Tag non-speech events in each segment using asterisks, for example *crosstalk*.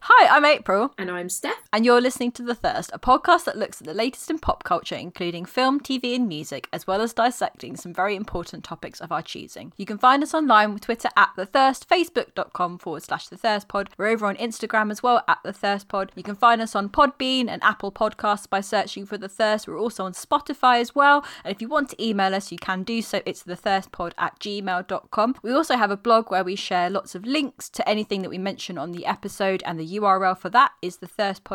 Hi, I'm April, And I'm Steph. And you're listening to The Thirst, a podcast that looks at the latest in pop culture, including film, TV, and music, as well as dissecting some very important topics of our choosing. You can find us online with Twitter at The Thirst, Facebook.com forward slash The Thirst Pod. We're over on Instagram as well at The Thirst Pod. You can find us on Podbean and Apple Podcasts by searching for The Thirst. We're also on Spotify as well. And if you want to email us, you can do so. It's thethirstpod at gmail.com. We also have a blog where we share lots of links to anything that we mention on the episode, and the URL for that is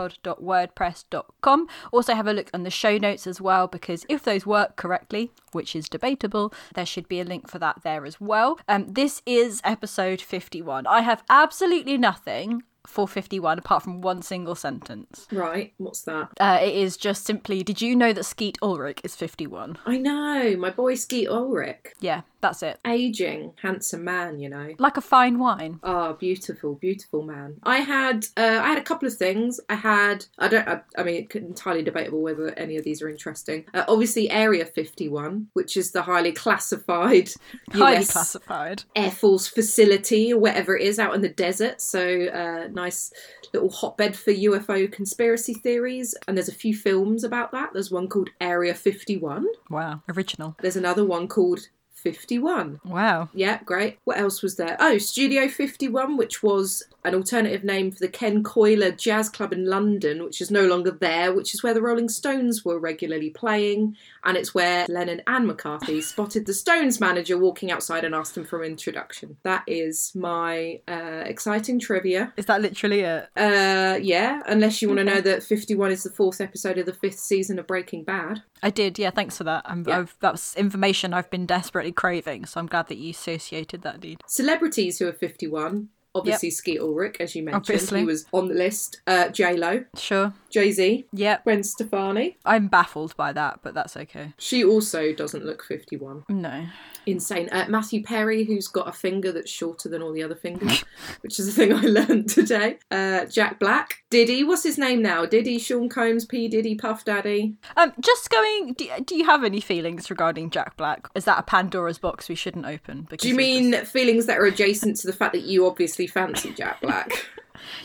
thethirstpod.wordpress.com. Also, have a look on the show notes as well, because if those work correctly, which is debatable, there should be a link for that there as well. Um, this is episode 51. I have absolutely nothing for 51 apart from one single sentence. Right, what's that? Uh, it is just simply, did you know that Skeet Ulrich is 51? I know, my boy Skeet Ulrich. Yeah, that's it. Aging, handsome man, you know. Like a fine wine. Ah, beautiful, beautiful man. I had, uh, I had a couple of things. I had, I don't, I, I mean, it's entirely debatable whether any of these are interesting. Uh, obviously, Area 51, which is the highly classified *laughs* Highly US classified. Air Force facility or whatever it is out in the desert. So, uh, nice little hotbed for UFO conspiracy theories. And there's a few films about that. There's one called Area 51. Wow. Original. There's another one called 51. Wow. Yeah, great. What else was there? Oh, Studio 51, which was an alternative name for the Ken Colyer Jazz Club in London, which is no longer there, which is where the Rolling Stones were regularly playing. And it's where Lennon and McCarthy *laughs* spotted the Stones manager walking outside and asked him for an introduction. That is my uh, exciting trivia. Is that literally it? Uh, yeah, unless you want to know that 51 is the fourth episode of the fifth season of Breaking Bad. I did, yeah, thanks for that. I'm, Yeah. I've, that's information I've been desperately craving, so I'm glad that you associated that lead. Celebrities who are 51. Obviously, Skeet Ulrich, as you mentioned, Obviously. he was on the list. Uh, J Lo, Sure. Jay Z, Yep. Gwen Stefani. I'm baffled by that, but that's okay. She also doesn't look 51. No. Insane. Uh, Matthew Perry, who's got a finger that's shorter than all the other fingers, *laughs* which is a thing I *laughs* learned today. Uh, Jack Black. Diddy, what's his name now? Diddy, Sean Combs, P. Diddy, Puff Daddy. Um, just going. Do, do you have any feelings regarding Jack Black? Is that a Pandora's box we shouldn't open? Because Do you mean just- feelings that are adjacent to the fact that you obviously fancy Jack Black? *laughs*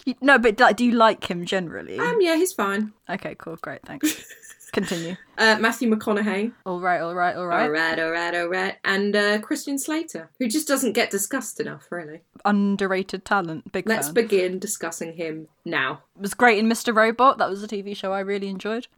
You- no, but like, do you like him generally? um, yeah, he's fine. okay, cool, great, thanks. Continue. Uh, Matthew McConaughey. All right, all right, all right. All right, all right, all right. And uh, Christian Slater, who just doesn't get discussed enough, really. Underrated talent, big Let's fan. begin discussing him now. It was great in Mr. Robot. That was a TV show I really enjoyed.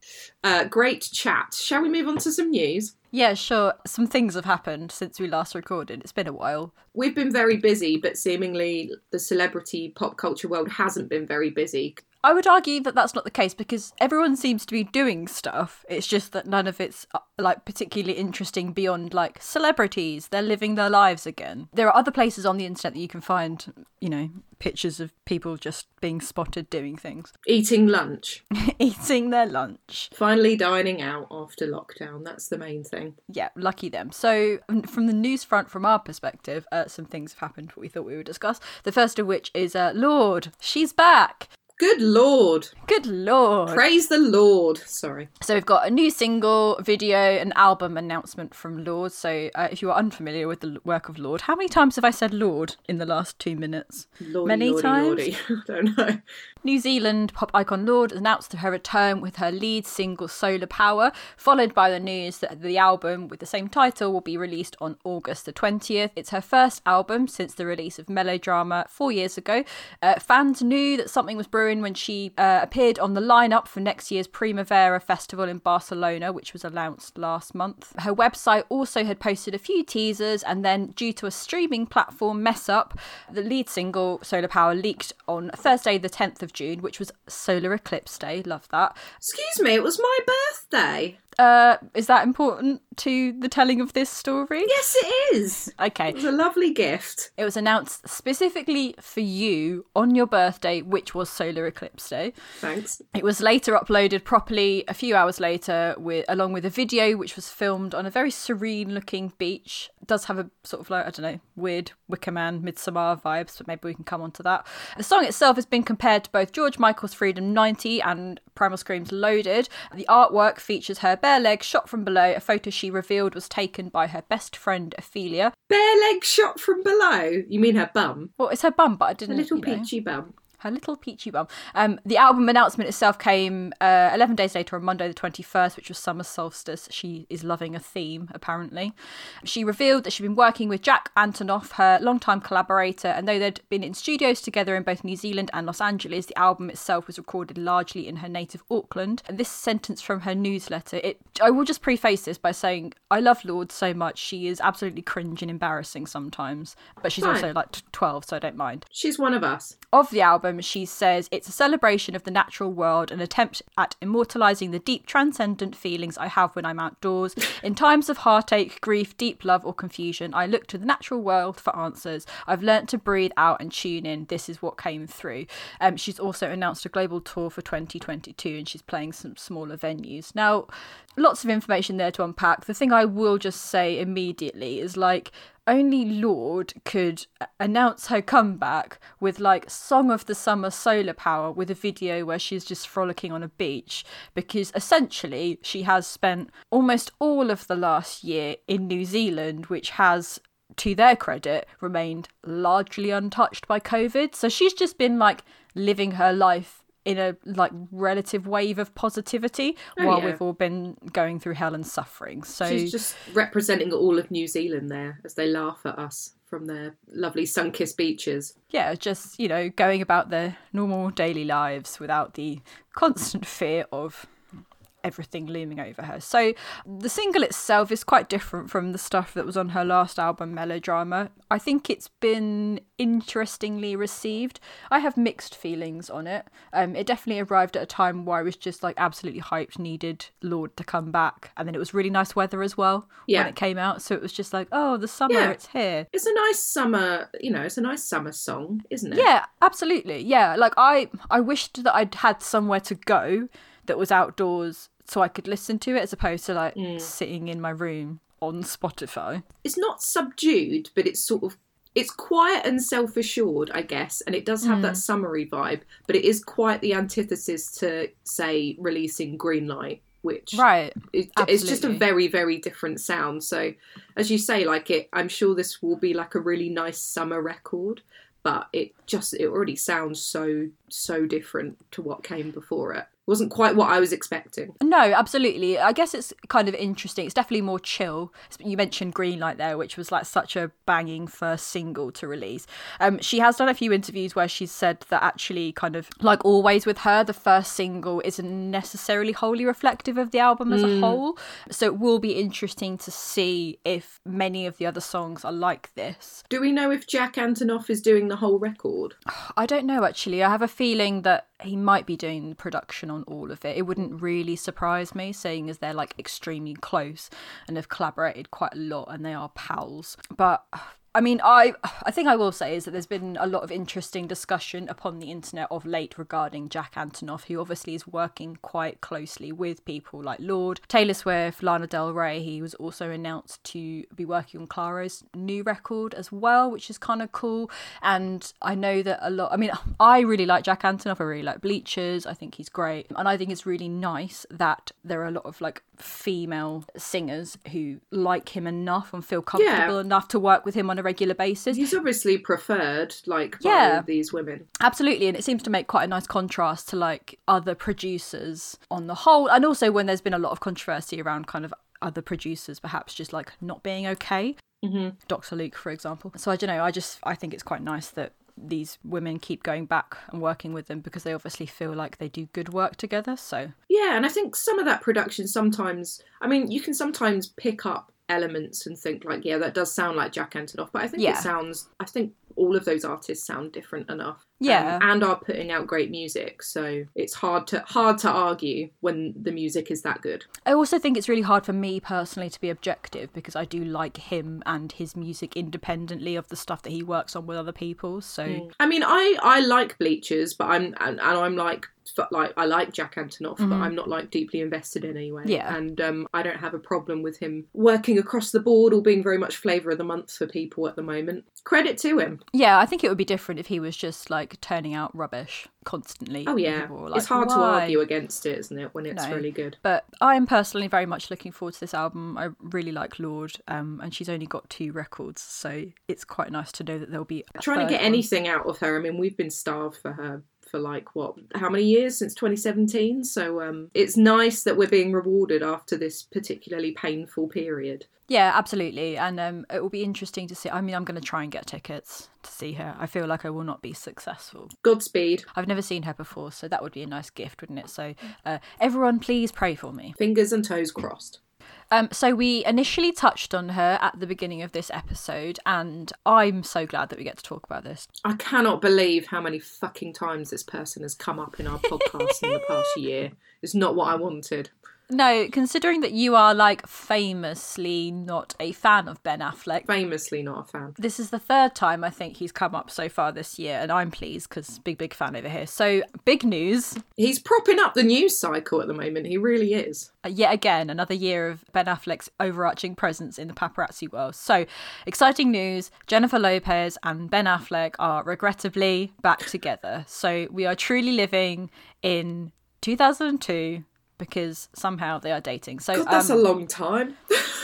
Uh, great chat. Shall we move on to some news? Yeah, sure. Some things have happened since we last recorded. It's been a while. We've been very busy, but seemingly the celebrity pop culture world hasn't been very busy. I would argue that that's not the case because everyone seems to be doing stuff. It's just that none of it's uh, like particularly interesting beyond like celebrities. They're living their lives again. There are other places on the internet that you can find, you know, pictures of people just being spotted doing things, Eating lunch, *laughs* eating their lunch. finally dining out after lockdown. That's the main thing. Yeah, lucky them. So, from the news front, from our perspective, uh, some things have happened that we thought we would discuss. The first of which is uh, Lorde, she's back. Good lord. Good lord. Praise the Lord. Sorry. So we've got a new single, video, and album announcement from Lorde. So uh, if you are unfamiliar with the work of Lorde, how many times have I said Lorde in the last two minutes? Lordy, Many lordy, times. lordy. *laughs* I don't know. New Zealand pop icon Lorde announced her return with her lead single Solar Power, followed by the news that the album with the same title will be released on August the 20th. It's her first album since the release of Melodrama four years ago. Uh, fans knew that something was brewing when she uh, appeared on the lineup for next year's Primavera Festival in Barcelona, which was announced last month. Her website also had posted a few teasers, and then, due to a streaming platform mess up, the lead single Solar Power leaked on Thursday, the 10th of June, which was Solar Eclipse Day. Love that. Excuse me, it was my birthday. Uh, is that important to the telling of this story? Yes, it is. Okay. It was a lovely gift. It was announced specifically for you on your birthday, which was Solar Eclipse Day. Thanks. It was later uploaded properly a few hours later, with along with a video which was filmed on a very serene-looking beach. It does have a sort of like I don't know weird Wicker Man, Midsummer vibes, but maybe we can come on to that. The song itself has been compared to both George Michael's Freedom 90 and Primal Scream's Loaded. The artwork features her bare legs shot from below. A photo she revealed was taken by her best friend Ophelia. Bare leg shot from below. You mean her bum? Well, it's her bum, but I didn't. A little you know. peachy bum. Her little peachy bum. Um, the album announcement itself came uh, 11 days later on Monday, the 21st, which was summer solstice. She is loving a theme, apparently. She revealed that she'd been working with Jack Antonoff, her longtime collaborator, and though they'd been in studios together in both New Zealand and Los Angeles, the album itself was recorded largely in her native Auckland. And this sentence from her newsletter, it I will just preface this by saying I love Lorde so much. She is absolutely cringe and embarrassing sometimes, but she's Fine. also like 12, so I don't mind She's one of us. of the album, she says it's a celebration of the natural world, an attempt at immortalizing the deep transcendent feelings I have when I'm outdoors. In times of heartache, grief, deep love, or confusion, I look to the natural world for answers. I've learnt to breathe out and tune in. This is what came through. Um, she's also announced a global tour for 2022 and she's playing some smaller venues. Now, lots of information there to unpack. The thing I will just say immediately is like, only Lorde could announce her comeback with like Song of the Summer Solar Power with a video where she's just frolicking on a beach because essentially she has spent almost all of the last year in New Zealand, which has to their credit, remained largely untouched by COVID. So she's just been like living her life in a like relative wave of positivity Oh, while yeah. we've all been going through hell and suffering. So She's just representing all of New Zealand there as they laugh at us from their lovely sun-kissed beaches. yeah, just you know, going about their normal daily lives without the constant fear of everything looming over her. So the single itself is quite different from the stuff that was on her last album, Melodrama. I think it's been interestingly received. I have mixed feelings on it. Um, it definitely arrived at a time where I was just like absolutely hyped, needed Lorde to come back, and then it was really nice weather as well Yeah. when it came out. So it was just like, oh, the summer, Yeah. it's here. It's a nice summer, you know, it's a nice summer song, isn't it? Yeah, absolutely. Yeah, like I I wished that I'd had somewhere to go that was outdoors so I could listen to it as opposed to like mm. sitting in my room on Spotify. It's not subdued, but it's sort of it's quiet and self-assured, I guess, and it does have that mm. summery vibe, but it is quite the antithesis to say releasing Greenlight, which Right. it, it's just a very very different sound. So, as you say, like it, I'm sure this will be like a really nice summer record, but it just it already sounds so so different to what came before it. Wasn't quite what I was expecting. No, absolutely. I guess it's kind of interesting. It's definitely more chill. You mentioned Greenlight there, which was like such a banging first single to release. Um, she has done a few interviews where she's said that actually, kind of like always with her, the first single isn't necessarily wholly reflective of the album as a whole. So it will be interesting to see if many of the other songs are like this. Do we know if Jack Antonoff is doing the whole record? *sighs* I don't know actually. I have a feeling that he might be doing production on all of it. It wouldn't really surprise me, seeing as they're like extremely close and have collaborated quite a lot and they are pals. But I mean, I I think I will say is that there's been a lot of interesting discussion upon the internet of late regarding Jack Antonoff, who obviously is working quite closely with people like Lorde, Taylor Swift, Lana Del Rey. He was also announced to be working on Clairo's new record as well, which is kind of cool. And I know that a lot. I mean, I really like Jack Antonoff. I really like Bleachers. I think he's great, and I think it's really nice that there are a lot of like female singers who like him enough and feel comfortable enough to work with him on a regular basis. He's obviously preferred, like, by Yeah. these women. Absolutely, and it seems to make quite a nice contrast to like other producers on the whole, and also when there's been a lot of controversy around kind of other producers perhaps just like not being okay. Mm-hmm. Dr. Luke, for example. So I don't know. I just I think it's quite nice that these women keep going back and working with them because they obviously feel like they do good work together. So Yeah, and I think some of that production sometimes, I mean, you can sometimes pick up elements and think like, yeah, that does sound like Jack Antonoff, but I think Yeah. it sounds, I think all of those artists sound different enough. Yeah. um, and are putting out great music, so it's hard to hard to argue when the music is that good. I also think it's really hard for me personally to be objective because I do like him and his music independently of the stuff that he works on with other people. So I mean, I I like Bleachers, but I'm and, and I'm like like I like Jack Antonoff, but I'm not like deeply invested in anyway. Mm-hmm. Yeah. and um, I don't have a problem with him working across the board or being very much flavour of the month for people at the moment. Credit to him. Yeah, I think it would be different if he was just like turning out rubbish constantly. Oh yeah, like, it's hard to argue against it, isn't it? When it's No. really good. But I'm personally very much looking forward to this album. I really like Lorde, um, and she's only got two records, so it's quite nice to know that there'll be a Trying to get one. anything out of her. I mean, we've been starved for her for like what how many years since 2017 so um it's nice that we're being rewarded after this particularly painful period Yeah, absolutely, and um, it will be interesting to see. I mean, I'm going to try and get tickets to see her. I feel like I will not be successful. godspeed I've never seen her before, so that would be a nice gift, wouldn't it? So, uh, everyone, please pray for me. fingers and toes crossed Um, so we initially touched on her at the beginning of this episode, and I'm so glad that we get to talk about this. I cannot believe how many fucking times this person has come up in our *laughs* podcast in the past year. It's not what I wanted. No, considering that you are like famously not a fan of Ben Affleck, Famously not a fan. this is the third time I think he's come up so far this year, and I'm pleased because big, big fan over here. So, big news He's propping up the news cycle at the moment. He really is. uh, yet again, another year of Ben Affleck's overarching presence in the paparazzi world. So, exciting news Jennifer Lopez and Ben Affleck are regrettably back together. So, we are truly living in 2002 because somehow they are dating. So, God, that's um, a long time. *laughs*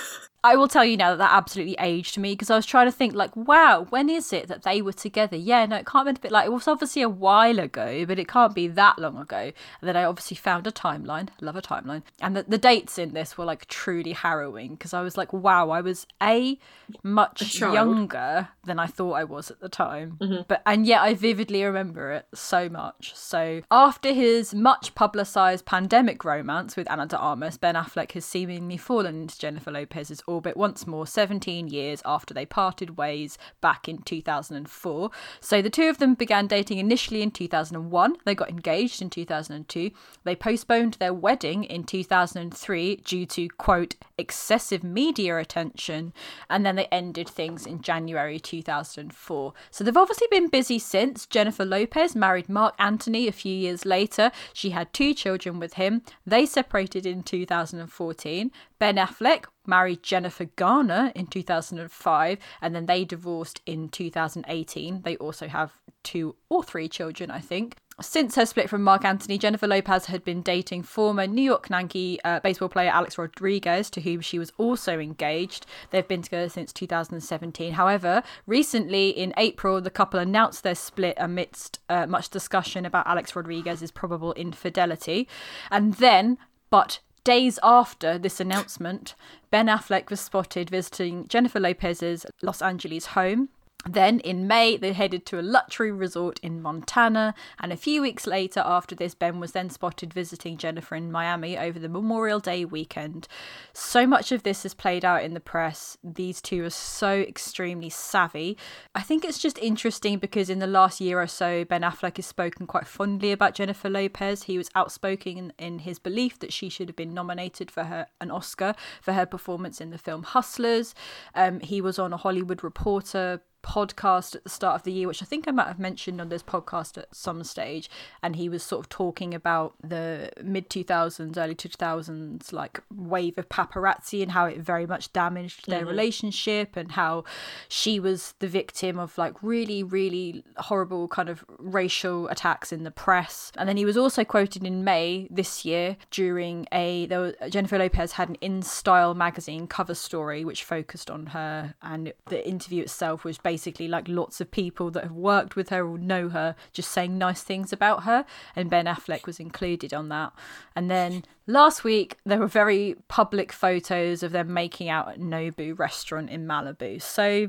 I will tell you now that that absolutely aged me because I was trying to think like, wow, when is it that they were together? Yeah, no, it can't be a bit like it was obviously a while ago, but it can't be that long ago. And then I obviously found a timeline, love a timeline, and the, the dates in this were like truly harrowing because I was like, wow, I was a much child. younger than I thought I was at the time, mm-hmm. but and yet I vividly remember it so much. So after his much publicized pandemic romance with Ana de Armas, Ben Affleck has seemingly fallen into Jennifer Lopez's orbit once more 17 years after they parted ways back in 2004. So the two of them began dating initially in 2001. They got engaged in 2002. They postponed their wedding in 2003 due to, quote, excessive media attention. And then they ended things in January 2004. So they've obviously been busy since. Jennifer Lopez married Marc Anthony a few years later. She had two children with him. They separated in 2014. Ben Affleck married Jennifer Garner in 2005 and then they divorced in 2018. They also have two or three children, I think. Since her split from Marc Anthony, Jennifer Lopez had been dating former New York Yankee uh, baseball player Alex Rodriguez, to whom she was also engaged. They've been together since 2017. However, recently in April, the couple announced their split amidst uh, much discussion about Alex Rodriguez's probable infidelity. And then, but Days after this announcement, Ben Affleck was spotted visiting Jennifer Lopez's Los Angeles home. Then in May, they headed to a luxury resort in Montana. And a few weeks later, after this, Ben was then spotted visiting Jennifer in Miami over the Memorial Day weekend. So much of this has played out in the press. These two are so extremely savvy. I think it's just interesting because in the last year or so, Ben Affleck has spoken quite fondly about Jennifer Lopez. He was outspoken in, in his belief that she should have been nominated for her an Oscar for her performance in the film Hustlers. Um, he was on a Hollywood Reporter podcast at the start of the year, which I think I might have mentioned on this podcast at some stage. And he was sort of talking about the mid 2000s, early 2000s, like wave of paparazzi and how it very much damaged their mm-hmm. relationship and how she was the victim of like really, really horrible kind of racial attacks in the press. And then he was also quoted in May this year during a, there was, Jennifer Lopez had an In Style magazine cover story which focused on her. And the interview itself was basically like lots of people that have worked with her or know her just saying nice things about her. And Ben Affleck was included on that. And then last week, there were very public photos of them making out at Nobu restaurant in Malibu. So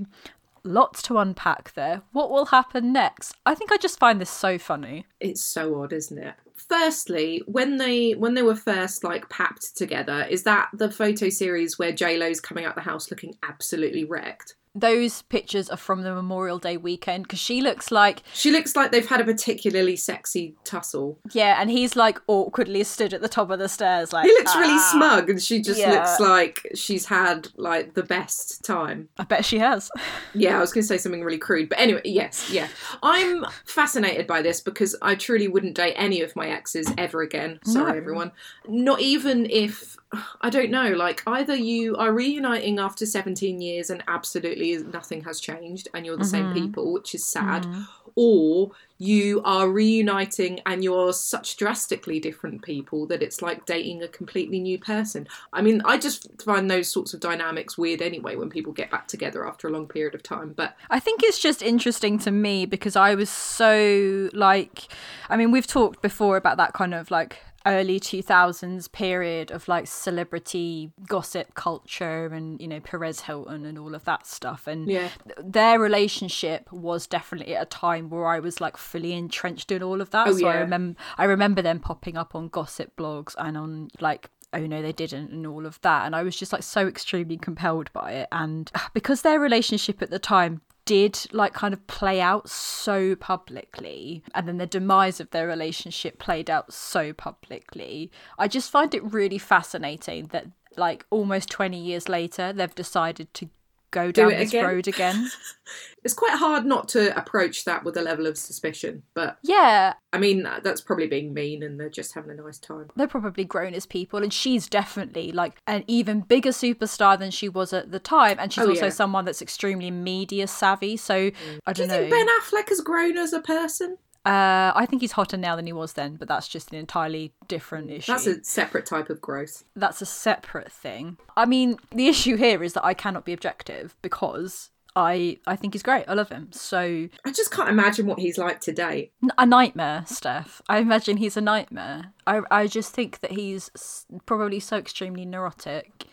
lots to unpack there. What will happen next? I think I just find this so funny. It's so odd, isn't it? Firstly, when they when they were first like papped together, is that the photo series where J Lo's coming out the house looking absolutely wrecked? Those pictures are from the Memorial Day weekend because she looks like She looks like they've had a particularly sexy tussle. yeah, and he's like awkwardly stood at the top of the stairs, like He looks really "Ah." smug, and she just Yeah. looks like she's had like the best time. I bet she has. *laughs* Yeah, I was going to say something really crude, but anyway, yes, yeah. I'm fascinated by this because I truly wouldn't date any of my exes ever again. Sorry, No. everyone. Not even if *sighs* I don't know, like either you are reuniting after 17 years and absolutely nothing has changed and you're the same Mhm. people, which is sad, Mhm. or you are reuniting and you're such drastically different people that it's like dating a completely new person. I mean, I just find those sorts of dynamics weird anyway when people get back together after a long period of time. But I think it's just interesting to me because I was so like, I mean, we've talked before about that kind of like early 2000s period of like celebrity gossip culture and you know Perez Hilton and all of that stuff. And yeah, their relationship was definitely at a time where I was like fully entrenched in all of that. Oh, so I remember I remember them popping up on gossip blogs and on like oh no they didn't and all of that. And I was just like so extremely compelled by it. And because their relationship at the time did like kind of play out so publicly and then the demise of their relationship played out so publicly. I just find it really fascinating that like almost 20 years later they've decided to go down it this again. road again *laughs* it's quite hard not to approach that with a level of suspicion. But yeah I mean, uh, that's probably being mean and they're just having a nice time. they're probably grown as people and she's definitely like an even bigger superstar than she was at the time and she's Oh, also yeah. someone that's extremely media savvy so mm. i Do don't you know think Ben Affleck has grown as a person? Uh i think he's hotter now than he was then but that's just an entirely different issue That's a separate type of growth. that's a separate thing. I mean, the issue here is that I cannot be objective because I I think he's great. I love him. So I just can't imagine what he's like today. A nightmare, Steph. I imagine he's a nightmare. I I just think that he's probably so extremely neurotic.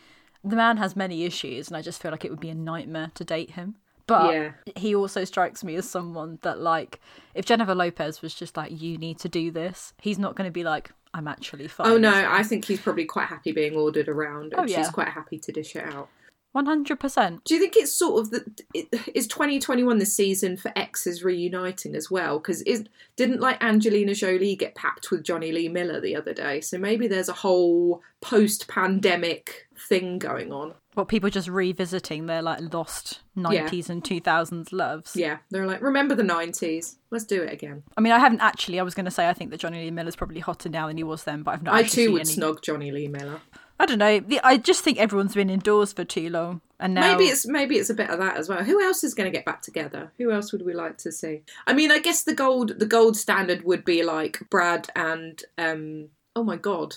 The man has many issues, and I just feel like it would be a nightmare to date him. But Yeah. he also strikes me as someone that, like, if Jennifer Lopez was just like, "You need to do this," he's not going to be like, "I'm actually oh, fine." Oh no, I think he's probably quite happy being ordered around, and Oh, yeah. she's quite happy to dish it out. One hundred percent. Do you think it's sort of the it- is 2021 the season for exes reuniting as well? Because is didn't like Angelina Jolie get papped with Jonny Lee Miller the other day? So maybe there's a whole post-pandemic thing going on. What people just revisiting their like lost nineties and two thousands loves. Yeah, they're like, remember the 90s? Let's do it again. I mean, I haven't actually. I was going to say I think that Jonny Lee Miller's probably hotter now than he was then, but I've not. I too would any- snog Jonny Lee Miller. I don't know. The- I just think everyone's been indoors for too long, and now Maybe it's maybe it's a bit of that as well. Who else is going to get back together? Who else would we like to see? I mean, I guess the gold the gold standard would be like Brad and um oh my god,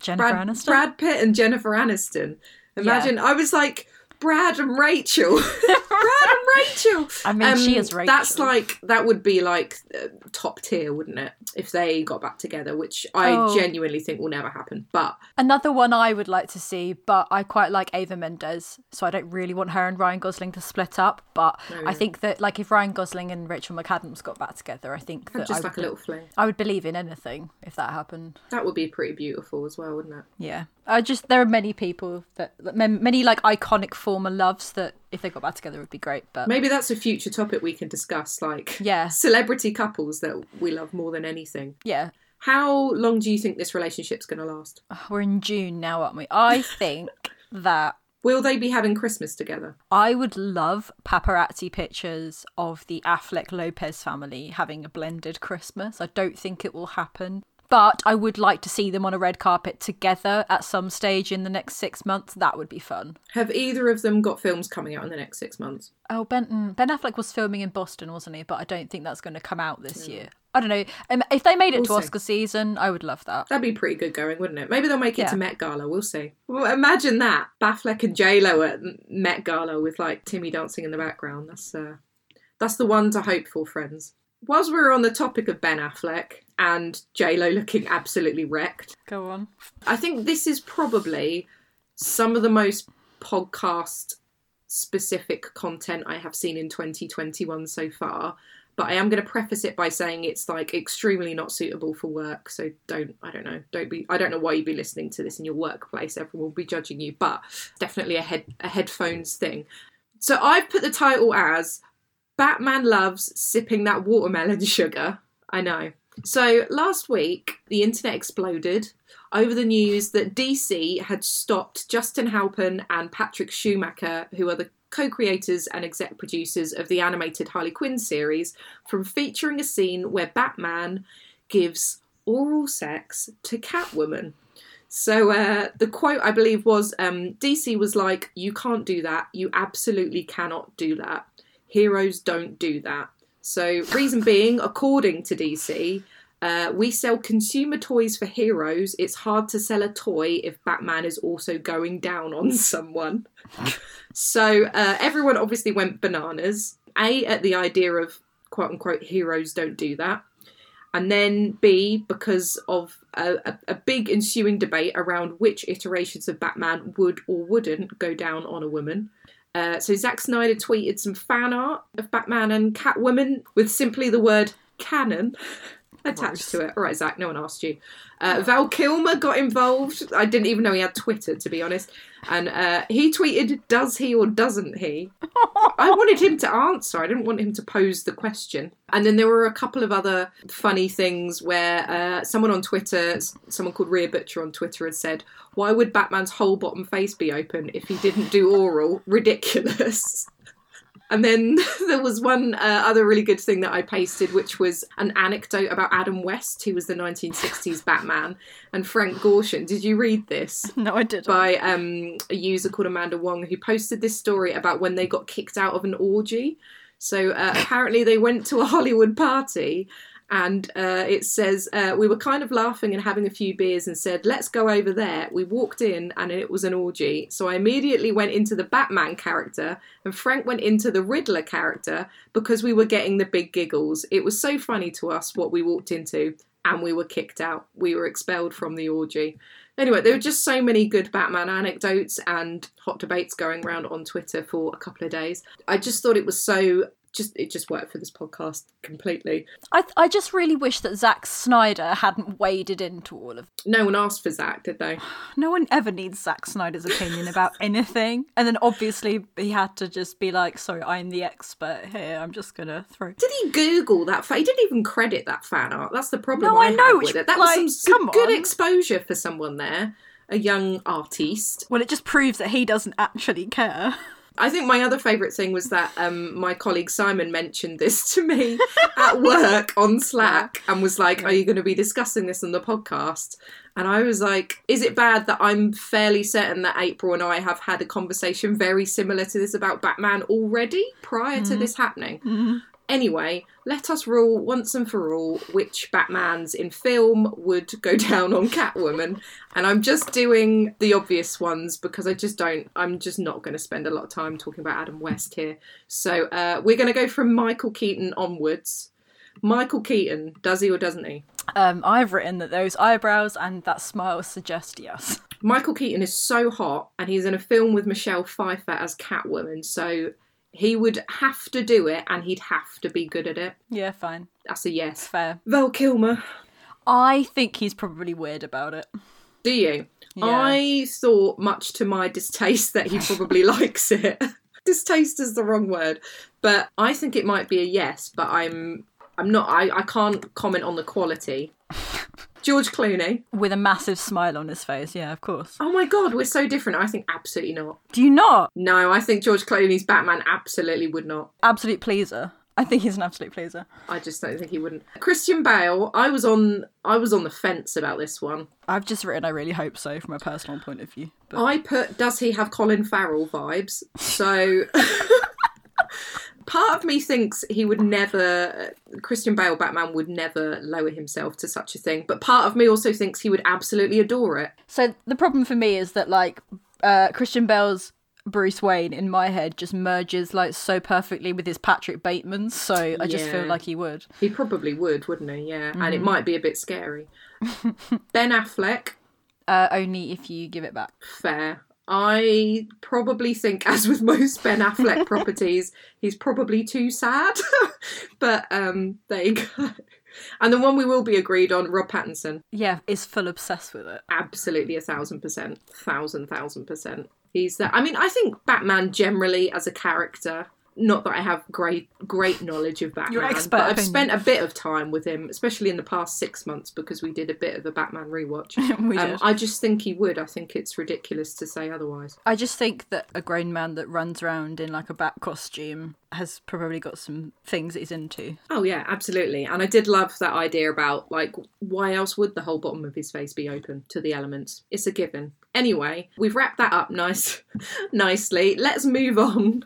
Jennifer Brad, Aniston. Brad Pitt and Jennifer Aniston. Imagine I was like Brad and Rachel. *laughs* Brad and Rachel. *laughs* I mean, she Um, is Rachel. That's like that would be like uh, top tier, wouldn't it? If they got back together, which I Oh. genuinely think will never happen. But Another one I would like to see, but I quite like Eva Mendes, so I don't really want her and Ryan Gosling to split up. But Oh, I think that, like, if Ryan Gosling and Rachel McAdams got back together, I think that just I like a little fling, I would believe in anything if that happened. that would be pretty beautiful as well, wouldn't it? Yeah, I just there are many people that many like iconic former loves that if they got back together would be great. But Maybe that's a future topic we can discuss, like Yeah. celebrity couples that we love more than anything. yeah, How long do you think this relationship's going to last? Oh, we're in June now, aren't we? I *laughs* think that Will they be having Christmas together? I would love paparazzi pictures of the Affleck Lopez family having a blended Christmas. I don't think it will happen. But I would like to see them on a red carpet together at some stage in the next six months. That would be fun. Have either of them got films coming out in the next six months? Oh, Ben Ben Affleck was filming in Boston, wasn't he? But I don't think that's going to come out this year. I don't know. Um, If they made it to We'll see. Oscar season, I would love that. That'd be pretty good going, wouldn't it? Maybe they'll make it Yeah. to Met Gala. We'll see. Well, imagine that Affleck and J Lo at Met Gala with like Timmy dancing in the background. That's uh, that's the one to hope for, friends. Whilst we're on the topic of Ben Affleck and J Lo looking absolutely wrecked, Go on. I think this is probably some of the most podcast specific content I have seen in 2021 so far. But I am going to preface it by saying it's like extremely not suitable for work. So don't, I don't know, don't be, I don't know why you'd be listening to this in your workplace. Everyone will be judging you, but definitely a head, a headphones thing. So I've put the title as Batman loves sipping that watermelon sugar. I know. So last week, the internet exploded over the news that DC had stopped Justin Halpern and Patrick Schumacher, who are the co creators and exec producers of the animated Harley Quinn series, from featuring a scene where Batman gives oral sex to Catwoman. So uh, the quote, I believe, was um, DC was like, You can't do that. You absolutely cannot do that. Heroes don't do that. So, reason being, according to DC, uh, we sell consumer toys for heroes. It's hard to sell a toy if Batman is also going down on *laughs* someone. so, uh, everyone obviously went bananas. A, at the idea of quote unquote heroes don't do that. And then B, because of a, a, a big ensuing debate around which iterations of Batman would or wouldn't go down on a woman. Uh, so Zack Snyder tweeted some fan art of Batman and Catwoman with simply the word canon attached to it. All right, Zack, no one asked you. Uh, Val Kilmer got involved. I didn't even know he had Twitter, to be honest. And uh, he tweeted, Does he or doesn't he? I *laughs* wanted him to answer. I didn't want him to pose the question. And then there were a couple of other funny things where uh, someone on Twitter, someone called Rhea Butcher on Twitter, had said, Why would Batman's whole bottom face be open if he didn't do oral? Ridiculous. *laughs* And then *laughs* there was one uh, other really good thing that I pasted, which was an anecdote about Adam West, who was the 1960s Batman, and Frank Gorshin. Did you read this? *laughs* No, I didn't. By um, a user called Amanda Wong, who posted this story about when they got kicked out of an orgy. So uh, apparently they went to a Hollywood party and uh, it says uh, we were kind of laughing and having a few beers and said let's go over there we walked in and it was an orgy. So i immediately went into the batman character and frank went into the riddler character because we were getting the big giggles. It was so funny to us what we walked into and we were kicked out. We were expelled from the orgy. Anyway there were just so many good batman anecdotes and hot debates going around on twitter for a couple of days. I just thought it was so just it just worked for this podcast completely. I I just really wish that Zack Snyder hadn't waded into all of. No one asked for Zack, did they? No one ever needs Zack Snyder's opinion about *laughs* anything, and then obviously he had to just be like, "Sorry, I'm the expert here. I'm just gonna throw." Did he Google that? Fa- he didn't even credit that fan art. That's the problem. No, I, I know. That like, was some, some good exposure for someone there, a young artiste. Well, it just proves that he doesn't actually care. *laughs* I think my other favourite thing was that um, my colleague Simon mentioned this *laughs* to me at work on Slack and was like, Are you going to be discussing this on the podcast? And I was like, Is it bad that I'm fairly certain that April and I have had a conversation very similar to this about Batman already prior mm-hmm. to this happening? Mm-hmm. Anyway, let us rule once and for all which Batmans in film would go *laughs* down on Catwoman. and I'm just doing the obvious ones because I just don't, I'm just not going to spend a lot of time talking about Adam West here. So uh, we're going to go from Michael Keaton onwards. Michael Keaton, does he or doesn't he? Um, I've written that those eyebrows and that smile suggest yes. Michael Keaton is so hot, and he's in a film with Michelle Pfeiffer as Catwoman. So he would have to do it and he'd have to be good at it. Yeah, fine. That's a yes. Fair. Val Kilmer. I think he's probably weird about it. Do you? Yeah. I thought, much to my distaste, that he probably *laughs* likes it. *laughs* distaste is the wrong word, but I think it might be a yes. But I'm, I'm not. I, I can't comment on the quality. George Clooney. With a massive smile on his face, yeah, of course. Oh my god, we're so different. I think absolutely not. Do you not? No, I think George Clooney's Batman absolutely would not. Absolute pleaser. I think he's an absolute pleaser. I just don't think he wouldn't. Christian Bale, I was on I was on the fence about this one. I've just written I really hope so from a personal point of view. But... I put does he have Colin Farrell vibes? So *laughs* part of me thinks he would never Christian Bale Batman would never lower himself to such a thing, but part of me also thinks he would absolutely adore it. So the problem for me is that like uh, Christian Bale's Bruce Wayne in my head just merges like so perfectly with his Patrick Bateman, so I just feel like he would. He probably would, wouldn't he? Yeah, mm-hmm. and it might be a bit scary. *laughs* ben Affleck. Uh, only if you give it back. Fair. I probably think, as with most Ben Affleck *laughs* properties, he's probably too sad. *laughs* but um, there you go. And the one we will be agreed on, Rob Pattinson. Yeah, is full obsessed with it. Absolutely, a thousand percent, thousand thousand percent. He's that. I mean, I think Batman generally as a character. Not that I have great great knowledge of Batman, expert but I've opinion. spent a bit of time with him, especially in the past six months because we did a bit of a Batman rewatch. *laughs* we Um, did. I just think he would. I think it's ridiculous to say otherwise. I just think that a grown man that runs around in like a bat costume has probably got some things that he's into. Oh yeah, absolutely. And I did love that idea about like why else would the whole bottom of his face be open to the elements? It's a given. Anyway, we've wrapped that up nice *laughs* nicely. Let's move on.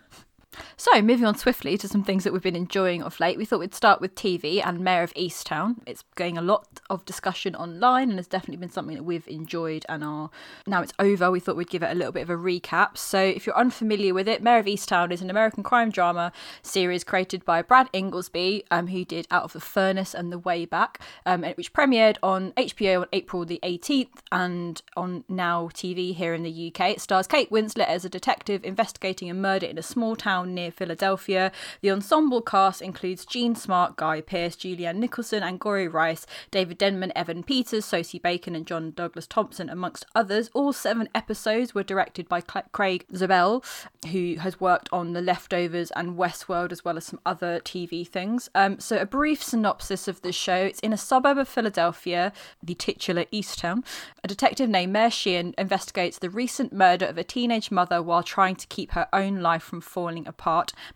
So, moving on swiftly to some things that we've been enjoying of late, we thought we'd start with TV and Mare of Easttown. It's getting a lot of discussion online and has definitely been something that we've enjoyed and are now it's over. We thought we'd give it a little bit of a recap. So, if you're unfamiliar with it, Mare of Easttown is an American crime drama series created by Brad Ingelsby, um, who did Out of the Furnace and The Way Back, um, which premiered on HBO on April the 18th and on Now TV here in the UK. It stars Kate Winslet as a detective investigating a murder in a small town near Philadelphia. The ensemble cast includes Jean Smart, Guy Pearce, Julianne Nicholson, Angourie Rice, David Denman, Evan Peters, Sosie Bacon, and John Douglas Thompson, amongst others. All seven episodes were directed by Craig Zobel, who has worked on The Leftovers and Westworld, as well as some other TV things. Um, so, a brief synopsis of the show it's in a suburb of Philadelphia, the titular Easttown. A detective named Mare Sheehan investigates the recent murder of a teenage mother while trying to keep her own life from falling apart.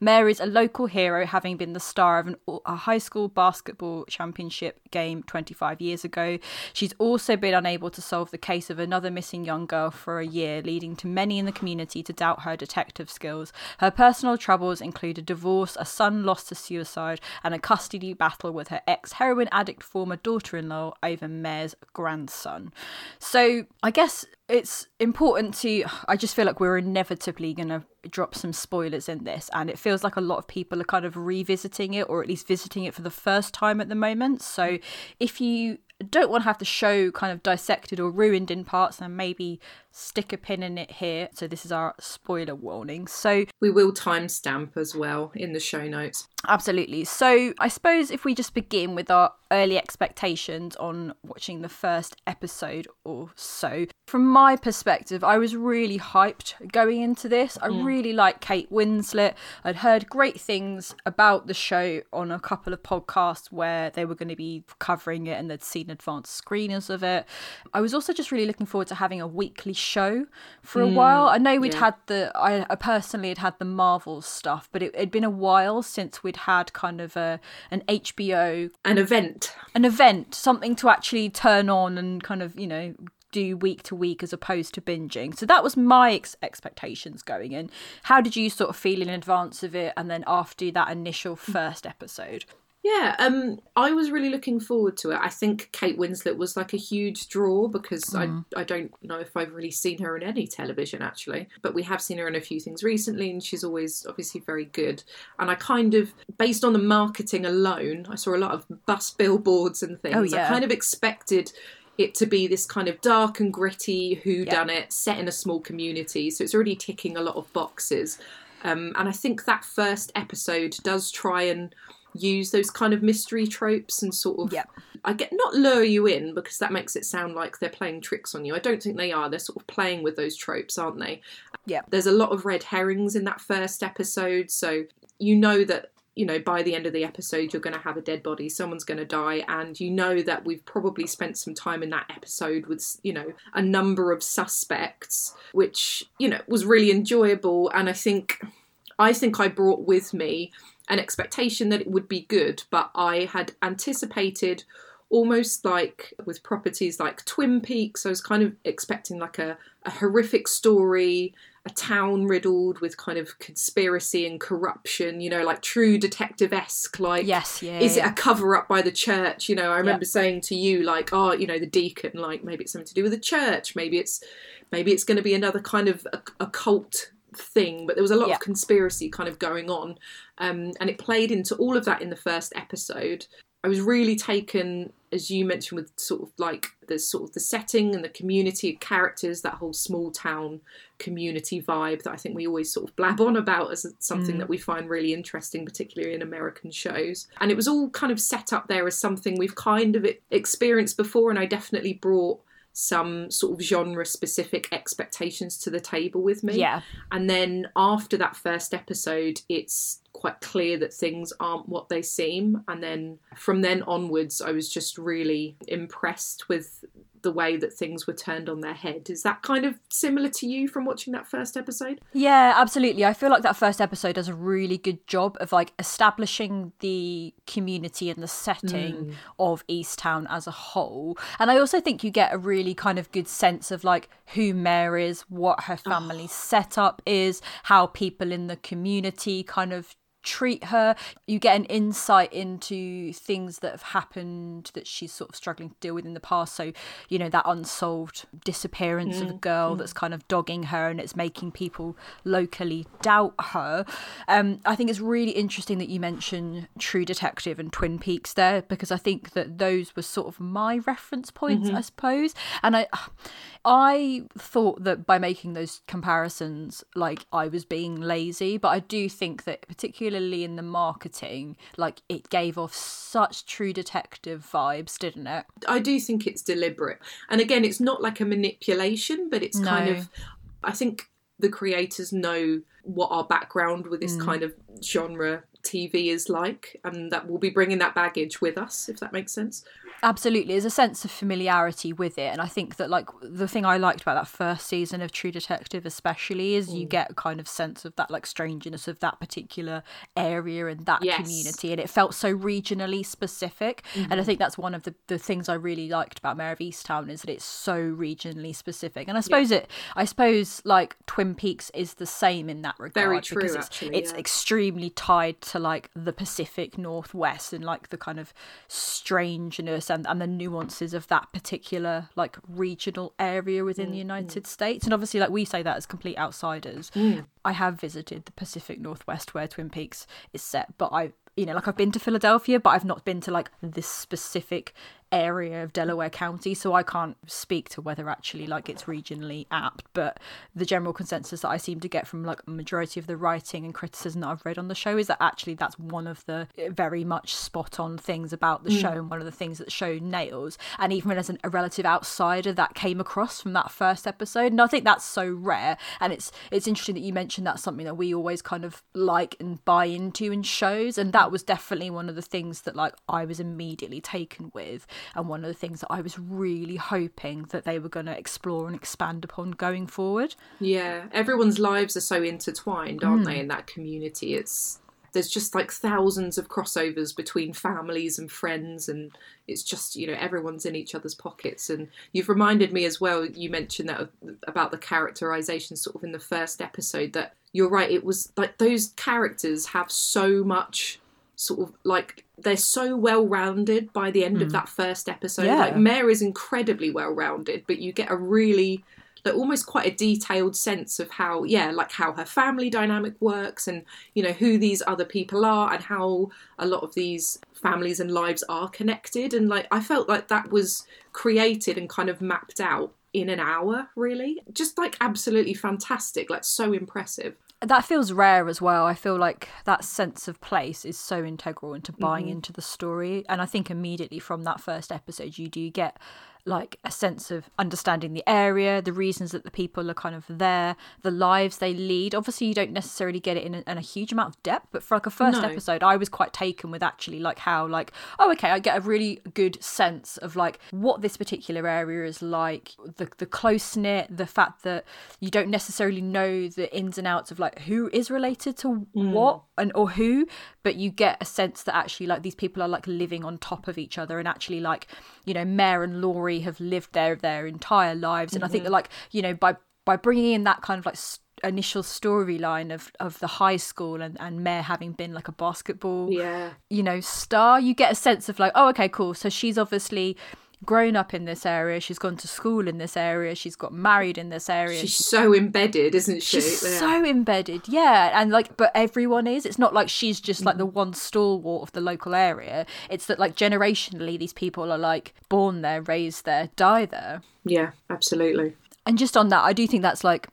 Mare is a local hero, having been the star of an, a high school basketball championship game 25 years ago. She's also been unable to solve the case of another missing young girl for a year, leading to many in the community to doubt her detective skills. Her personal troubles include a divorce, a son lost to suicide, and a custody battle with her ex heroin addict former daughter in law over Mare's grandson. So, I guess it's important to i just feel like we're inevitably going to drop some spoilers in this and it feels like a lot of people are kind of revisiting it or at least visiting it for the first time at the moment. So if you don't want to have the show kind of dissected or ruined in parts then maybe stick a pin in it here. So this is our spoiler warning. So We will timestamp as well in the show notes. Absolutely. So, I suppose if we just begin with our early expectations on watching the first episode or so, from my perspective, I was really hyped going into this. I mm. really like Kate Winslet. I'd heard great things about the show on a couple of podcasts where they were going to be covering it and they'd seen advanced screeners of it. I was also just really looking forward to having a weekly show for a mm, while. I know we'd yeah. had the I, I personally had had the Marvel stuff, but it had been a while since we'd had kind of a an HBO An event. an event, something to actually turn on and kind of you know do week to week as opposed to binging. So that was my ex- expectations going in. How did you sort of feel in advance of it, and then after that initial mm. first episode? Yeah, um, I was really looking forward to it. I think Kate Winslet was like a huge draw because I I don't know if I've really seen her in any television actually, but we have seen her in a few things recently, and she's always obviously very good. And I kind of, based on the marketing alone, I saw a lot of bus billboards and things. Oh, yeah. I kind of expected it to be this kind of dark and gritty who done it set in a small community so it's already ticking a lot of boxes um, and i think that first episode does try and use those kind of mystery tropes and sort of Yep. I get not lure you in because that makes it sound like they're playing tricks on you. I don't think they are. They're sort of playing with those tropes, aren't they? Yeah. There's a lot of red herrings in that first episode, so you know that you know by the end of the episode you're going to have a dead body, someone's going to die, and you know that we've probably spent some time in that episode with you know a number of suspects, which you know was really enjoyable, and I think I think I brought with me an expectation that it would be good, but I had anticipated almost like with properties like Twin Peaks, I was kind of expecting like a, a horrific story, a town riddled with kind of conspiracy and corruption, you know, like true detective esque, like Yes, yeah. is it a cover up by the church? You know, I remember saying to you, like, oh, you know, the deacon, like maybe it's something to do with the church, maybe it's maybe it's going to be another kind of occult thing. But there was a lot Yeah. of conspiracy kind of going on, um, and it played into all of that in the first episode. I was really taken, as you mentioned, with sort of like the sort of the setting and the community of characters, that whole small town community vibe that I think we always sort of blab on about as something that we find really interesting, particularly in American shows. And it was all kind of set up there as something we've kind of experienced before, and I definitely brought some sort of genre specific expectations to the table with me. Yeah. And then after that first episode, it's quite clear that things aren't what they seem. And then from then onwards, I was just really impressed with the way that things were turned on their head. Is that kind of similar to you from watching that first episode? Yeah, absolutely. I feel like that first episode does a really good job of like establishing the community and the setting mm. of Easttown as a whole. And I also think you get a really kind of good sense of like who Mare is, what her family's oh. setup is, how people in the community kind of treat her. You get an insight into things that have happened that she's sort of struggling to deal with in the past. So, you know, that unsolved disappearance mm. of a mm, girl mm. that's kind of dogging her and it's making people locally doubt her. Um, I think it's really interesting that you mention True Detective and Twin Peaks there because I think that those were sort of my reference points, mm-hmm. I suppose. And I I thought that by making those comparisons, like I was being lazy, but I do think that particularly in the marketing, like it gave off such true detective vibes, didn't it? I do think it's deliberate. And again, it's not like a manipulation, but it's no. kind of, I think the creators know what our background with this mm. kind of genre TV is like, and that we'll be bringing that baggage with us, if that makes sense. Absolutely, there's a sense of familiarity with it, and I think that like the thing I liked about that first season of True Detective, especially, is mm. you get a kind of sense of that like strangeness of that particular area and that yes. community, and it felt so regionally specific. Mm-hmm. And I mm-hmm. think that's one of the, the things I really liked about Mare of Easttown is that it's so regionally specific. And I suppose yeah. it, I suppose like Twin Peaks is the same in that regard. Very true, because it's, actually. It's yeah. extremely tied to like the Pacific Northwest and like the kind of strangeness and, and the nuances of that particular like regional area within mm, the United mm. States. And obviously, like we say that as complete outsiders. Mm. I have visited the Pacific Northwest where Twin Peaks is set, but I you know, like I've been to Philadelphia, but I've not been to like this specific area of Delaware County, so I can't speak to whether actually like it's regionally apt. But the general consensus that I seem to get from like a majority of the writing and criticism that I've read on the show is that actually that's one of the very much spot on things about the mm. show and one of the things that the show nails. And even as an, a relative outsider, that came across from that first episode, and I think that's so rare. And it's it's interesting that you mentioned that's something that we always kind of like and buy into in shows, and that was definitely one of the things that like I was immediately taken with and one of the things that I was really hoping that they were going to explore and expand upon going forward. Yeah, everyone's lives are so intertwined, aren't mm. they, in that community? It's there's just like thousands of crossovers between families and friends and it's just you know everyone's in each other's pockets and you've reminded me as well you mentioned that about the characterization sort of in the first episode that you're right it was like those characters have so much sort of like they're so well rounded by the end mm. of that first episode. Yeah. Like Mare is incredibly well rounded, but you get a really like almost quite a detailed sense of how yeah like how her family dynamic works and you know who these other people are and how a lot of these families and lives are connected and like i felt like that was created and kind of mapped out in an hour really just like absolutely fantastic like so impressive that feels rare as well. I feel like that sense of place is so integral into buying mm-hmm. into the story. And I think immediately from that first episode, you do get like a sense of understanding the area, the reasons that the people are kind of there, the lives they lead. Obviously, you don't necessarily get it in a, in a huge amount of depth, but for like a first no. episode, I was quite taken with actually like how like oh okay, I get a really good sense of like what this particular area is like, the the close knit, the fact that you don't necessarily know the ins and outs of like who is related to mm. what and or who, but you get a sense that actually like these people are like living on top of each other and actually like you know Mare and Laurie have lived there their entire lives, and mm-hmm. I think that mm-hmm. like you know by by bringing in that kind of like st- initial storyline of of the high school and and Mare having been like a basketball yeah you know star you get a sense of like oh okay cool so she's obviously grown up in this area. She's gone to school in this area. She's got married in this area. She's so embedded, isn't she? She's yeah. so embedded, yeah. And like, but everyone is. It's not like she's just like the mm. one stalwart of the local area. It's that like generationally, these people are like born there, raised there, die there. Yeah, absolutely. And just on that, I do think that's like.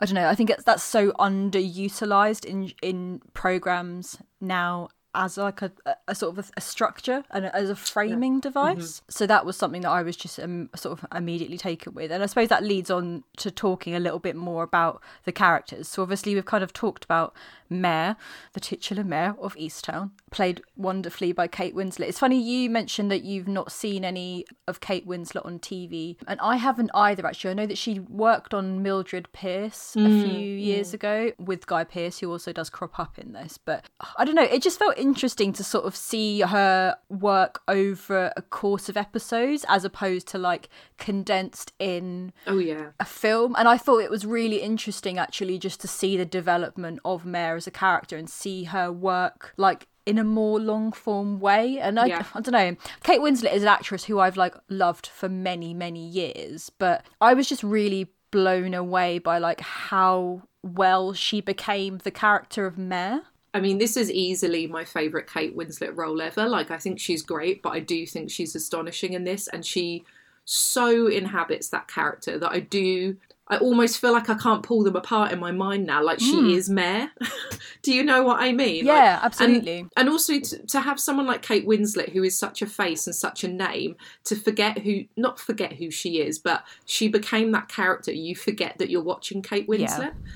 I don't know. I think it's, that's so underutilized in in programs now as like a, a sort of a, a structure and as a framing mm-hmm. device. So that was something that I was just um, sort of immediately taken with, and I suppose that leads on to talking a little bit more about the characters. So obviously we've kind of talked about Mare, the titular Mare of Easttown, played wonderfully by Kate Winslet. It's funny you mentioned that you've not seen any of Kate Winslet on TV, and I haven't either. Actually, I know that she worked on Mildred Pierce a mm, few mm. years ago with Guy Pearce, who also does crop up in this. But I don't know, it just felt interesting to sort of see her work over a course of episodes as opposed to like condensed in Oh yeah. a film and i thought it was really interesting actually just to see the development of mare as a character and see her work like in a more long form way and I, Yeah. I don't know kate winslet is an actress who i've like loved for many many years but i was just really blown away by like how well she became the character of mare I mean, this is easily my favourite Kate Winslet role ever. Like, I think she's great, but I do think she's astonishing in this, and she so inhabits that character that I do. I almost feel like I can't pull them apart in my mind now. Like she hmm. is Mare. *laughs* do you know what I mean? Like, Yeah, and- absolutely. And, also to, to have someone like Kate Winslet, who is such a face and such a name, to forget who, not forget who she is, but she became that character. You forget that you're watching Kate Winslet yeah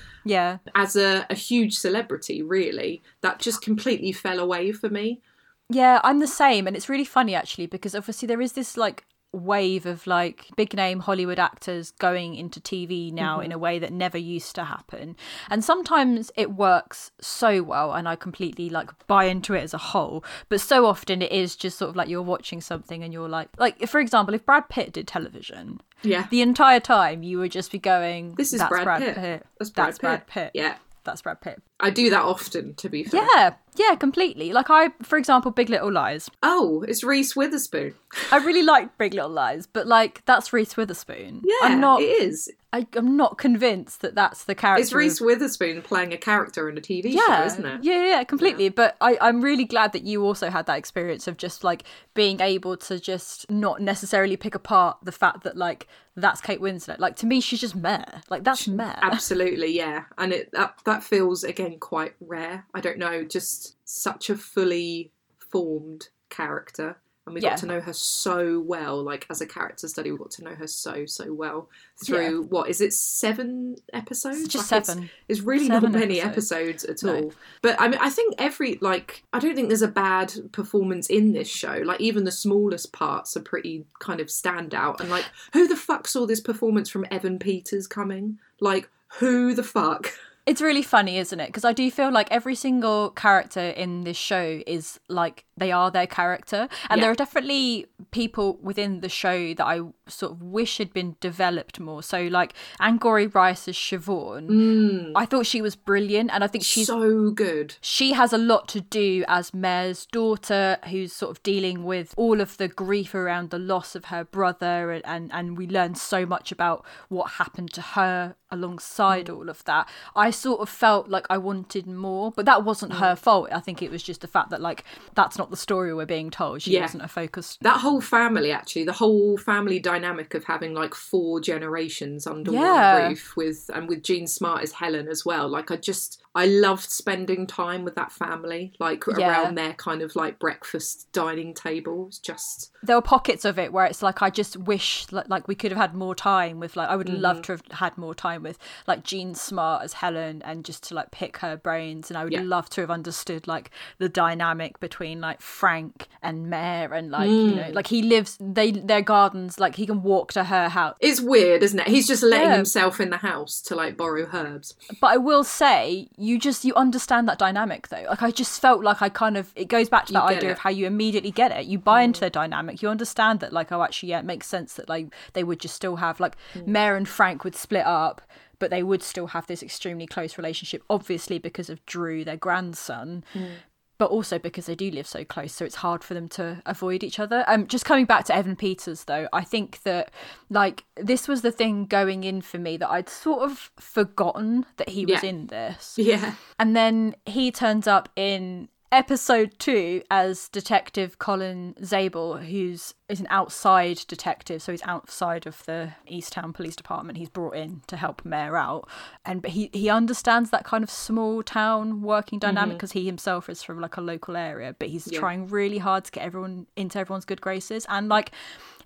as a, a huge celebrity, really. That just completely fell away for me. Yeah, I'm the same, and it's really funny actually because obviously there is this like wave of like big name Hollywood actors going into TV now in mm-hmm. a way that never used to happen. And sometimes it works so well and I completely like buy into it as a whole, but so often it is just sort of like you're watching something and you're like like for example, if Brad Pitt did television, Yeah. the entire time you would just be going This is that's Brad Pitt. Pitt. That's Brad That's Brad Pitt. Pitt. Yeah. That's Brad Pitt. I do that often, to be fair. Yeah, yeah, completely. Like I, for example, Big Little Lies. Oh, it's Reese Witherspoon. I really like Big Little Lies, but like that's Reese Witherspoon. Yeah, I'm not. it is. I, I'm not convinced that that's the character. It's Reese of- Witherspoon playing a character in a TV show, isn't it? yeah, yeah, completely. But I, I'm really glad that you also had that experience of just like being able to just not necessarily pick apart the fact that like that's Kate Winslet. Like to me, she's just Mare. Like that's Mare. Absolutely, yeah. And it that that feels again quite rare. I don't know, just such a fully formed character. And we Yeah. got to know her so well, like as a character study, we got to know her so, so well through what is it, seven episodes? just Like, seven. It's, it's really Seven not many episodes. episodes, at No. all. But I mean I think every like I don't think there's a bad performance in this show. Like even the smallest parts are pretty kind of stand out. And like who the fuck saw this performance from Evan Peters coming? Like who the fuck? *laughs* It's really funny, isn't it? Because I do feel like every single character in this show is like they are their character, and Yeah. there are definitely people within the show that I sort of wish had been developed more. So, like Angourie Rice as Siobhan, mm. I thought she was brilliant, and I think she's so good. she has a lot to do as Mare's daughter, who's sort of dealing with all of the grief around the loss of her brother, and and, and we learn so much about what happened to her alongside mm. all of that. I sort of felt like I wanted more, but that wasn't mm. her fault. I think it was just the fact that like that's not the story we're being told. She Yeah. wasn't a focus. That whole family, actually, the whole family dynamic of having like four generations under Yeah. one roof with and with Jean Smart as Helen as well. Like I just I loved spending time with that family, like Yeah. around their kind of like breakfast dining tables. Just there were pockets of it where it's like I just wish like, like we could have had more time with like I would love Mm-hmm. to have had more time with like Jean Smart as Helen and just to like pick her brains and I would love to have understood like the dynamic between like Frank and Mare and like you Mm. know hmm. like he lives they their gardens like he can walk to her house it's weird, isn't it? He's just letting Yeah. himself in the house to like borrow herbs. but I will say you just you understand that dynamic though. Like I just felt like I kind of it goes back to that idea it. of how you immediately get it. You buy into hmm. their dynamic. You understand that like oh actually yeah it makes sense that like they would just still have like hmm. Mare and Frank would split up but they would still have this extremely close relationship obviously because of Drew their grandson. But also because they do live so close, so it's hard for them to avoid each other. Um, just coming back to Evan Peters, though, I think that like this was the thing going in for me that I'd sort of forgotten that he was Yeah. in this. Yeah. And then he turns up in episode two as Detective Colin Zabel, who's is an outside detective, so he's outside of the Easttown Police Department. He's brought in to help Mare out, and but he he understands that kind of small town working dynamic because he himself is from like a local area, but he's Mm-hmm. Yeah. trying really hard to get everyone into everyone's good graces and like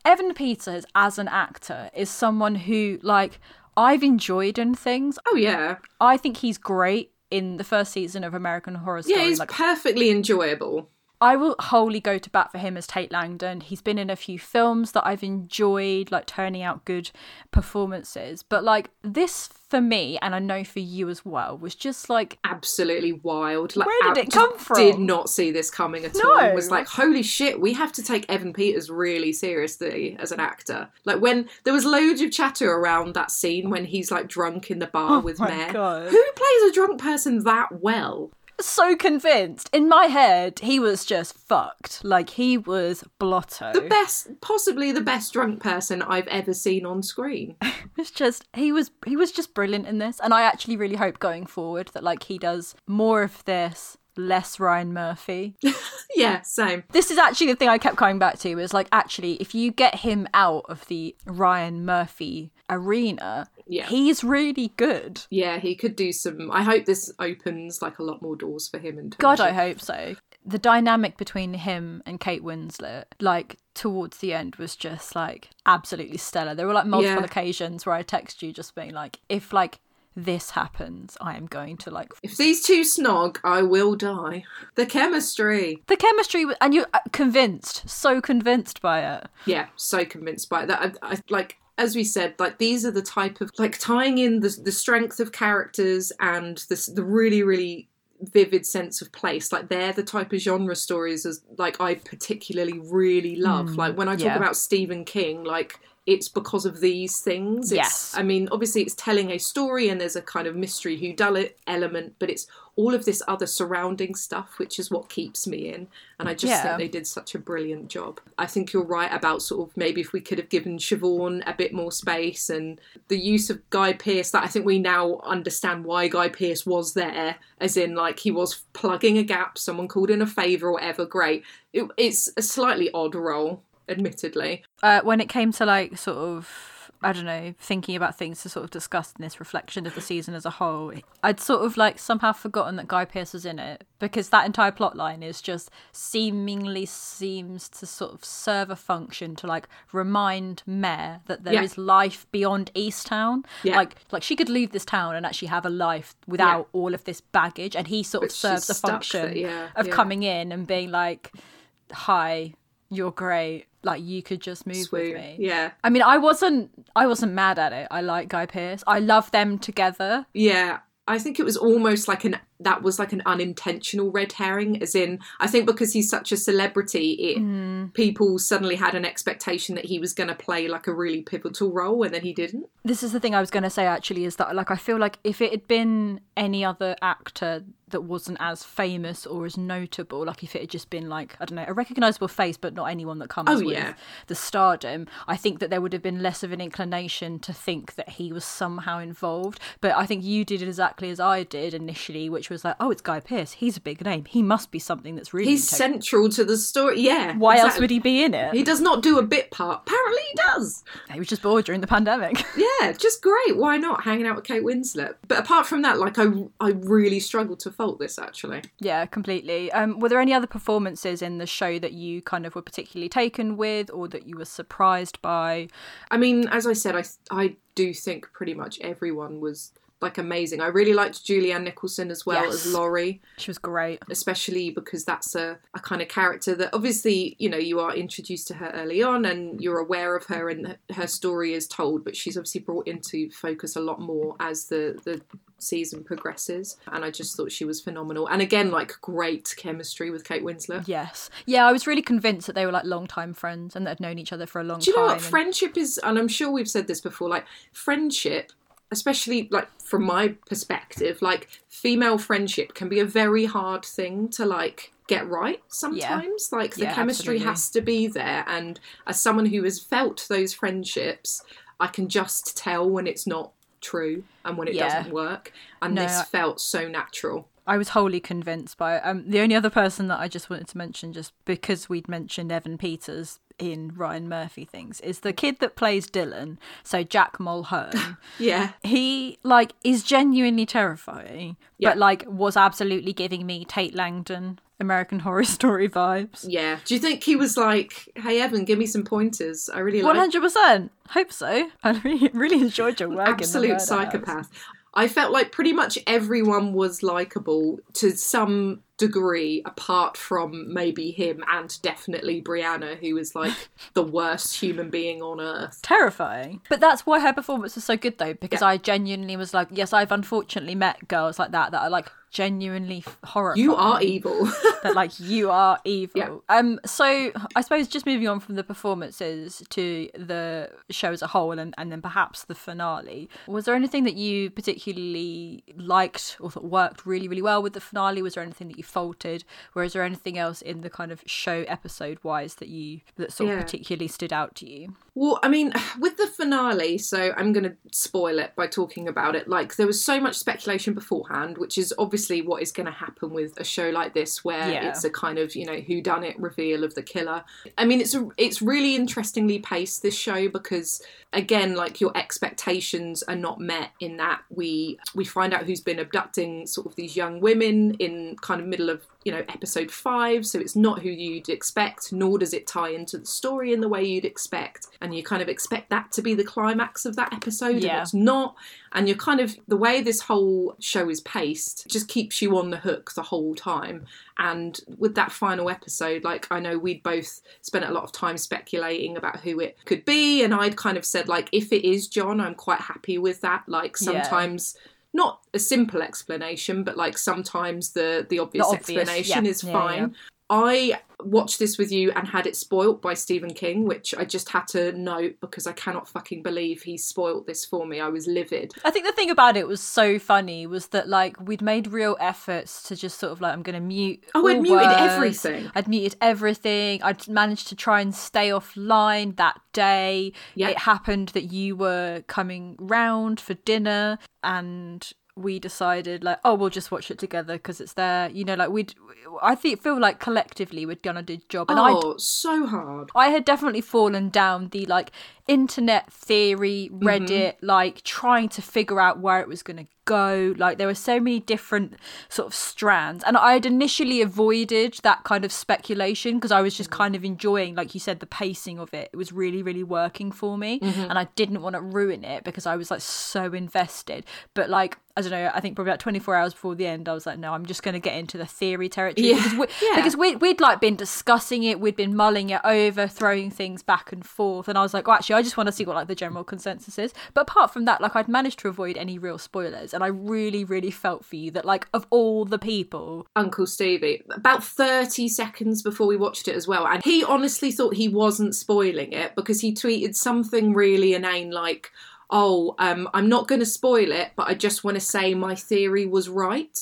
Evan Peters as an actor is someone who like I've enjoyed in things. Oh yeah, I think he's great in the first season of American Horror Story. yeah, he's like perfectly enjoyable. I will wholly go to bat for him as Tate Langdon. He's been in a few films that I've enjoyed, like turning out good performances. But like this for me, and I know for you as well, was just like Absolutely wild. Like, Where did I it come from? Did not see this coming at No. all. and Was like, holy shit, we have to take Evan Peters really seriously as an actor. Like when there was loads of chatter around that scene when he's like drunk in the bar oh with Oh Mare. God. Who plays a drunk person that well? So convinced. In my head, he was just fucked. Like he was blotto. The best, possibly the best drunk person I've ever seen on screen. *laughs* It was just he was he was just brilliant in this and i actually really hope going forward that like he does more of this less ryan murphy *laughs* yeah, same. this is actually the thing i kept coming back to is like actually if you get him out of the ryan murphy arena Yeah. he's really good Yeah, he could do some. I hope this opens like a lot more doors for him. And god i hope so the dynamic between him and kate winslet like towards the end was just like absolutely stellar there were like multiple Yeah. occasions where i text you just being like if like this happens i am going to like If these two snog, I will die. The chemistry. the chemistry and you're uh, convinced so convinced by it Yeah, so convinced by that. I, I like as we said, like these are the type of like tying in the the strength of characters and the the really really vivid sense of place. Like they're the type of genre stories as like I particularly really love. like when I talk yeah. about Stephen King, like it's because of these things. It's, Yes. I mean, obviously it's telling a story and there's a kind of mystery who done it element, but it's all of this other surrounding stuff, which is what keeps me in. And I just Yeah. think they did such a brilliant job. I think you're right about sort of maybe if we could have given Siobhan a bit more space and the use of Guy Pearce, that I think we now understand why Guy Pearce was there, as in like he was plugging a gap, someone called in a favour or whatever, great. It, it's a slightly odd role, admittedly. uh, when it came to like sort of i don't know thinking about things to sort of discuss in this reflection of the season as a whole i'd sort of like somehow forgotten that guy pearce was in it because that entire plot line is just seemingly seems to sort of serve a function to like remind Mare that there is Yeah. life beyond Easttown. Yeah. Like like she could leave this town and actually have a life without all of this baggage and he sort of But she's serves the function there, yeah, of yeah. coming in and being like hi you're great like you could just move Swoon. with me Yeah. i mean i wasn't i wasn't mad at it i like guy pearce i love them together Yeah. I think it was almost like an that was like an unintentional red herring, as in I think because he's such a celebrity, it Hmm. people suddenly had an expectation that he was going to play like a really pivotal role, and then he didn't. this is the thing i was going to say actually is that like i feel like if it had been any other actor that wasn't as famous or as notable like if it had just been like i don't know a recognizable face but not anyone that comes Oh, with yeah. the stardom i think that there would have been less of an inclination to think that he was somehow involved but i think you did exactly as i did initially which was like oh it's guy pearce he's a big name he must be something that's really He's integral. central to the story. Yeah. why else would he be in it He does not do a bit part. Apparently, he does. he was just bored during the pandemic *laughs* Yeah, just great. Why not hanging out with Kate Winslet? But apart from that, like I, I really struggled to fault this actually. Yeah, completely. Um, were there any other performances in the show that you kind of were particularly taken with, or that you were surprised by? I mean, as I said, I I do think pretty much everyone was like amazing. I really liked Julianne Nicholson as well Yes. as Laurie, She was great. especially because that's a, a kind of character that obviously, you know, you are introduced to her early on and you're aware of her and her story is told, but she's obviously brought into focus a lot more as the, the season progresses. And I just thought she was phenomenal. And again, like great chemistry with Kate Winslet. Yes, yeah. I was really convinced that they were like long-time friends and that had known each other for a long time Do you know time. what and- friendship is? And I'm sure we've said this before. Like friendship, especially like from my perspective, like female friendship can be a very hard thing to like get right sometimes. Like the Yeah, chemistry absolutely. has to be there. And as someone who has felt those friendships, I can just tell when it's not true and when it Yeah. doesn't work. And No, this felt so natural. I was wholly convinced by it. Um, the only other person that I just wanted to mention, just because we'd mentioned Evan Peters in Ryan Murphy things, is the kid that plays Dylan. So Jack Mulhern. *laughs* Yeah. he like is genuinely terrifying, Yeah. but like was absolutely giving me Tate Langdon American Horror *laughs* Story vibes. Yeah. Do you think he was like, "Hey Evan, give me some pointers. I really One like hundred percent. Hope so. *laughs* I really, really enjoyed your work. absolute psychopath. I felt like pretty much everyone was likable to some degree, apart from maybe him and definitely Brianna, who was like *laughs* the worst human being on earth. terrifying. But that's why her performance was so good, though, because I genuinely was like, yes, I've unfortunately met girls like that that are like genuinely horrified. You are evil. *laughs* that like you are evil. Yeah. Um. So I suppose just moving on from the performances to the show as a whole, and and then perhaps the finale. Was there anything that you particularly liked or thought worked really really well with the finale? Was there anything that you faulted? Or is there anything else in the kind of show episode wise that you that sort of particularly stood out to you? Well, I mean, *sighs* with the finale, so I'm going to spoil it by talking about it. Like, there was so much speculation beforehand, which is obviously what is going to happen with a show like this, where Yeah. it's a kind of you know who done it reveal of the killer. I mean, it's a, it's really interestingly paced this show because again, like your expectations are not met in that we we find out who's been abducting sort of these young women in kind of middle of you know episode five, so it's not who you'd expect, nor does it tie into the story in the way you'd expect, and you kind of expect that to be the climax of that episode, Yeah. and it's not. And you're kind of the way this whole show is paced just keeps you on the hook the whole time. And with that final episode, like I know we'd both spent a lot of time speculating about who it could be, and I'd kind of said like if it is John, I'm quite happy with that. Like Yeah. Not a simple explanation, but like sometimes the the obvious, obvious, explanation yeah. is Yeah, fine. I watched this with you and had it spoilt by Stephen King, which I just had to note because I cannot fucking believe he spoilt this for me. I was livid. I think the thing about it was so funny was that like we'd made real efforts to just sort of like I'm going to mute. Oh, I'd muted words. everything. I'd muted everything. I'd managed to try and stay offline that day. Yeah. It happened that you were coming round for dinner and we decided like oh we'll just watch it together because it's there you know like we'd i think feel like collectively we'd done a good job and i oh, so hard. I had definitely fallen down the like internet theory, Reddit, mm-hmm. like trying to figure out where it was going to go. Like there were so many different sort of strands, and I had initially avoided that kind of speculation because I was just mm. kind of enjoying, like you said, the pacing of it. It was really, really working for me, mm-hmm. and I didn't want to ruin it because I was like so invested. But like I don't know, I think probably about 24 hours before the end, I was like, no, I'm just going to get into the theory territory Yeah, because, we, yeah. because we, we'd like been discussing it, we'd been mulling it over, throwing things back and forth, and I was like, well, actually, I just want to see what like the general consensus is. But apart from that, like I'd managed to avoid any real spoilers, and I really, really felt for you that like of all the people, Uncle Stevie, about 30 seconds before we watched it as well. And he honestly thought he wasn't spoiling it because he tweeted something really inane like, Oh, um, I'm not going to spoil it, but I just want to say my theory was right.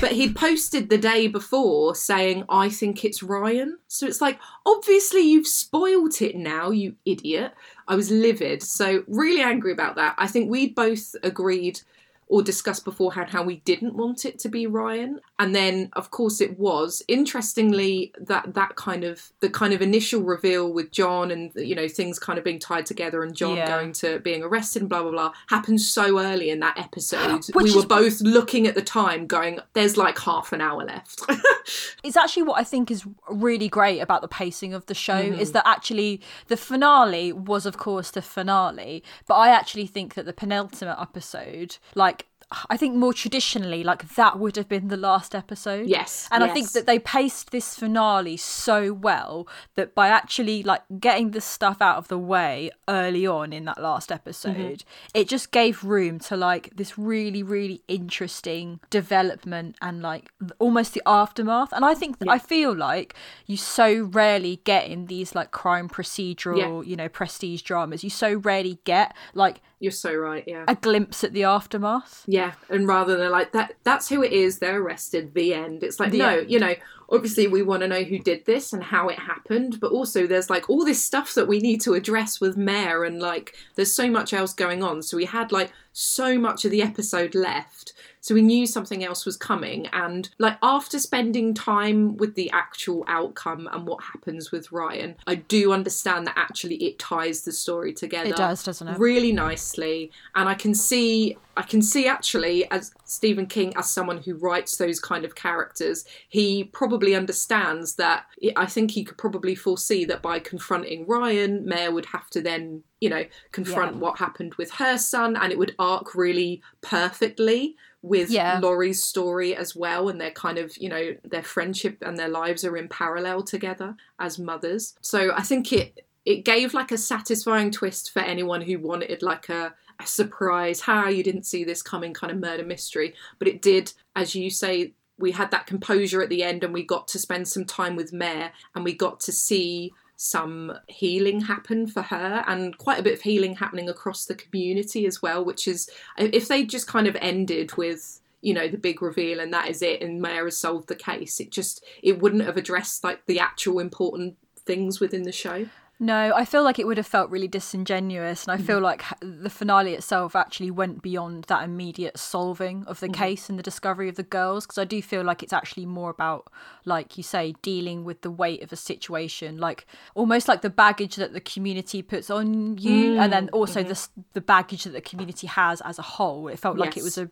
But he'd *laughs* posted the day before saying, I think it's Ryan. So it's like, obviously you've spoilt it now, you idiot. I was livid. So, really angry about that. I think we both agreed or discussed beforehand how we didn't want it to be Ryan. And then of course it was. Interestingly, that that kind of the kind of initial reveal with John and you know, things kind of being tied together and John Yeah. going to being arrested and blah blah blah happened so early in that episode. *gasps* Which we were both looking at the time going, There's like half an hour left. *laughs* it's actually what I think is really great about the pacing of the show Mm-hmm. is that actually the finale was, of course, the finale, but I actually think that the penultimate episode, like, I think more traditionally, like that would have been the last episode. Yes, And I think that they paced this finale so well that by actually like getting the stuff out of the way early on in that last episode, Mm-hmm. it just gave room to like this really, really interesting development and like almost the aftermath. And I think I feel like you so rarely get in these like crime procedural, you know, prestige dramas. You so rarely get like You're so right, yeah. a glimpse at the aftermath. Yeah, and rather than like that, that's who it is. They're arrested. The end. It's like The no, end. you know, obviously we want to know who did this and how it happened but also there's like all this stuff that we need to address with Mare and like there's so much else going on. So we had like so much of the episode left so we knew something else was coming. And like after spending time with the actual outcome and what happens with Ryan I do understand that actually it ties the story together It does, doesn't it? really nicely. And I can see I can see actually as Stephen King as someone who writes those kind of characters he probably understands that I think he could probably foresee that by confronting Ryan Mare would have to then you know confront Yeah. what happened with her son and it would arc really perfectly with Yeah. Laurie's story as well and their kind of you know their friendship and their lives are in parallel together as mothers so I think it it gave like a satisfying twist for anyone who wanted like a, a surprise how you didn't see this coming kind of murder mystery but it did as you say we had that composure at the end and we got to spend some time with Mare and we got to see some healing happen for her and quite a bit of healing happening across the community as well which is if they just kind of ended with you know the big reveal and that is it and Mare has solved the case it just it wouldn't have addressed like the actual important things within the show No, I feel like it would have felt really disingenuous, Mm-hmm. and I feel like the finale itself actually went beyond that immediate solving of the Mm-hmm. case and the discovery of the girls. Because I do feel like it's actually more about, like you say, dealing with the weight of a situation, like almost like the baggage that the community puts on you, and then also the s the baggage that the community has as a whole. It felt like it Mm-hmm. Was a,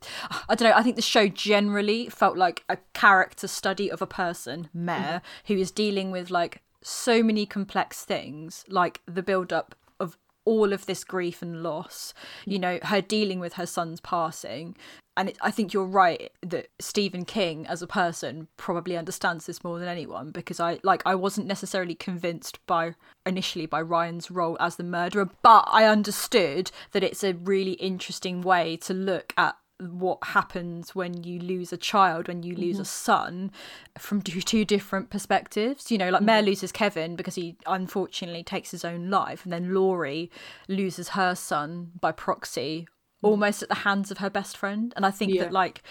I don't know. I think the show generally felt like a character study of a person, Mare, who is dealing with like so many complex things, like the build up of all of this grief and loss, you know, her dealing with her son's passing. And it, I think you're right that Stephen King, as a person, probably understands this more than anyone because I like I wasn't necessarily convinced by initially by Ryan's role as the murderer, but I understood that it's a really interesting way to look at what happens when you lose a child, when you lose a mm-hmm. son, from *laughs* two, two different perspectives. You know, like Mare mm-hmm. loses Kevin because he unfortunately takes his own life, and then Laurie loses her son by proxy, mm-hmm. almost at the hands of her best friend. And I think Yeah. that, like,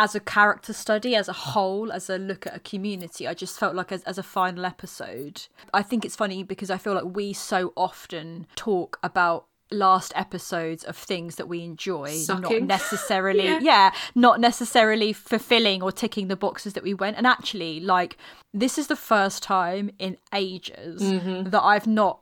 as a character study, as a whole, as a look at a community, I just felt like as, as a final episode, I think it's funny because I feel like we so often talk about last episodes of things that we enjoy not *laughs* necessarily Yeah. yeah not necessarily fulfilling or ticking the boxes that we went and actually like this is the first time in ages Mm-hmm. that i've not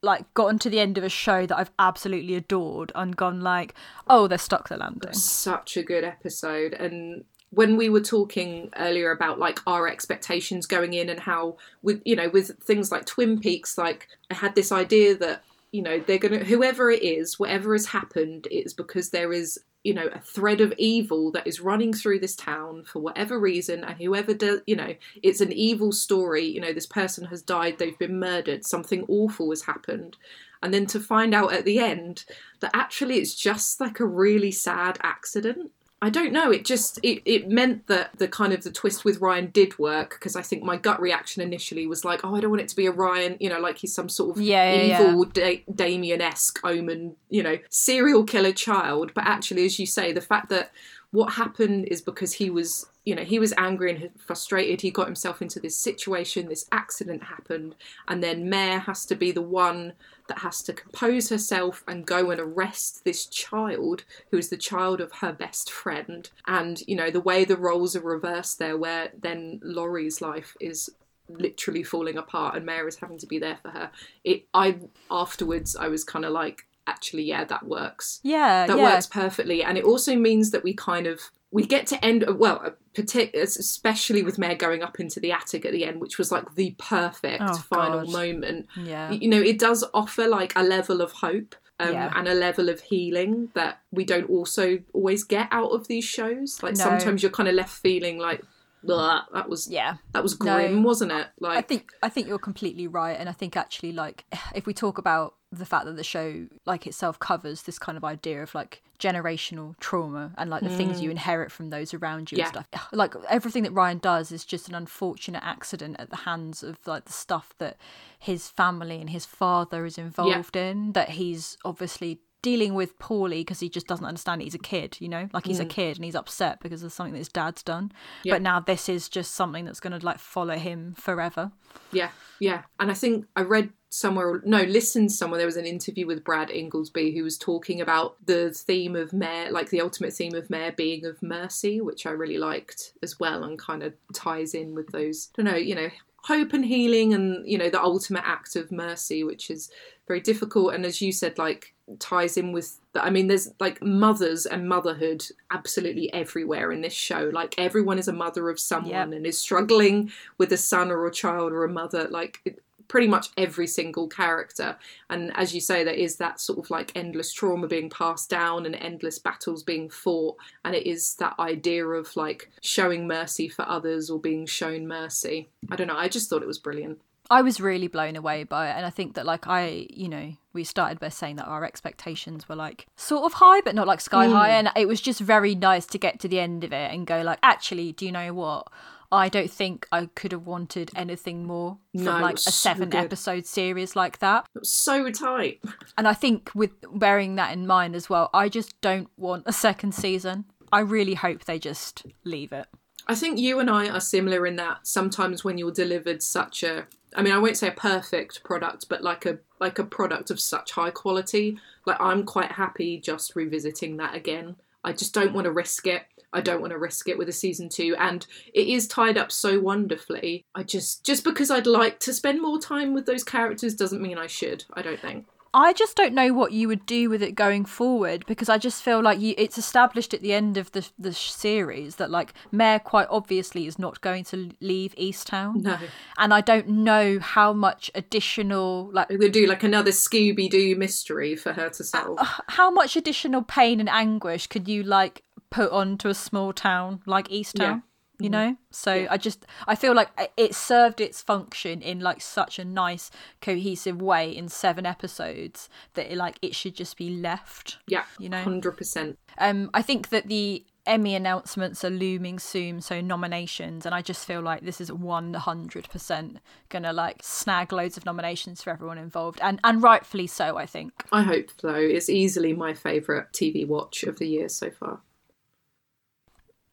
like gotten to the end of a show that i've absolutely adored and gone like oh they're stuck the landing such a good episode and when we were talking earlier about like our expectations going in and how with you know with things like twin peaks like i had this idea that you know they're gonna whoever it is whatever has happened it's because there is you know a thread of evil that is running through this town for whatever reason and whoever does you know it's an evil story you know this person has died they've been murdered something awful has happened. And then to find out at the end that actually it's just like a really sad accident I don't know. It just it, it meant that the kind of the twist with Ryan did work because I think my gut reaction initially was like, oh, I don't want it to be a Ryan, you know, like he's some sort of Yeah, yeah, evil da- Damien esque omen, you know, serial killer child. But actually, as you say, the fact that what happened is because he was, you know, he was angry and frustrated. He got himself into this situation. This accident happened, and then Mare has to be the one that has to compose herself and go and arrest this child who is the child of her best friend. And, you know, the way the roles are reversed there, where then Laurie's life is literally falling apart and Mare is having to be there for her. It I afterwards I was kind of like actually yeah that works. yeah That yeah works perfectly and it also means that we kind of we get to end well partic- especially with Mare going up into the attic at the end which was like the perfect Oh, final God. moment yeah you know it does offer like a level of hope um, Yeah. and a level of healing that we don't also always get out of these shows like No. sometimes you're kind of left feeling like that was yeah that was No. grim wasn't it like I think I think you're completely right, and I think actually like *sighs* if we talk about the fact that the show like itself covers this kind of idea of like generational trauma and like the things you inherit from those around you Mm. Yeah. and stuff like everything that Ryan does is just an unfortunate accident at the hands of like the stuff that his family and his father is involved in that he's obviously dealing with poorly because he just doesn't understand it. He's a kid, you know, like he's a Mm. kid and he's upset because of something that his dad's done. Yeah. But now this is just something that's going to like follow him forever. Yeah, yeah. And I think I read somewhere, no, listened somewhere, there was an interview with Brad Ingelsby who was talking about the theme of Mare, like the ultimate theme of Mare being of mercy, which I really liked as well and kind of ties in with those, I don't know, you know, hope and healing and, you know, the ultimate act of mercy, which is very difficult. And as you said, like, ties in with I mean there's like mothers and motherhood absolutely everywhere in this show. Like everyone is a mother of someone and is struggling with a son or a child or a mother. Like it, pretty much every single character. And as you say there is that sort of like endless trauma being passed down and endless battles being fought. And it is that idea of like showing mercy for others or being shown mercy. I don't know i just thought it was brilliant. I was really blown away by it, and I think that like I, you know, we started by saying that our expectations were like sort of high, but not like sky hmm. high, and it was just very nice to get to the end of it and go like, actually, do you know what? I don't think I could have wanted anything more from No, like a seven good. episode series like that. it was so tight And I think with bearing that in mind as well, I just don't want a second season. I really hope they just leave it. I think you and I are similar in that sometimes when you're delivered such a I mean I won't say a perfect product but like a like a product of such high quality like I'm quite happy just revisiting that again. I just don't want to risk it. I don't want to risk it with a season 2 and it is tied up so wonderfully. I just just because I'd like to spend more time with those characters doesn't mean I should. I don't think. I just don't know what you would do with it going forward because I just feel like you, it's established at the end of the the series that like Mare quite obviously is not going to leave Easttown, No. and I don't know how much additional like They do like another Scooby Doo mystery for her to solve. Uh, how much additional pain and anguish could you like put onto a small town like Easttown? Yeah. You know, so I just I feel like it served its function in like such a nice cohesive way in seven episodes that it, like it should just be left. yeah. You know, 100%. um, I think that the Emmy announcements are looming soon, so nominations, and I just feel like this is one hundred percent gonna like snag loads of nominations for everyone involved, and and rightfully so. I think. I hope so. It's easily my favourite TV watch of the year so far.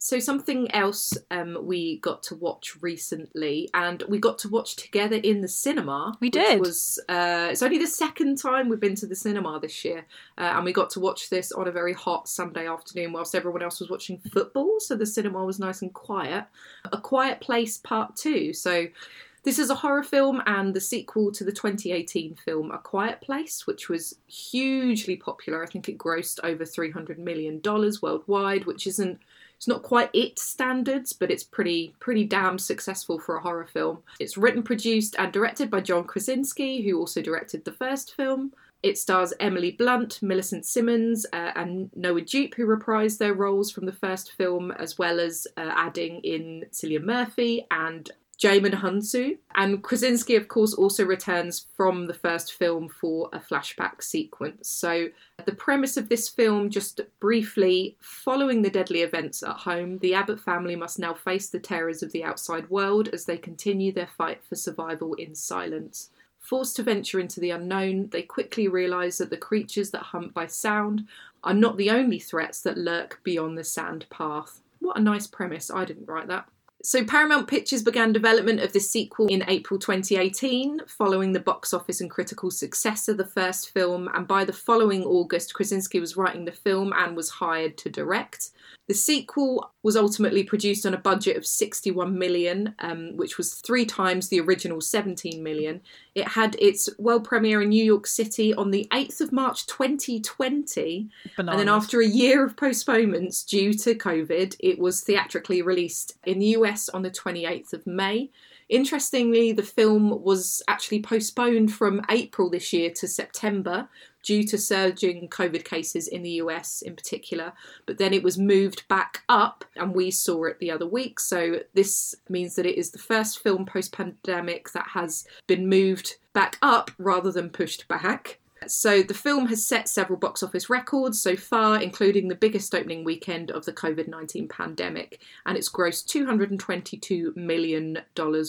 So something else um, we got to watch recently, and we got to watch together in the cinema. We did. Was uh, it's only the second time we've been to the cinema this year, uh, and we got to watch this on a very hot Sunday afternoon whilst everyone else was watching football. So the cinema was nice and quiet. A Quiet Place Part Two. So this is a horror film and the sequel to the 2018 film A Quiet Place, which was hugely popular. I think it grossed over $300 million worldwide, which isn't it's not quite it standards, but it's pretty pretty damn successful for a horror film. It's written, produced, and directed by John Krasinski, who also directed the first film. It stars Emily Blunt, Millicent Simmonds, uh, and Noah Jupe, who reprised their roles from the first film, as well as uh, adding in Cillian Murphy and Djimon Hounsou. And Krasinski, of course, also returns from the first film for a flashback sequence. So, the premise of this film, just briefly, following the deadly events at home, the Abbott family must now face the terrors of the outside world as they continue their fight for survival in silence. Forced to venture into the unknown, they quickly realise that the creatures that hunt by sound are not the only threats that lurk beyond the sand path. What a nice premise. I didn't write that. So, Paramount Pictures began development of the sequel in April 2018, following the box office and critical success of the first film. And by the following August, Krasinski was writing the film and was hired to direct. The sequel was ultimately produced on a budget of 61 million, um, which was three times the original 17 million. It had its world premiere in New York City on the 8th of March 2020. And then after a year of postponements due to COVID, it was theatrically released in the US on the 28th of May. Interestingly, the film was actually postponed from April this year to September due to surging COVID cases in the US in particular, but then it was moved back up and we saw it the other week. So this means that it is the first film post pandemic that has been moved back up rather than pushed back. So the film has set several box office records so far, including the biggest opening weekend of the COVID 19 pandemic, and it's grossed $222 million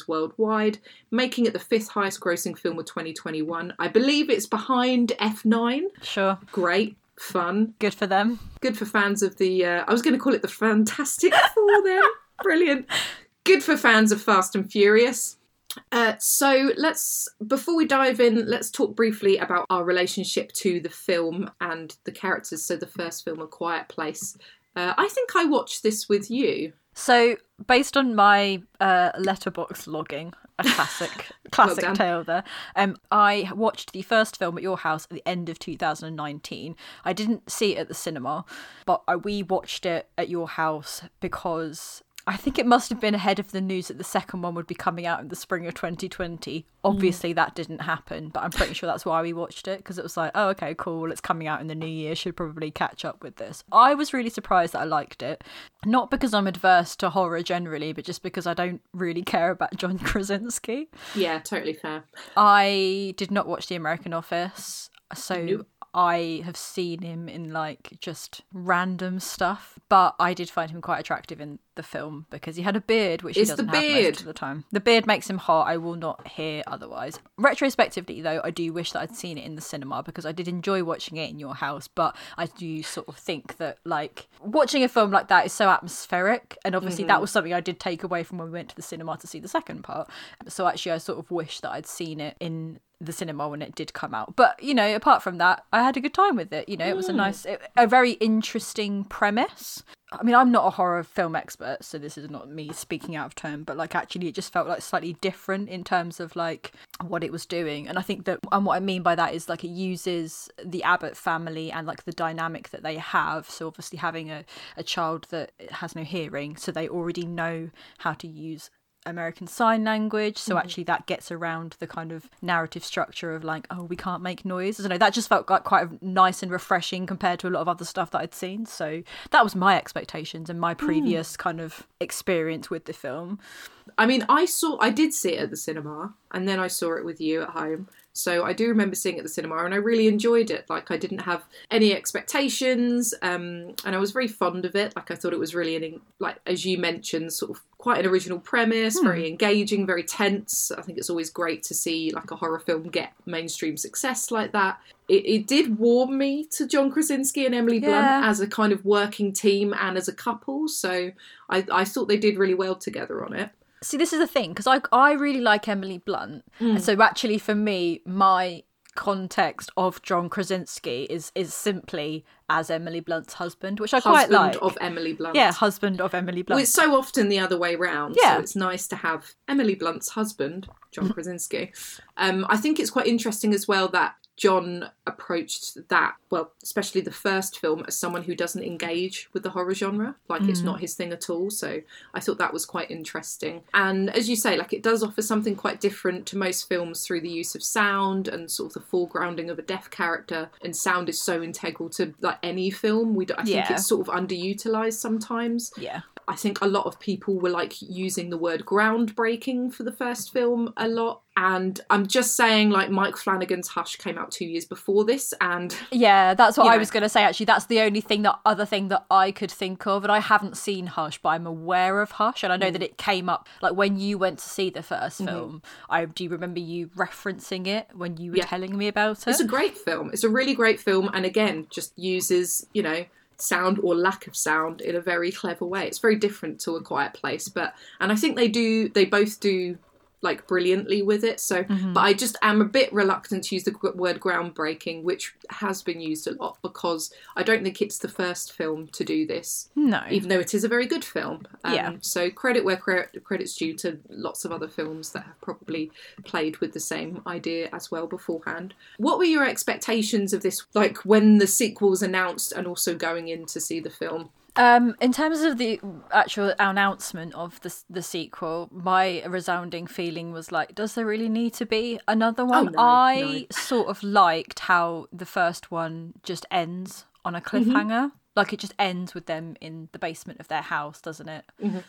worldwide, making it the fifth highest grossing film of 2021. I believe it's behind F9. Sure. Great. Fun. Good for them. Good for fans of the. Uh, I was going to call it the Fantastic Four. Then *laughs* brilliant. Good for fans of Fast and Furious. Uh, so let's before we dive in, let's talk briefly about our relationship to the film and the characters. So the first film, A Quiet Place. Uh, I think I watched this with you. So, based on my uh, Letterboxd logging, a classic, *laughs* classic done. tale there. Um, I watched the first film at your house at the end of 2019. I didn't see it at the cinema, but I, we watched it at your house because I think it must have been ahead of the news that the second one would be coming out in the spring of 2020. Obviously, that didn't happen, but I'm pretty sure that's why we watched it because it was like, oh, okay, cool, it's coming out in the new year, should probably catch up with this. I was really surprised that I liked it, not because I'm adverse to horror generally, but just because I don't really care about *laughs* John Krasinski. Yeah, totally fair. I did not watch The American Office, so Nope. I have seen him in like just random stuff, but I did find him quite attractive in the film because he had a beard, which It's he the doesn't have beard. most of the time. The beard makes him hot. I will not hear otherwise. Retrospectively, though, I do wish that I'd seen it in the cinema because I did enjoy watching it in your house, but I do sort of think that like watching a film like that is so atmospheric, and obviously Mm-hmm. that was something I did take away from when we went to the cinema to see the second part. So actually, I sort of wish that I'd seen it in the cinema when it did come out. But you know, apart from that, I had a good time with it. You know, it was a nice, a very interesting premise. I mean, I'm not a horror film expert, so this is not me speaking out of turn, but like actually, it just felt like slightly different in terms of like what it was doing. And I think that, and what I mean by that is like it uses the Abbott family and like the dynamic that they have. So obviously, having a, a child that has no hearing, so they already know how to use American Sign Language. So mm-hmm. actually, that gets around the kind of narrative structure of like, oh, we can't make noise. I don't know. That just felt like quite nice and refreshing compared to a lot of other stuff that I'd seen. So that was my expectations and my hmm. previous kind of experience with the film. I mean, I saw, I did see it at the cinema, and then I saw it with you at home. So I do remember seeing it at the cinema, and I really enjoyed it. Like I didn't have any expectations, um, and I was very fond of it. Like I thought it was really an, like as you mentioned, sort of quite an original premise, very engaging, very tense. I think it's always great to see like a horror film get mainstream success like that. It, it did warm me to John Krasinski and Emily Blunt Yeah. as a kind of working team and as a couple. So I, I thought they did really well together on it. See, this is the thing because I I really like Emily Blunt, and so actually for me, my context of John Krasinski is is simply as Emily Blunt's husband, which I quite husband like. of Emily Blunt. yeah, husband of Emily Blunt. Well, it's so often the other way round. Yeah. So it's nice to have Emily Blunt's husband, John Krasinski. Um, I think it's quite interesting as well that John approached that, well, especially the first film, as someone who doesn't engage with the horror genre. Like it's hmm. not his thing at all. So I thought that was quite interesting. And as you say, like it does offer something quite different to most films through the use of sound and sort of the foregrounding of a deaf character. And sound is so integral to like any film. We, d- I think Yeah. it's sort of underutilized sometimes. yeah. I think a lot of people were like using the word groundbreaking for the first film a lot. And I'm just saying, like, Mike Flanagan's Hush came out two years before this, and Yeah, that's what I know. was going to say. Actually, that's the only thing that other thing that I could think of, and I haven't seen Hush, but I'm aware of Hush, and I Mm. know that it came up like when you went to see the 1st film. I do remember you referencing it when you were Mm-hmm. Yeah. telling me about it. it's a great film. It's a really great film, and again, just uses, you know, sound or lack of sound in a very clever way. It's very different to A Quiet Place, but, and I think they do, they both do like brilliantly with it. So, but I just am a bit reluctant to use the word groundbreaking, which has been used a lot because I don't think it's the first film to do this. no, even though it is a very good film. Um, Yeah. So credit where credit, credit's due to lots of other films that have probably played with the same idea as well beforehand. What were your expectations of this? Like when the sequel was announced, and also going in to see the film. Um, in terms of the actual announcement of the the sequel, my resounding feeling was like, does there really need to be another one? Oh, no, I sort of liked how the first one just ends on a cliffhanger. Like it just ends with them in the basement of their house, doesn't it?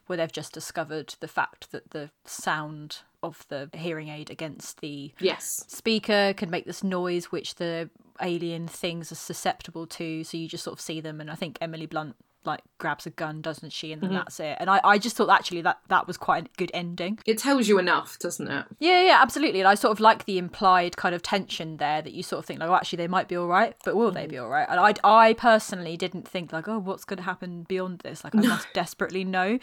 Where they've just discovered the fact that the sound of the hearing aid against the Yes. speaker can make this noise which the alien things are susceptible to so you just sort of see them and i think emily blunt like grabs a gun, doesn't she? And then Mm-hmm. that's it. And I, I just thought actually that that was quite a good ending. It tells you enough, doesn't it? Yeah, yeah, absolutely. And I sort of like the implied kind of tension there that you sort of think like, oh, actually they might be all right, but will Mm. they be all right? And I, I personally didn't think like, oh, what's going to happen beyond this? Like I must desperately *laughs* know.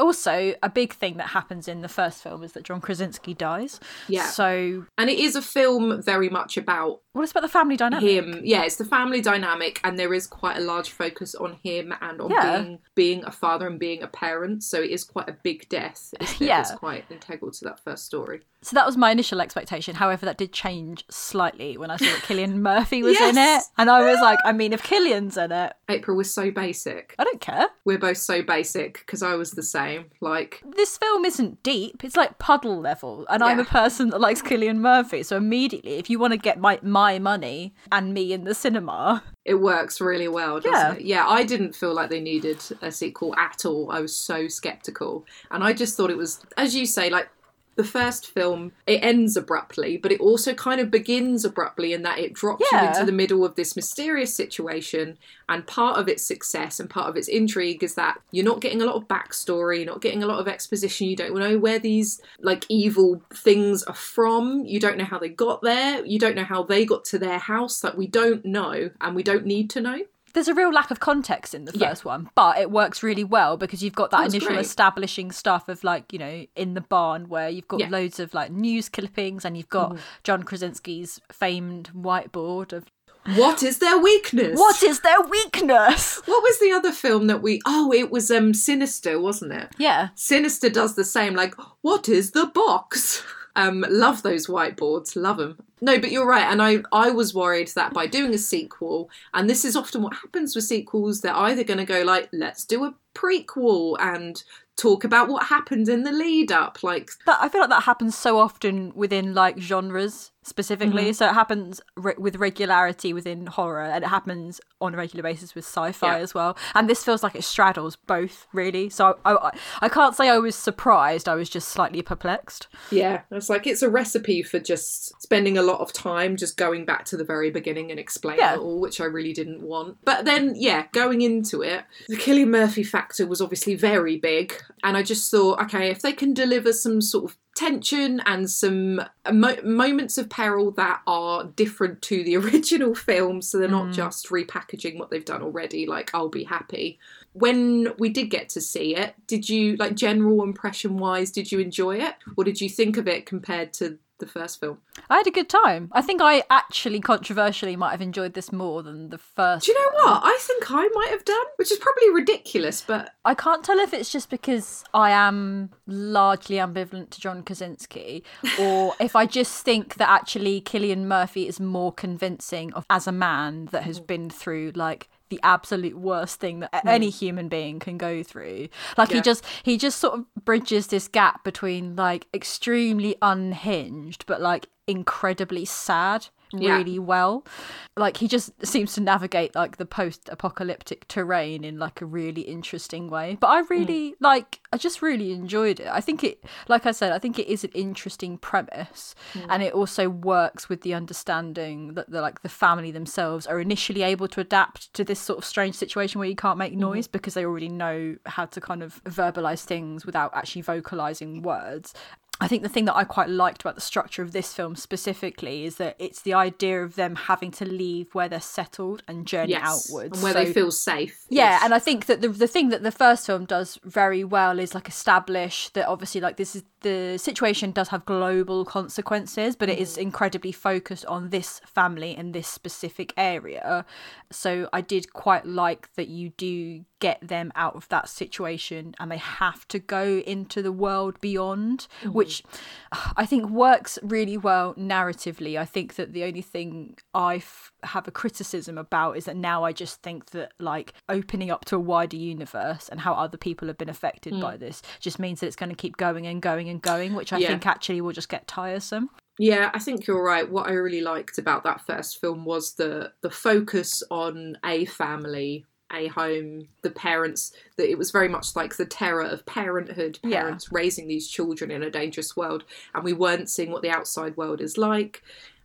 also, a big thing that happens in the first film is that John Krasinski dies. Yeah. So And it is a film very much about what is about the family dynamic? him. Yeah, it's the family dynamic, and there is quite a large focus on him and on Yeah. being being a father and being a parent. So it is quite a big death. It? Yeah. It's quite integral to that first story. So that was my initial expectation. However, that did change slightly when I saw that Cillian *laughs* Murphy was in it. And I was like, ah! I mean, if Cillian's in it, April was so basic. I don't care. We're both so basic because I was the same. Like, This film isn't deep. It's like puddle level. And I'm a person that likes Cillian Murphy. So immediately, if you want to get my, my money and me in the cinema, it works really well, doesn't Yeah. it? Yeah, I didn't feel like they needed a sequel at all. I was so skeptical. And I just thought it was, as you say, like the first film, it ends abruptly, but it also kind of begins abruptly in that it drops you into the middle of this mysterious situation. And part of its success and part of its intrigue is that you're not getting a lot of backstory, you're not getting a lot of exposition. You don't know where these like evil things are from. You don't know how they got there. You don't know how they got to their house. Like we don't know, and we don't need to know. There's a real lack of context in the Yeah. first one, but it works really well because you've got that That's initial great. establishing stuff of like, you know, in the barn where you've got Yeah. Loads of like news clippings and you've got John Krasinski's famed whiteboard of What is their weakness? what is their weakness? What was the other film that we? Oh, it was um Sinister, wasn't it? Yeah. Sinister does the same. Like, what is the box? *laughs* Um, love those whiteboards. Love them. No, but you're right, and I I was worried that by doing a sequel, and this is often what happens with sequels, they're either going to go like, let's do a prequel and talk about what happened in the lead up, like That I feel like that happens so often within like genres specifically. Mm-hmm. So it happens re- with regularity within horror, and it happens on a regular basis with sci-fi Yeah. as well. And this feels like it straddles both really. So I, I I can't say I was surprised. I was just slightly perplexed. Yeah, it's like it's a recipe for just spending a lot of time just going back to the very beginning and explaining Yeah. it all, which I really didn't want. But then, yeah, going into it, the Cillian Murphy factor was obviously very big, and I just thought, okay, if they can deliver some sort of tension and some mo- moments of peril that are different to the *laughs* original film, so they're not mm. just repackaging what they've done already, like I'll be happy. When we did get to see it, did you like general impression wise? Did you enjoy it, or did you think of it compared to the first film? I had a good time. I think I actually controversially might have enjoyed this more than the first. Do you know what? I think I might have done, which is probably ridiculous, but I can't tell if it's just because I am largely ambivalent to John Krasinski, or *laughs* if I just think that actually Cillian Murphy is more convincing of as a man that has mm. been through like the absolute worst thing that a- hmm. any human being can go through. Like he just he just sort of bridges this gap between like extremely unhinged but like incredibly sad Yeah. really well. Like he just seems to navigate like the post-apocalyptic terrain in like a really interesting way. But I mm. really like I just really enjoyed it. I think it like I said, I think it is an interesting premise mm. and it also works with the understanding that the like the family themselves are initially able to adapt to this sort of strange situation where you can't make mm-hmm. noise because they already know how to kind of verbalize things without actually vocalizing words. I think the thing that I quite liked about the structure of this film specifically is that it's the idea of them having to leave where they're settled and journey yes, outwards. and where So- they feel safe. yeah, Yes. and I think that the the thing that the first film does very well is like establish that obviously like this is the situation does have global consequences, but it is mm. incredibly focused on this family and this specific area. So I did quite like that you do get them out of that situation and they have to go into the world beyond, mm. which I think works really well narratively. I think that the only thing I f- have a criticism about is that now I just think that like opening up to a wider universe and how other people have been affected by hmm. this just means that it's going to keep going and going and going, which I Yeah. think actually will just get tiresome. Yeah, I think you're right. What I really liked about that first film was the the focus on a family, a home, the parents. That it was very much like the terror of parenthood, Yeah. parents raising these children in a dangerous world, and we weren't seeing what the outside world is like.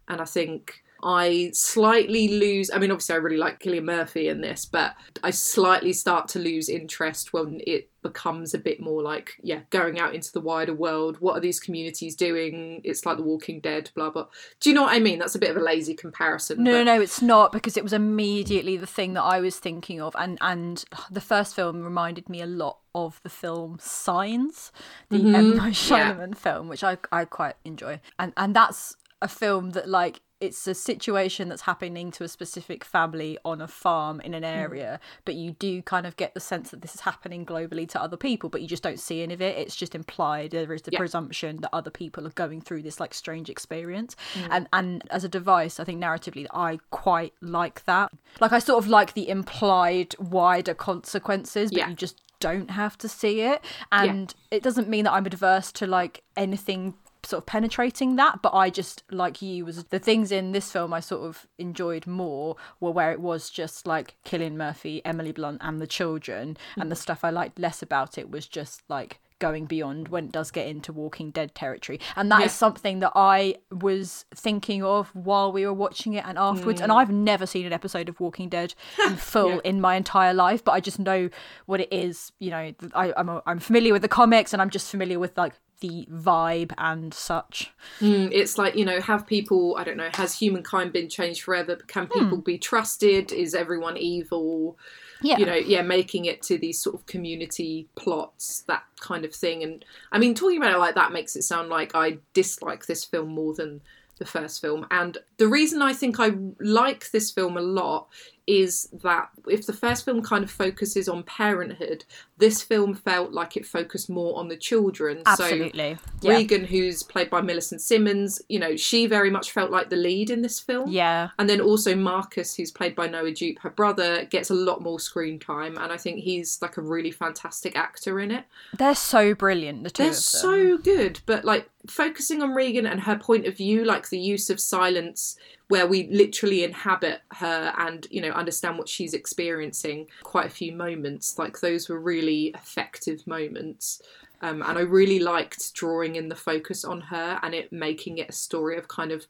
And I think I slightly lose. I mean, obviously, I really like Cillian Murphy in this, but I slightly start to lose interest when it becomes a bit more like, yeah, going out into the wider world. What are these communities doing? It's like The Walking Dead, blah, blah. Do you know what I mean? That's a bit of a lazy comparison. No, but... no, no, it's not because it was immediately the thing that I was thinking of, and and the first film reminded me a lot of the film Signs, the mm-hmm. M. Night Shyamalan yeah. film, which I I quite enjoy, and and that's a film that like it's a situation that's happening to a specific family on a farm in an hmm. area, but you do kind of get the sense that this is happening globally to other people, but you just don't see any of it. It's just implied. There is the yeah. presumption that other people are going through this like strange experience. Mm. And and as a device, I think narratively I quite like that. Like I sort of like the implied wider consequences, but yeah. you just don't have to see it. And yeah. it doesn't mean that I'm adverse to like anything sort of penetrating that but i just like you was the things in this film i sort of enjoyed more were where it was just like Cillian Murphy Emily Blunt and the children and the stuff i liked less about it was just like going beyond when it does get into Walking Dead territory. And that yeah. is something that I was thinking of while we were watching it and afterwards. Mm. And I've never seen an episode of Walking Dead in *laughs* full yeah. in my entire life, but I just know what it is. You know, I, I'm, I'm familiar with the comics and I'm just familiar with like the vibe and such. Mm, it's like, you know, have people, I don't know, has humankind been changed forever? Can hmm. people mm. be trusted? Is everyone evil? Yeah. You know, yeah, making it to these sort of community plots, that kind of thing. And I mean, talking about it like that makes it sound like I dislike this film more than the first film. And the reason I think I like this film a lot is that if the first film kind of focuses on parenthood, this film felt like it focused more on the children. Absolutely. So yeah. Regan, who's played by Millicent Simmonds, you know, she very much felt like the lead in this film. Yeah. And then also Marcus, who's played by Noah Jupe, her brother, gets a lot more screen time, and I think he's like a really fantastic actor in it. They're so brilliant, the two They're so good, but like focusing on Regan and her point of view, like the use of silence where we literally inhabit her and you know understand what she's experiencing quite a few moments. Like those were really effective moments um, and I really liked drawing in the focus on her and it making it a story of kind of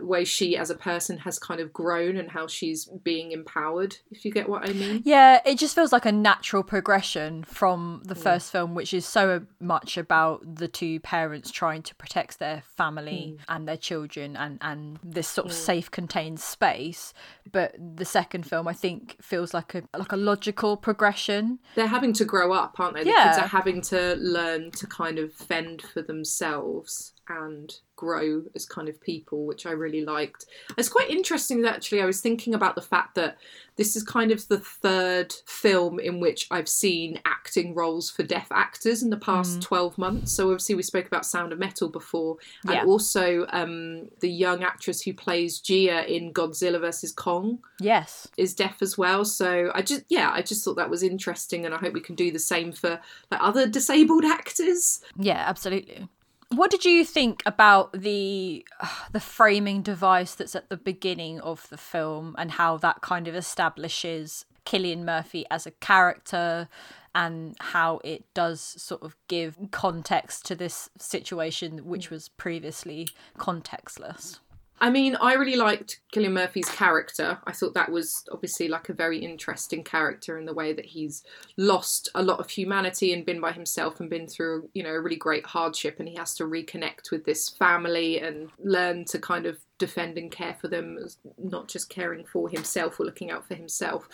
way she as a person has kind of grown and how she's being empowered, if you get what I mean. Yeah, it just feels like a natural progression from the first film, which is so much about the two parents trying to protect their family mm. and their children and, and this sort of mm. safe contained space. But the second film I think feels like a like a logical progression. They're having to grow up, aren't they? The yeah. kids are having to learn learn to kind of fend for themselves and grow as kind of people, which I really liked. It's quite interesting that actually I was thinking about the fact that this is kind of the third film in which I've seen acting roles for deaf actors in the past mm. 12 months. So obviously we spoke about Sound of Metal before, and yeah. also um, the young actress who plays Jia in Godzilla vs Kong. Yes, is deaf as well. So I just yeah, I just thought that was interesting, and I hope we can do the same for like other disabled actors. Yeah, absolutely. What did you think about the uh, the framing device that's at the beginning of the film and how that kind of establishes Cillian Murphy as a character and how it does sort of give context to this situation which was previously contextless? I mean, I really liked Cillian Murphy's character. I thought that was obviously like a very interesting character in the way that he's lost a lot of humanity and been by himself and been through, you know, a really great hardship and he has to reconnect with this family and learn to kind of defend and care for them, not just caring for himself or looking out for himself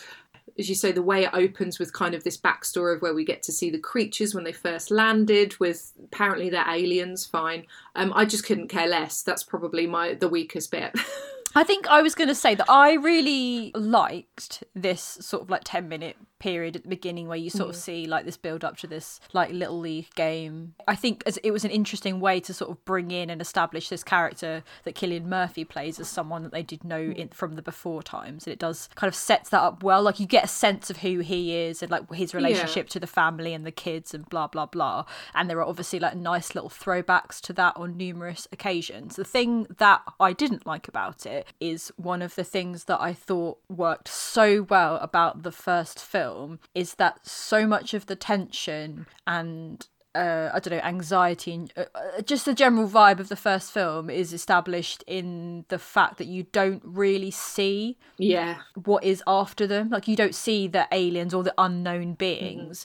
as you say, the way it opens with kind of this backstory of where we get to see the creatures when they first landed, with apparently they're aliens. Fine, um, I just couldn't care less. That's probably my the weakest bit. *laughs* I think I was going to say that I really liked this sort of like 10 minute period at the beginning where you sort mm. of see like this build up to this like little league game. I think as it was an interesting way to sort of bring in and establish this character that Cillian Murphy plays as someone that they did know mm. in, from the before times. And it does kind of sets that up well. Like you get a sense of who he is and like his relationship yeah. to the family and the kids and blah blah blah. And there are obviously like nice little throwbacks to that on numerous occasions. The thing that I didn't like about it is one of the things that I thought worked so well about the first film is that so much of the tension and uh, I don't know, anxiety and uh, uh, just the general vibe of the first film is established in the fact that you don't really see Yeah. what is after them. Like you don't see the aliens or the unknown beings.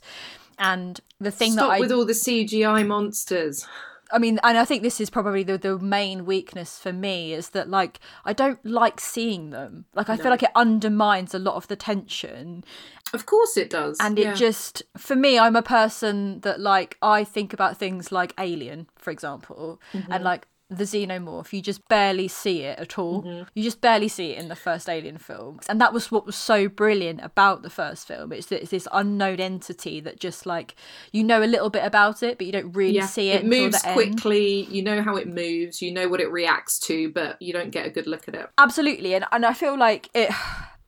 And the thing Stop that I with all the CGI monsters. I mean, and I think this is probably the, the main weakness for me is that like I don't like seeing them. Like I feel like it undermines a lot of the tension, Of course it does. and yeah. it just for me, I'm a person that like I think about things like Alien, for example, Mm-hmm. and like the xenomorph. You just barely see it at all. Mm-hmm. You just barely see it in the first Alien film, and that was what was so brilliant about the first film. It's it's this unknown entity that just like you know a little bit about it, but you don't really yeah. see it. It moves the end. quickly. You know how it moves. You know what it reacts to, but you don't get a good look at it. absolutely and, and i feel like it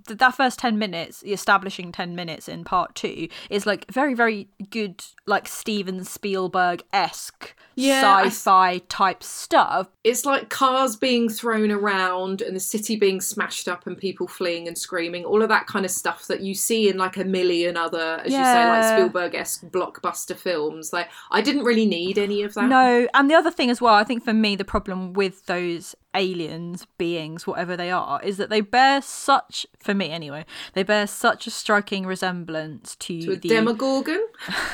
th- that first 10 minutes the establishing 10 minutes in part two is like very very good like steven spielberg-esque Yeah, sci-fi type stuff It's like cars being thrown around and the city being smashed up and people fleeing and screaming. All of that kind of stuff that you see in like a million other, as you say, like Yeah. Spielberg-esque blockbuster films. Like I didn't really need any of that. no and the other thing as well i think for me the problem with those aliens beings whatever they are is that they bear such for me anyway they bear such a striking resemblance to, To the Demogorgon.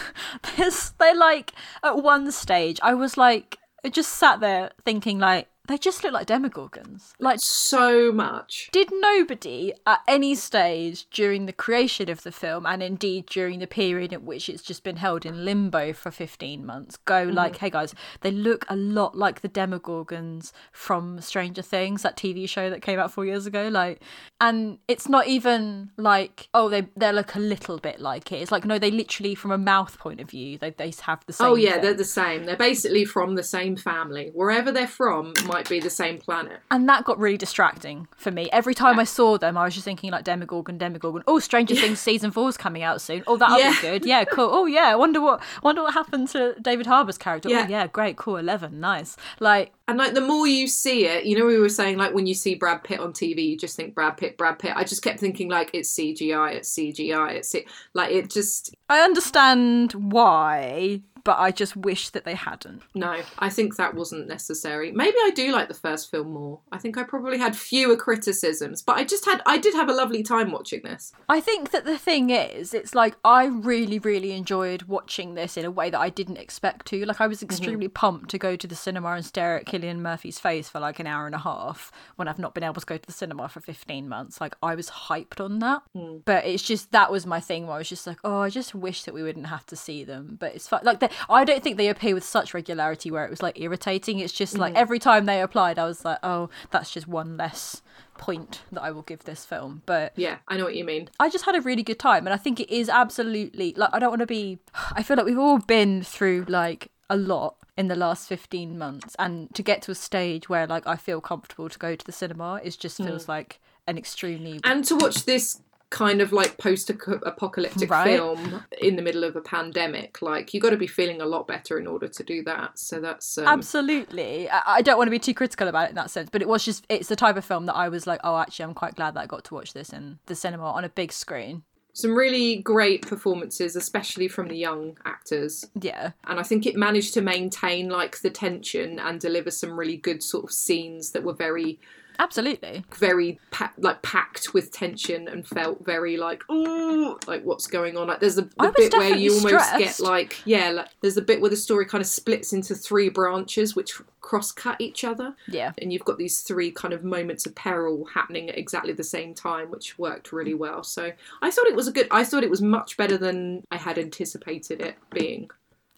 *laughs* There's, they like at one stage I was like I just sat there thinking like they just look like demogorgons. Like So much. did nobody at any stage during the creation of the film and indeed during the period in which it's just been held in limbo for 15 months go mm-hmm. like hey guys they look a lot like the demogorgons from stranger things that tv show that came out four years ago like and it's not even like oh they they look a little bit like it it's like no they literally from a mouth point of view they, they have the oh, same Oh yeah, thing. they're the same. They're basically from the same family. Wherever they're from might be the same planet. And that got really distracting for me. Every time I saw them, I was just thinking like Demogorgon, Demogorgon. Oh, Stranger Things season four is coming out soon. Oh, that'll Yeah. be good. Yeah, cool. Oh yeah, I wonder what wonder what happened to David Harbour's character. Oh, yeah. Oh yeah, great, cool, eleven, nice. Like And like the more you see it, you know, we were saying like when you see Brad Pitt on TV, you just think Brad Pitt, Brad Pitt. I just kept thinking like it's CGI, it's CGI, it's it. Like it just I understand why, but I just wish that they hadn't. no. I think that wasn't necessary. Maybe I do like the first film more. I think I probably had fewer criticisms, but I just had I did have a lovely time watching this. I think that the thing is, it's like I really, really enjoyed watching this in a way that I didn't expect to. Like I was mm-hmm. extremely pumped to go to the cinema and stare at Cillian Murphy's face for like an hour and a half when I've not been able to go to the cinema for 15 months. Like I was hyped on that. Mm. But it's just that was my thing where I was just like, oh, I just wish that we wouldn't have to see them. But it's fine. Like they, I don't think they appear with such regularity where it was like irritating. It's just like every time they applied, I was like, oh, that's just one less point that I will give this film. But Yeah, I know what you mean. I just had a really good time, and I think it is absolutely like I don't want to be. I feel like we've all been through like a lot in the last 15 months and to get to a stage where like I feel comfortable to go to the cinema is just hmm. feels like an extremely And to watch this kind of like post-apocalyptic Right. film in the middle of a pandemic, like you've got to be feeling a lot better in order to do that. So that's um, absolutely I, I don't want to be too critical about it in that sense but it was just it's the type of film that I was like oh actually I'm quite glad that I got to watch this in the cinema on a big screen some really great performances, especially from the young actors. yeah And I think it managed to maintain like the tension and deliver some really good sort of scenes that were very, absolutely very pa- like packed with tension and felt very like ooh, like what's going on. Like there's a the bit where you almost stressed. get like yeah, like there's a bit where the story kind of splits into three branches which cross cut each other. yeah and you've got these three kind of moments of peril happening at exactly the same time which worked really well so i thought it was a good i thought it was much better than i had anticipated it being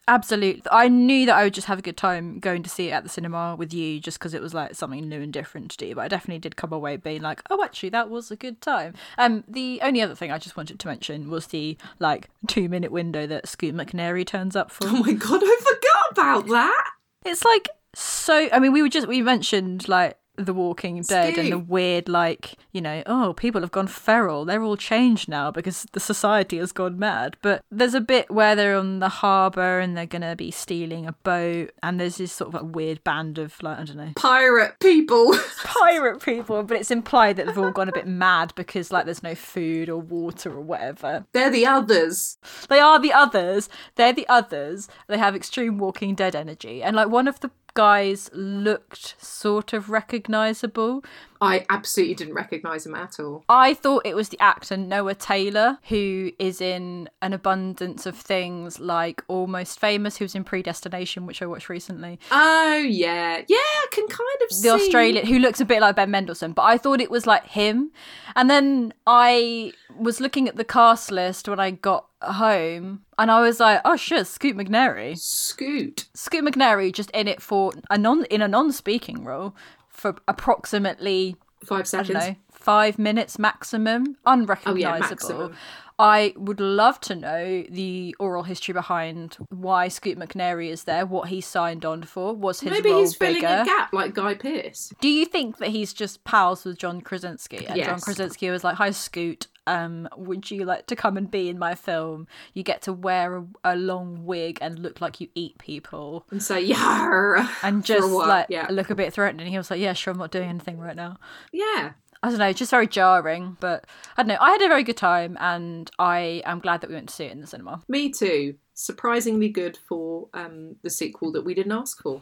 Absolutely. I knew that I would just have a good time going to see it at the cinema with you just because it was like something new and different to do. But I definitely did come away being like, oh, actually, that was a good time. Um, the only other thing I just wanted to mention was the like two minute window that Scoot McNairy turns up for. oh my god i forgot about that It's like so. I mean, we were just we mentioned like The Walking Dead and the weird, like, you know, oh, people have gone feral. They're all changed now because the society has gone mad. But there's a bit where they're on the harbour and they're going to be stealing a boat. And there's this sort of like weird band of, like, I don't know, Pirate people. *laughs* pirate people. But it's implied that they've all gone a bit mad because, like, there's no food or water or whatever. They're the others. They are the others. They're the others. They have extreme Walking Dead energy. And, like, one of the guys looked sort of recognizable. I absolutely didn't recognise him at all. I thought it was the actor Noah Taylor, who is in an abundance of things like Almost Famous, who was in Predestination, which I watched recently. Oh yeah, yeah. I can kind of see. The see. Australian, who looks a bit like Ben Mendelsohn, but I thought it was like him. And then I was looking at the cast list when I got home, and I was like, oh shit, Scoot McNairy. Scoot. Scoot McNairy just in it for a non in a non-speaking role for approximately Five seconds. know, five minutes maximum, oh, unrecognizable. maximum. I would love to know the oral history behind why Scoot McNairy is there, what he signed on for, was his Maybe role he's filling bigger? a gap like Guy Pearce. Do you think that he's just pals with John Krasinski? And John Krasinski was like, "Hi, Scoot. Um, would you like to come and be in my film? You get to wear a, a long wig and look like you eat people, And say, *laughs* yeah. and just like yeah. look a bit threatening." He was like, "Yeah, sure. I'm not doing anything right now." Yeah. I don't know, just very jarring, but I don't know. I had a very good time, and I am glad that we went to see it in the cinema. Me too. Surprisingly good for um, the sequel that we didn't ask for.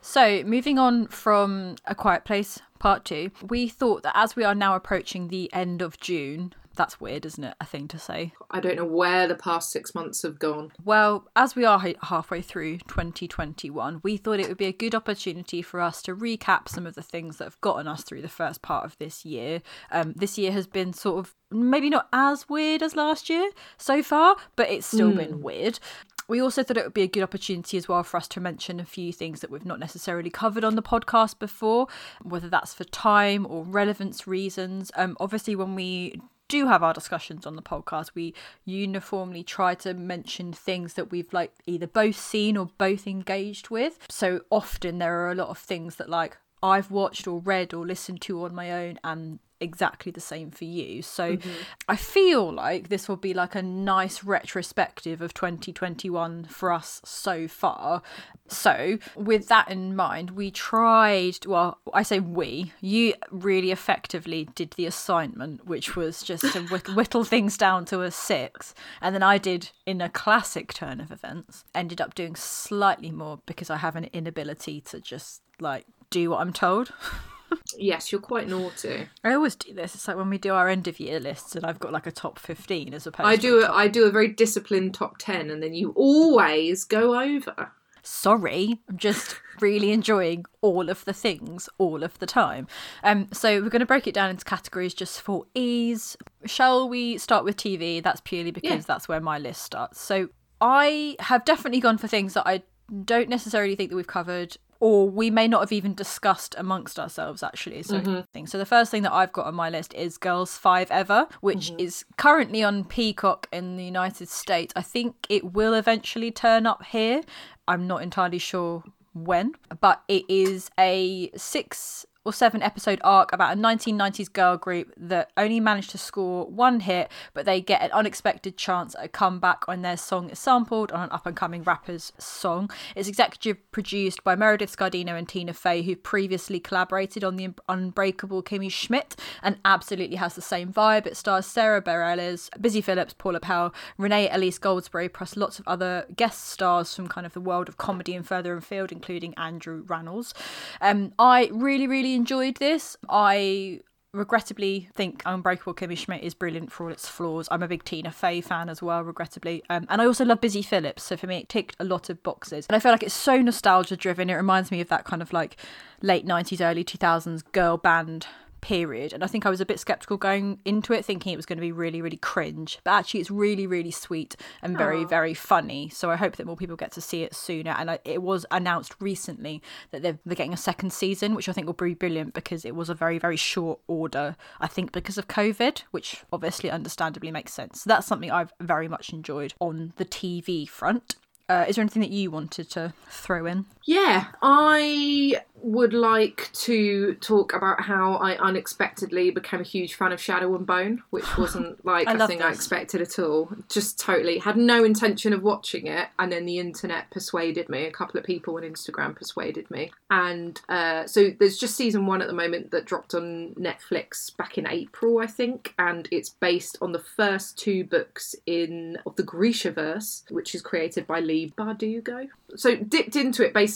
So, moving on from A Quiet Place Part 2, we thought that as we are now approaching the end of June, that's weird, isn't it? A thing to say. I don't know where the past six months have gone. Well, as we are ha- halfway through 2021, we thought it would be a good opportunity for us to recap some of the things that have gotten us through the first part of this year. Um, this year has been sort of maybe not as weird as last year so far, but it's still been weird. We also thought it would be a good opportunity as well for us to mention a few things that we've not necessarily covered on the podcast before, whether that's for time or relevance reasons. Um, obviously, when we do have our discussions on the podcast, we uniformly try to mention things that we've like either both seen or both engaged with. So often there are a lot of things that like I've watched or read or listened to on my own and exactly the same for you. So mm-hmm. I feel like this will be like a nice retrospective of 2021 for us so far. So, with that in mind, we tried, well, I say we, you really effectively did the assignment, which was just to *laughs* whittle things down to a six. And then I did, in a classic turn of events, ended up doing slightly more because I have an inability to just like do what I'm told. *laughs* Yes, you're quite naughty. I always do this. It's like when we do our end of year lists, and I've got like a top fifteen as opposed. I do a, top- I do a very disciplined top ten, and then you always go over. Sorry, I'm just really enjoying all of the things all of the time. Um, so we're going to break it down into categories just for ease. Shall we start with TV? That's purely because Yeah. that's where my list starts. So I have definitely gone for things that I don't necessarily think that we've covered or we may not have even discussed amongst ourselves actually so mm-hmm. thing. so the first thing that i've got on my list is Girls5eva which mm-hmm. is currently on peacock in the united states. I think it will eventually turn up here. I'm not entirely sure when but it is a six or seven episode arc about a 1990s girl group that only managed to score one hit, but they get an unexpected chance at a comeback when their song is sampled on an up and coming rapper's song. It's executive produced by Meredith Scardino and Tina Fey, who previously collaborated on the Unbreakable Kimmy Schmidt and absolutely has the same vibe. It stars Sara Bareilles, Busy Phillips, Paula Pell, Renee Elise Goldsberry, plus lots of other guest stars from kind of the world of comedy and further afield, including Andrew Rannells. Um, I really, really enjoyed this. I regrettably think Unbreakable Kimmy Schmidt is brilliant for all its flaws. I'm a big Tina Fey fan as well, regrettably. Um, and I also love Busy Phillips, so for me it ticked a lot of boxes. And I feel like it's so nostalgia driven. It reminds me of that kind of like late 90s, early 2000s girl band period and i think i was a bit skeptical going into it thinking it was going to be really really cringe. But actually it's really really sweet and very very funny. So i hope that more people get to see it sooner. And I, it was announced recently that they're, they're getting a second season which i think will be brilliant because it was a very very short order i think because of covid which obviously understandably makes sense. So that's something i've very much enjoyed on the tv front. Uh, is there anything that you wanted to throw in Yeah, I would like to talk about how I unexpectedly became a huge fan of Shadow and Bone, which *laughs* wasn't like I a thing I expected at all. Just totally had no intention of watching it, and then the internet persuaded me. A couple of people on Instagram persuaded me, and uh, so there's just season one at the moment that dropped on Netflix back in April, I think, and it's based on the first two books in of the Grishaverse, which is created by Leigh Bardugo. So dipped into it basically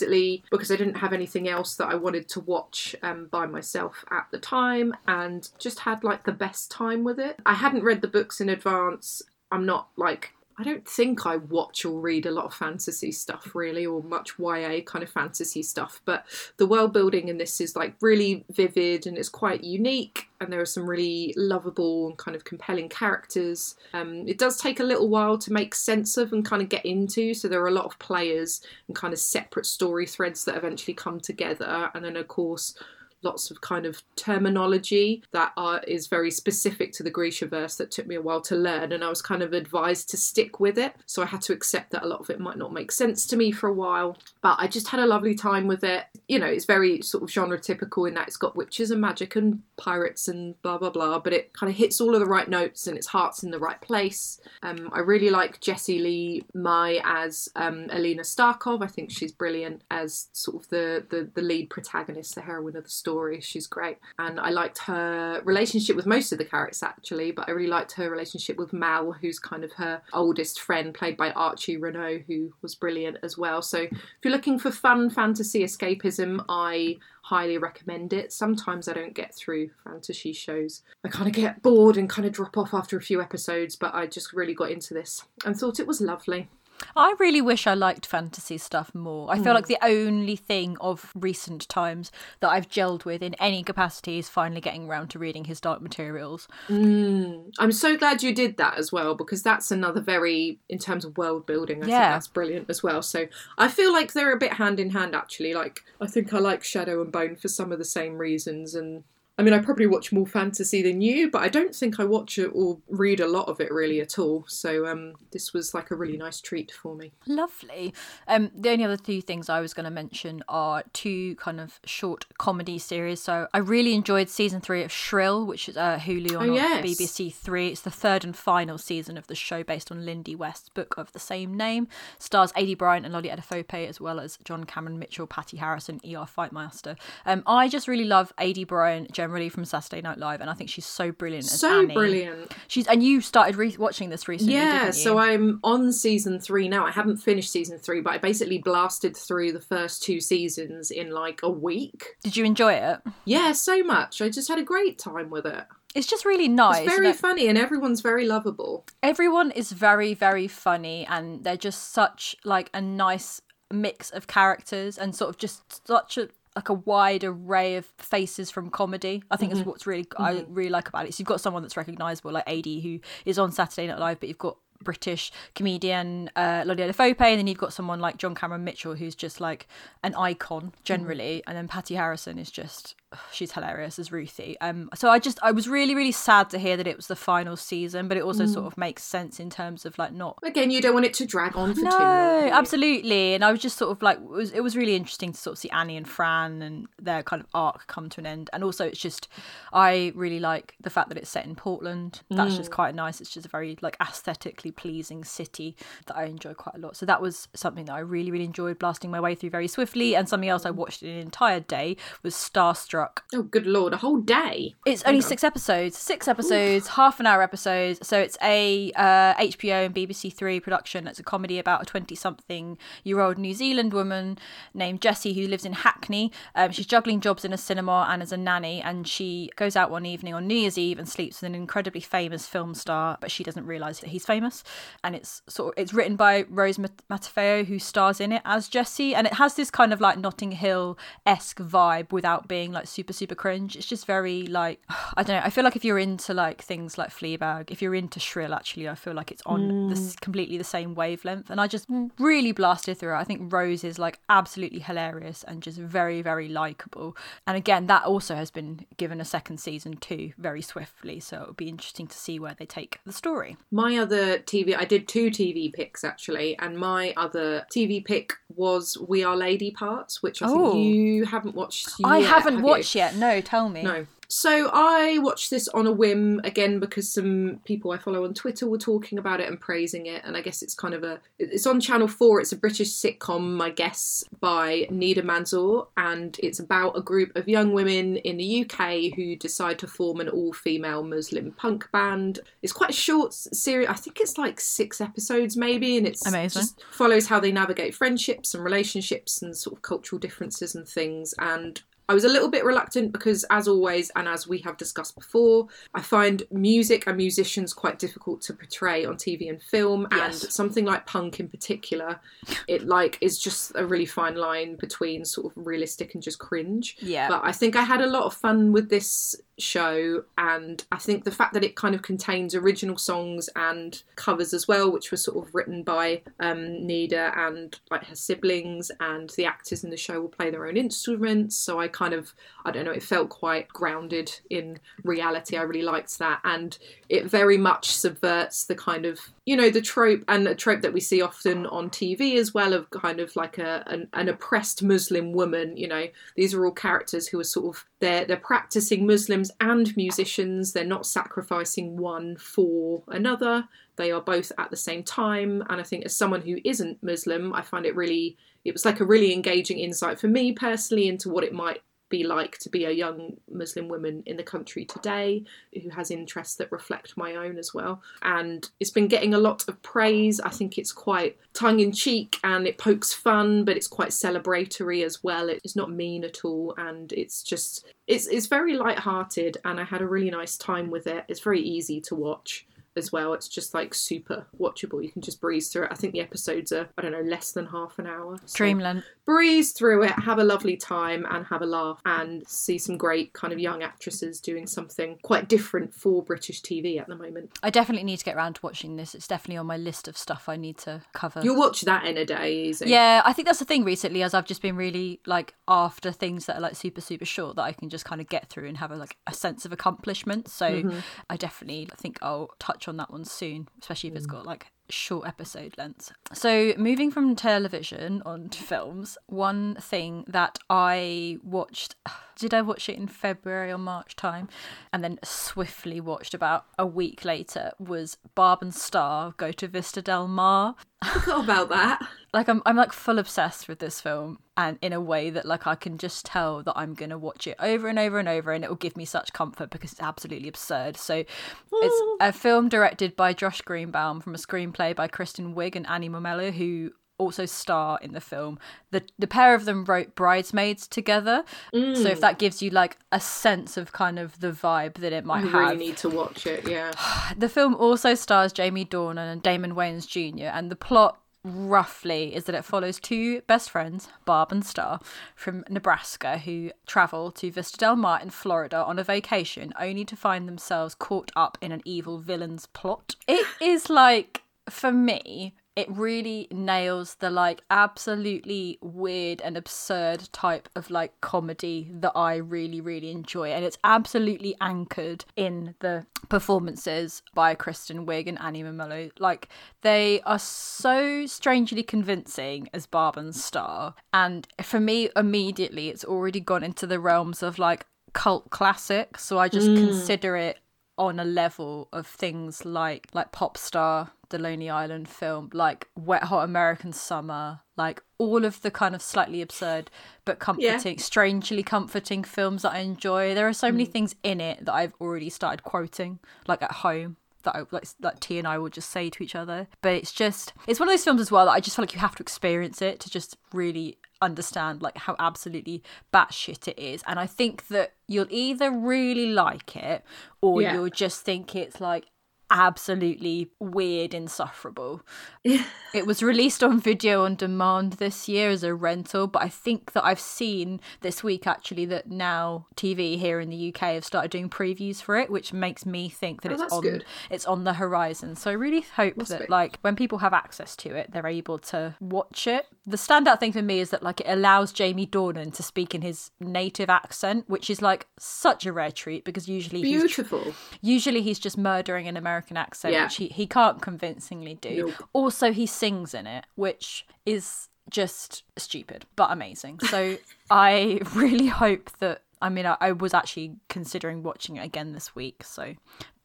because I didn't have anything else that I wanted to watch um, by myself at the time, and just had like the best time with it. I hadn't read the books in advance. I'm not like I don't think I watch or read a lot of fantasy stuff really, or much YA kind of fantasy stuff. But the world building in this is like really vivid and it's quite unique, and there are some really lovable and kind of compelling characters. Um, it does take a little while to make sense of and kind of get into, so there are a lot of players and kind of separate story threads that eventually come together, and then of course lots of kind of terminology that are, is very specific to the Grishaverse that took me a while to learn, and I was kind of advised to stick with it. So I had to accept that a lot of it might not make sense to me for a while, but I just had a lovely time with it. You know, it's very sort of genre typical in that it's got witches and magic and pirates and blah blah blah, but it kind of hits all of the right notes and its heart's in the right place. Um, I really like Jessie Lee Mai as um, Alina Starkov. I think she's brilliant as sort of the, the the lead protagonist, the heroine of the story. She's great, and I liked her relationship with most of the characters actually, but I really liked her relationship with Mal, who's kind of her oldest friend, played by Archie Renaux, who was brilliant as well. So if you're looking for fun fantasy escapism, I highly recommend it. Sometimes I don't get through fantasy shows. I kind of get bored and kind of drop off after a few episodes, but I just really got into this and thought it was lovely. I really wish I liked fantasy stuff more. I Hmm. feel like the only thing of recent times that I've gelled with in any capacity is finally getting around to reading his Dark Materials. Mm, I'm so glad you did that as well because that's another very, in terms of world building, I think Yeah. that's brilliant as well. So I feel like they're a bit hand in hand actually. Like, I think I like Shadow and Bone for some of the same reasons. And I mean, I probably watch more fantasy than you, but I don't think I watch it or read a lot of it really at all. So um, this was like a really nice treat for me. Lovely. Um, the only other two things I was going to mention are two kind of short comedy series. So I really enjoyed season three of Shrill, which is uh, Hulu on Oh, yes. BBC Three. It's the third and final season of the show based on Lindy West's book of the same name. Stars Aidy Bryant and Lolly Adefope, as well as John Cameron Mitchell, Patty Harrison, ER Fightmaster. Um, I just really love Aidy Bryant generally from Saturday Night Live, and I think she's so brilliant. As So Annie. brilliant. She's and you started re- watching this recently, Yeah, didn't you? so I'm on season three now. I haven't finished season three, but I basically blasted through the first two seasons in like a week. Did you enjoy it? Yeah, so much. I just had a great time with it. It's just really nice. It's very funny and everyone's very lovable. everyone is very very funny and they're just such like a nice mix of characters and sort of just such a like a wide array of faces from comedy. I think is mm-hmm. what's really I mm-hmm. really like about it. So you've got someone that's recognizable like Aidy who is on Saturday Night Live, but you've got British comedian uh, Lolly Fope, and then you've got someone like John Cameron Mitchell, who's just like an icon generally, mm-hmm. and then Patty Harrison is just she's hilarious as Ruthie. Um, so I just I was really really sad to hear that it was the final season, but it also sort of makes sense in terms of like not Again, you don't want it to drag on for too long. no, absolutely. And I was just sort of like, it was, it was really interesting to sort of see Annie and Fran and their kind of arc come to an end. And also, it's just, I really like the fact that it's set in Portland. That's Mm. just quite nice. It's just a very like aesthetically pleasing city that I enjoy quite a lot. So that was something that I really, really enjoyed blasting my way through very swiftly. And something else I watched in an entire day was Starstruck. Oh, good lord, a whole day. It's only six episodes, six episodes, half an hour episodes. So it's a uh, HBO and BBC Three production. It's a comedy about a twenty-something-year-old New Zealand woman named Jessie who lives in Hackney. Um, she's juggling jobs in a cinema and as a nanny, and she goes out one evening on New Year's Eve and sleeps with an incredibly famous film star, but she doesn't realise that he's famous. And it's sort of it's written by Rose Mat- Matafeo who stars in it as Jessie, and it has this kind of like Notting Hill esque vibe without being like super super cringe. It's just very like *sighs* I don't know. I feel like if you're into like things like Fleabag, if you're into Shrill, actually, I feel like it's on Mm. this completely the same wavelength. And I just really blasted through it. I think Rose is like absolutely hilarious and just very very likable. And again, that also has been given a second season too very swiftly. So it'll be interesting to see where they take the story. My other TV, I did two TV picks actually, and my other TV pick was We Are Lady Parts, which I Oh. think you haven't watched. I yet, haven't have you? Watched yet. No, tell me. No. So I watched this on a whim again because some people I follow on Twitter were talking about it and praising it, and I guess it's kind of a it's on Channel Four. It's a British sitcom, I guess, by Nida Manzoor, and it's about a group of young women in the UK who decide to form an all-female Muslim punk band. It's quite a short series. I think it's like six episodes maybe, and it's Amazing. just follows how they navigate friendships and relationships and sort of cultural differences and things. And I was a little bit reluctant because, as always, and as we have discussed before, I find music and musicians quite difficult to portray on TV and film, Yes. and something like punk in particular, it like is just a really fine line between sort of realistic and just cringe. Yeah. But I think I had a lot of fun with this show, and I think the fact that it kind of contains original songs and covers as well, which were sort of written by um, Nida and like her siblings, and the actors in the show will play their own instruments. So I kind of, I don't know, it felt quite grounded in reality. I really liked that, and it very much subverts the kind of you know the trope and a trope that we see often on TV as well of kind of like a an, an oppressed Muslim woman. You know, these are all characters who are sort of they're they're practicing Muslims and musicians. They're not sacrificing one for another. They are both at the same time. And I think as someone who isn't Muslim, I find it really it was like a really engaging insight for me personally into what it might be like to be a young Muslim woman in the country today who has interests that reflect my own as well. And it's been getting a lot of praise. I think it's quite tongue in cheek and it pokes fun, but it's quite celebratory as well. It's not mean at all, and it's just it's it's very light-hearted, and I had a really nice time with it. It's very easy to watch as well. It's just like super watchable. You can just breeze through it. I think the episodes are I don't know less than half an hour. So Dreamland. Breeze through it, have a lovely time, and have a laugh, and see some great kind of young actresses doing something quite different for British TV at the moment. I definitely need to get around to watching this. It's definitely on my list of stuff I need to cover. You'll watch that in a day, easy. Yeah, I think that's the thing recently, as I've just been really like after things that are like super super short that I can just kind of get through and have a like a sense of accomplishment. So mm-hmm. I definitely think I'll touch on that one soon, especially if it's mm. got like short episode lengths. So moving from television on to films, one thing that I watched *sighs* did I watch it in February or March time and then swiftly watched about a week later was Barb and Star go to Vista Del Mar Forgot about that. *laughs* like I'm I'm like full obsessed with this film and in a way that like I can just tell that I'm gonna watch it over and over and over and it will give me such comfort because it's absolutely absurd. So it's a film directed by Josh Greenbaum from a screenplay by Kristen Wiig and Annie Mumolo who also star in the film. The the pair of them wrote Bridesmaids together. So if mm. that gives you like a sense of kind of the vibe that it might I have. really need to watch it. Yeah. *sighs* The film also stars Jamie Dornan and Damon Wayans Jr. and the plot roughly is that it follows two best friends, Barb and Star, from Nebraska who travel to Vista Del Mar in Florida on a vacation only to find themselves caught up in an evil villain's plot. It is like for me it really nails the like absolutely weird and absurd type of like comedy that I really really enjoy. And it's absolutely anchored in the performances by Kristen Wiig and Annie Mumolo like they are so strangely convincing as Barb and Star and for me immediately it's already gone into the realms of like cult classic so I just mm. consider it on a level of things like like pop star the lonely island film like wet hot american summer like all of the kind of slightly absurd but comforting strangely comforting films that i enjoy. There are so many mm. things in it that i've already started quoting like at home that I, like like T and I will just say to each other. But it's just it's one of those films as well that I just feel like you have to experience it to just really understand like how absolutely batshit it is. And I think that you'll either really like it or Yeah. you'll just think it's like absolutely weird, insufferable. it was released on video on demand this year as a rental, but I think that I've seen this week actually that now TV here in the UK have started doing previews for it, which makes me think that Oh, it's on good. it's on the horizon. So I really hope Must that be. like when people have access to it, they're able to watch it. The standout thing for me is that like it allows Jamie Dornan to speak in his native accent, which is like such a rare treat because usually he's Beautiful. usually he's just murdering an American accent, Yeah. which he, he can't convincingly do. Nope. Also, he sings in it, which is just stupid but amazing. So *laughs* I really hope that. I mean, I, I was actually considering watching it again this week, so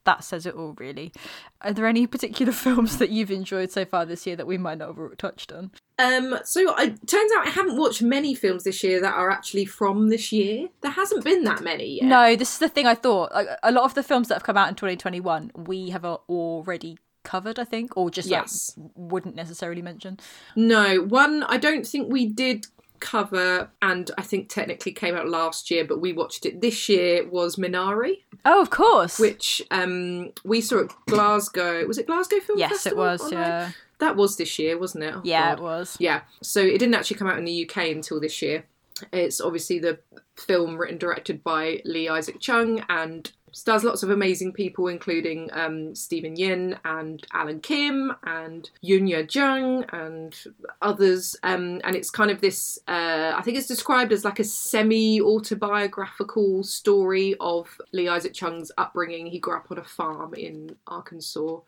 that says it all, really. Are there any particular *laughs* films that you've enjoyed so far this year that we might not have touched on? Um, so it turns out I haven't watched many films this year that are actually from this year. There hasn't been that many yet. No, this is the thing I thought. Like, a lot of the films that have come out in 2021, we have already covered, I think, or just Yes. like wouldn't necessarily mention. No, one I don't think we did cover, and I think technically came out last year, but we watched it this year. Was Minari, Oh, of course. which um we saw at Glasgow. Was it Glasgow Film yes, it was. Yeah, that was this year, wasn't it? Oh, yeah, God. it was. Yeah, so it didn't actually come out in the UK until this year. It's obviously the film written directed by Lee Isaac Chung and stars lots of amazing people, including um, Steven Yeun and Alan Kim and Youn Yuh-jung and others. Um, and it's kind of this, uh, I think it's described as like a semi autobiographical story of Lee Isaac Chung's upbringing. He grew up on a farm in Arkansas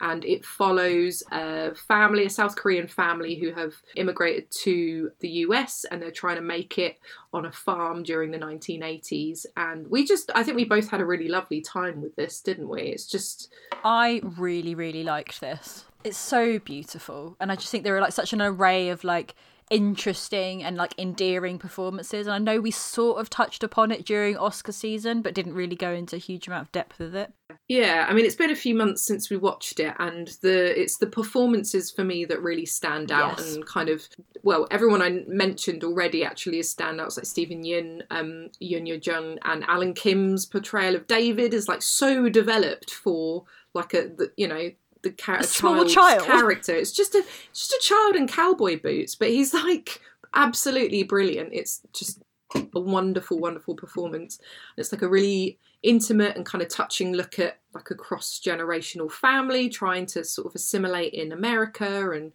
and it follows a family, a South Korean family who have immigrated to the US and they're trying to make it on a farm during the 1980s. And we just, I think we both had a really lovely time with this, didn't we? It's just, I really, really liked this. It's so beautiful, and I just think there are like such an array of like interesting and like endearing performances. And I know we sort of touched upon it during Oscar season, but didn't really go into a huge amount of depth with it. yeah. I mean, it's been a few months since we watched it, and the it's the performances for me that really stand out Yes. and kind of, well, everyone I mentioned already actually is standouts like Steven Yeun, um, Youn Yuh-jung, and Alan Kim's portrayal of David is like so developed for like a, the, you know. The A small child. *laughs* character. It's just a just a child in cowboy boots, but he's like absolutely brilliant. It's just a wonderful, wonderful performance. And it's like a really intimate and kind of touching look at like a cross generational family trying to sort of assimilate in America and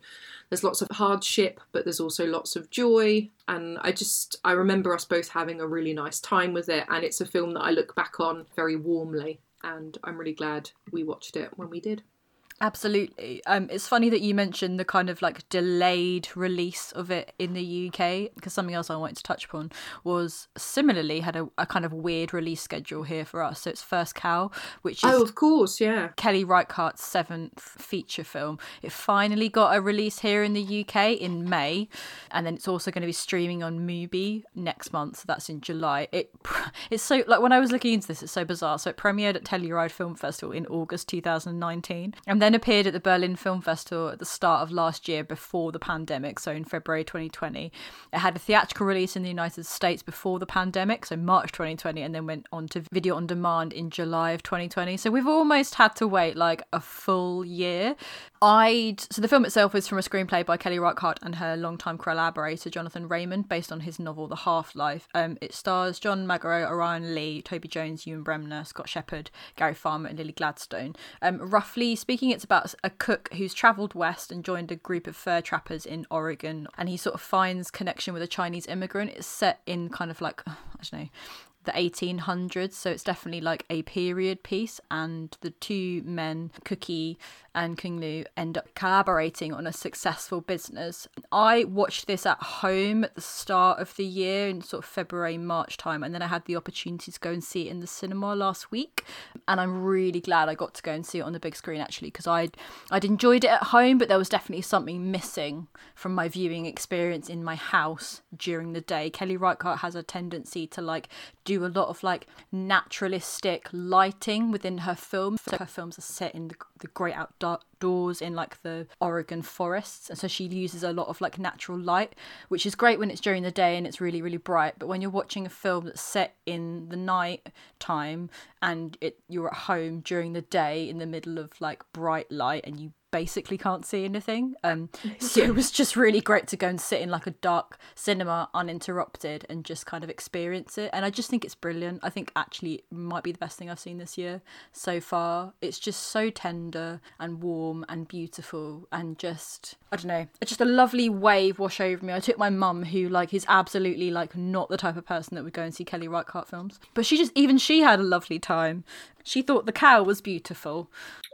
there's lots of hardship but there's also lots of joy and I just I remember us both having a really nice time with it and it's a film that I look back on very warmly and I'm really glad we watched it when we did. Absolutely. Um, it's funny that you mentioned the kind of like delayed release of it in the UK because something else I wanted to touch upon was similarly had a, a kind of weird release schedule here for us. So it's First Cow, which is Oh, of course, yeah. Kelly Reichardt's seventh feature film. It finally got a release here in the UK in May, and then it's also going to be streaming on Mubi next month. So that's in July. It it's so like when I was looking into this, it's so bizarre. So it premiered at Telluride Film Festival in August 2019, and then appeared at the Berlin Film Festival at the start of last year before the pandemic. So in February 2020, it had a theatrical release in the United States before the pandemic, so March 2020, and then went on to video on demand in July of 2020. So we've almost had to wait like a full year. I'd so the film itself is from a screenplay by Kelly Reichardt and her longtime collaborator Jonathan Raymond, based on his novel The Half Life. Um, it stars John Magaro, Orion Lee, Toby Jones, Ewan Bremner, Scott Shepherd, Gary Farmer, and Lily Gladstone. Um, roughly speaking, it's about a cook who's travelled west and joined a group of fur trappers in Oregon, and he sort of finds connection with a Chinese immigrant. It's set in kind of like *sighs* I don't know the 1800s so it's definitely like a period piece and the two men cookie and King-Lu end up collaborating on a successful business. I watched this at home at the start of the year in sort of February, March time, and then I had the opportunity to go and see it in the cinema last week. And I'm really glad I got to go and see it on the big screen actually, because I'd I'd enjoyed it at home, but there was definitely something missing from my viewing experience in my house during the day. Kelly Reichardt has a tendency to like do a lot of like naturalistic lighting within her films. So her films are set in the, the great outdoors outdoors in like the Oregon forests. And so she uses a lot of like natural light, which is great when it's during the day and it's really, really bright. But when you're watching a film that's set in the night time and it you're at home during the day in the middle of like bright light and you basically can't see anything. *laughs* Um, so it was just really great to go and sit in like a dark cinema uninterrupted and just kind of experience it. And I just think it's brilliant. I think actually it might be the best thing I've seen this year so far. It's just so tender and warm and beautiful and just I don't know, just a lovely wave wash over me. I took my mum who like is absolutely like not the type of person that would go and see Kelly Reichardt films, but she just even she had a lovely time. She thought the cow was beautiful.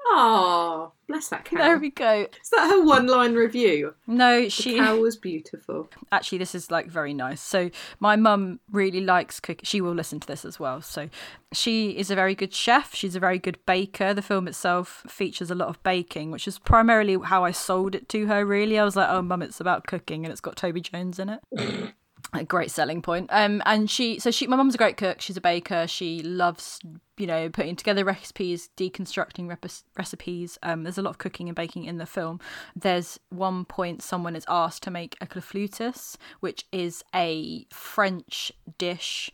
Oh, bless that *laughs* cow. There we go. Is that her one line review? No, The she cow was beautiful. actually this is like very nice so my mum really likes cooking she will listen to this as well so she is a very good chef she's a very good baker the film itself features a lot of baking which is primarily how i sold it to her really i was like oh mum it's about cooking and it's got toby jones in it *coughs* a great selling point um and she so she my mum's a great cook she's a baker she loves you know putting together recipes deconstructing rep- recipes um there's a lot of cooking and baking in the film. There's one point someone is asked to make a clafoutis which is a french dish.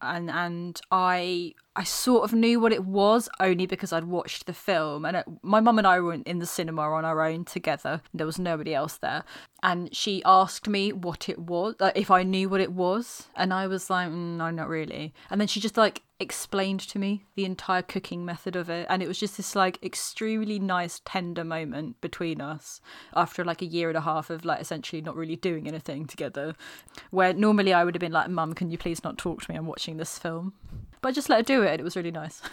And and i I sort of knew what it was only because I'd watched the film, and it, my mum and I were in the cinema on our own together. There was nobody else there, and she asked me what it was, like, if I knew what it was, and I was like, mm, "No, not really." And then she just like explained to me the entire cooking method of it, and it was just this like extremely nice, tender moment between us after like a year and a half of like essentially not really doing anything together. Where normally I would have been like, "Mum, can you please not talk to me? I'm watching this film." but I just let her do it and it was really nice. *laughs*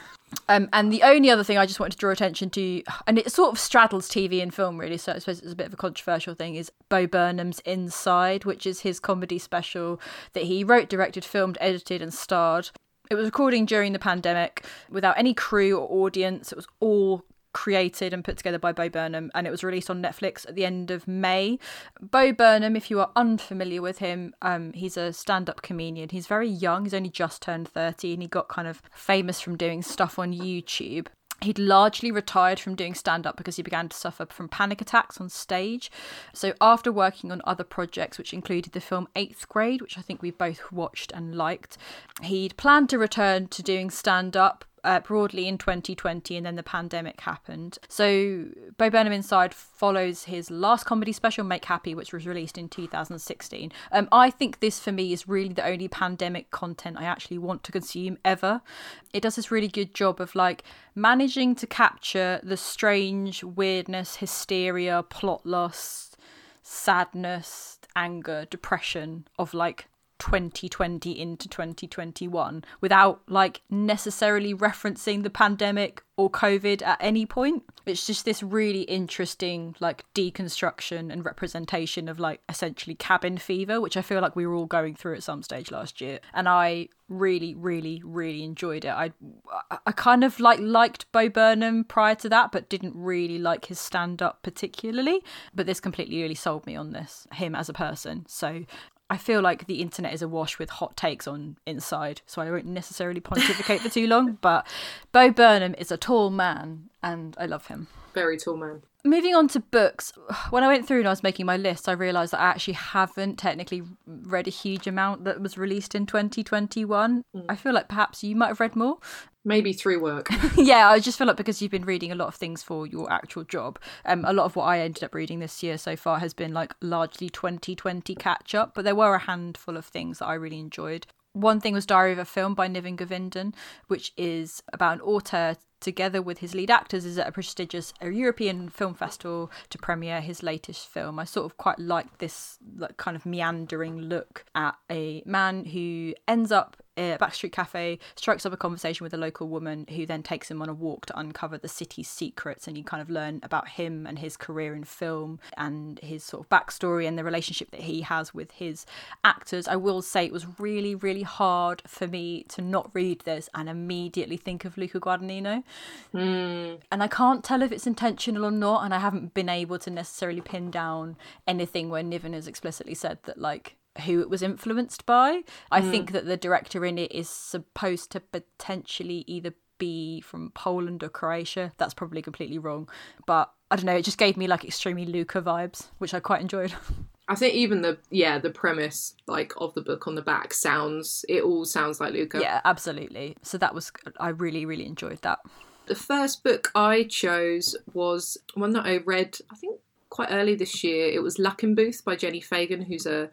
Um, and the only other thing I just wanted to draw attention to, and it sort of straddles TV and film really, so I suppose it's a bit of a controversial thing, is Bo Burnham's Inside, which is his comedy special that he wrote, directed, filmed, edited, and starred. It was recording during the pandemic without any crew or audience. It was all created and put together by Bo Burnham, and it was released on Netflix at the end of May. Bo Burnham, if you are unfamiliar with him, um, he's a stand up comedian. He's very young, he's only just turned 30, and he got kind of famous from doing stuff on YouTube. He'd largely retired from doing stand up because he began to suffer from panic attacks on stage. So, after working on other projects, which included the film Eighth Grade, which I think we both watched and liked, he'd planned to return to doing stand up, uh, broadly in 2020 and then the pandemic happened. So Bo Burnham Inside follows his last comedy special Make Happy which was released in 2016. Um, I think this for me is really the only pandemic content I actually want to consume ever. It does this really good job of like managing to capture the strange weirdness, hysteria, plot loss, sadness, anger, depression of like 2020 into 2021 without like necessarily referencing the pandemic or covid at any point. It's just this really interesting like deconstruction and representation of like essentially cabin fever which i feel like we were all going through at some stage last year. And i really really really enjoyed it. I i kind of like liked bo burnham prior to that but didn't really like his stand up particularly. But this completely really sold me on this him as a person. So I feel like the internet is awash with hot takes on Inside, so I won't necessarily pontificate for too long. *laughs* But Bo Burnham is a tall man, and I love him. Very tall man. Moving on to books, when I went through and I was making my list, I realised that I actually haven't technically read a huge amount that was released in 2021. Mm. I feel like perhaps you might have read more. Maybe through work. *laughs* yeah, I just feel like because you've been reading a lot of things for your actual job, um, a lot of what I ended up reading this year so far has been like largely 2020 catch up, but there were a handful of things that I really enjoyed. One thing was Diary of a Film by Niven Govinden, which is about an author together with his lead actors is at a prestigious European film festival to premiere his latest film. I sort of quite like this like kind of meandering look at a man who ends up a backstreet cafe, strikes up a conversation with a local woman who then takes him on a walk to uncover the city's secrets. And you kind of learn about him and his career in film and his sort of backstory and the relationship that he has with his actors. I will say it was really, really hard for me to not read this and immediately think of Luca Guadagnino. Mm. And I can't tell if it's intentional or not. And I haven't been able to necessarily pin down anything where Niven has explicitly said that, like, who it was influenced by. I mm. think that the director in it is supposed to potentially either be from Poland or Croatia. That's probably completely wrong. But I don't know, it just gave me like extremely Luca vibes, which I quite enjoyed. *laughs* I think even the yeah the premise like of the book on the back sounds it all sounds like Luca. Yeah, absolutely. So that was I really really enjoyed that. The first book I chose was one that I read I think quite early this year. It was Luckenbooth by Jenni Fagan, who's a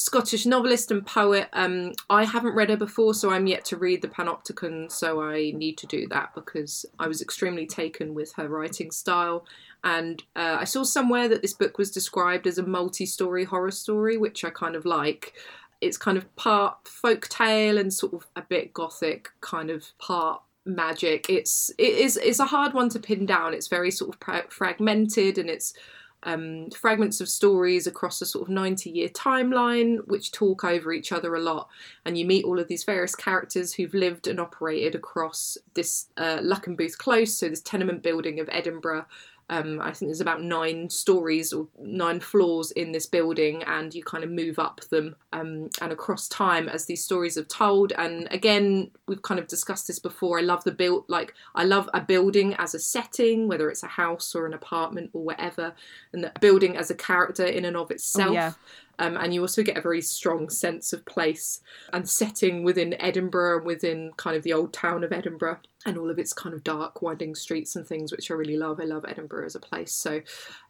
Scottish novelist and poet. Um, I haven't read her before, so I'm yet to read the Panopticon, so I need to do that because I was extremely taken with her writing style. And uh, I saw somewhere that this book was described as a multi story horror story, which I kind of like. It's kind of part folk tale and sort of a bit gothic, kind of part magic. It's it is it's a hard one to pin down. It's very sort of fragmented and it's um, fragments of stories across a sort of 90 year timeline, which talk over each other a lot. And you meet all of these various characters who've lived and operated across this uh, Luckenbooth Close, so this tenement building of Edinburgh, um, I think there's about nine stories or nine floors in this building, and you kind of move up them um, and across time as these stories are told. And again, we've kind of discussed this before. I love the build, like I love a building as a setting, whether it's a house or an apartment or whatever, and the building as a character in and of itself. Oh, yeah. Um, and you also get a very strong sense of place and setting within Edinburgh, within kind of the old town of Edinburgh and all of its kind of dark, winding streets and things, which I really love. I love Edinburgh as a place. So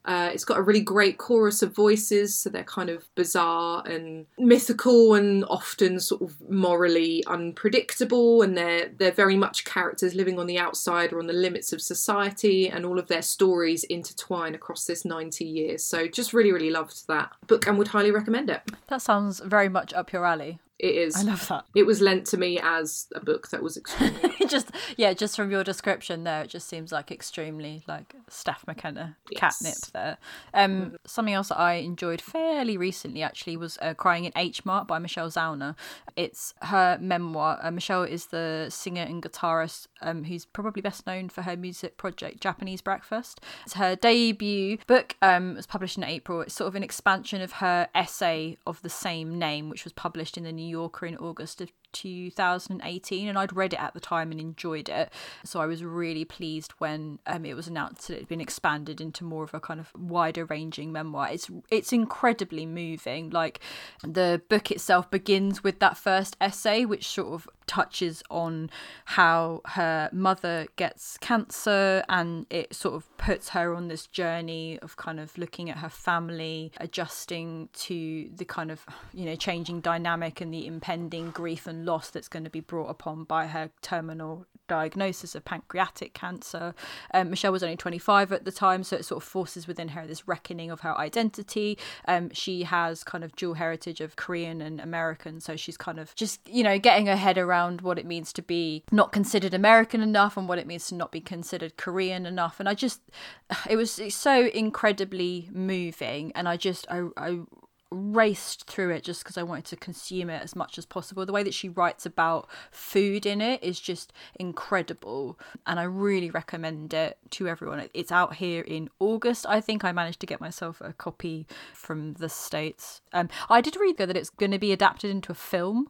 uh, it's got a really great chorus of voices, so they're kind of bizarre and mythical and often sort of morally unpredictable, and they're they're very much characters living on the outside or on the limits of society, and all of their stories intertwine across this ninety years. So just really, really loved that book and would highly recommend it. That sounds very much up your alley. It is. I love that. It was lent to me as a book that was extremely. *laughs* just yeah, just from your description there, it just seems like extremely like Steph McKenna yes. catnip there. Um, something else that I enjoyed fairly recently actually was uh, "Crying in H Mart" by Michelle Zauner. It's her memoir. Uh, Michelle is the singer and guitarist um, who's probably best known for her music project Japanese Breakfast. It's her debut book. Um, it was published in April. It's sort of an expansion of her essay of the same name, which was published in the New Yorker in August of 2018 and I'd read it at the time and enjoyed it. So I was really pleased when um, it was announced that it had been expanded into more of a kind of wider ranging memoir. It's it's incredibly moving. Like the book itself begins with that first essay which sort of touches on how her mother gets cancer and it sort of puts her on this journey of kind of looking at her family adjusting to the kind of you know changing dynamic and the impending grief and loss that's going to be brought upon by her terminal diagnosis of pancreatic cancer. Um, Michelle was only 25 at the time, so it sort of forces within her this reckoning of her identity. Um, she has kind of dual heritage of Korean and American, so she's kind of just, you know, getting her head around what it means to be not considered American enough and what it means to not be considered Korean enough. And I just, it was so incredibly moving, and I just, I, I raced through it just because I wanted to consume it as much as possible. The way that she writes about food in it is just incredible, and I really recommend it to everyone. It's out here in August. I think I managed to get myself a copy from the States. Um, I did read that it's going to be adapted into a film.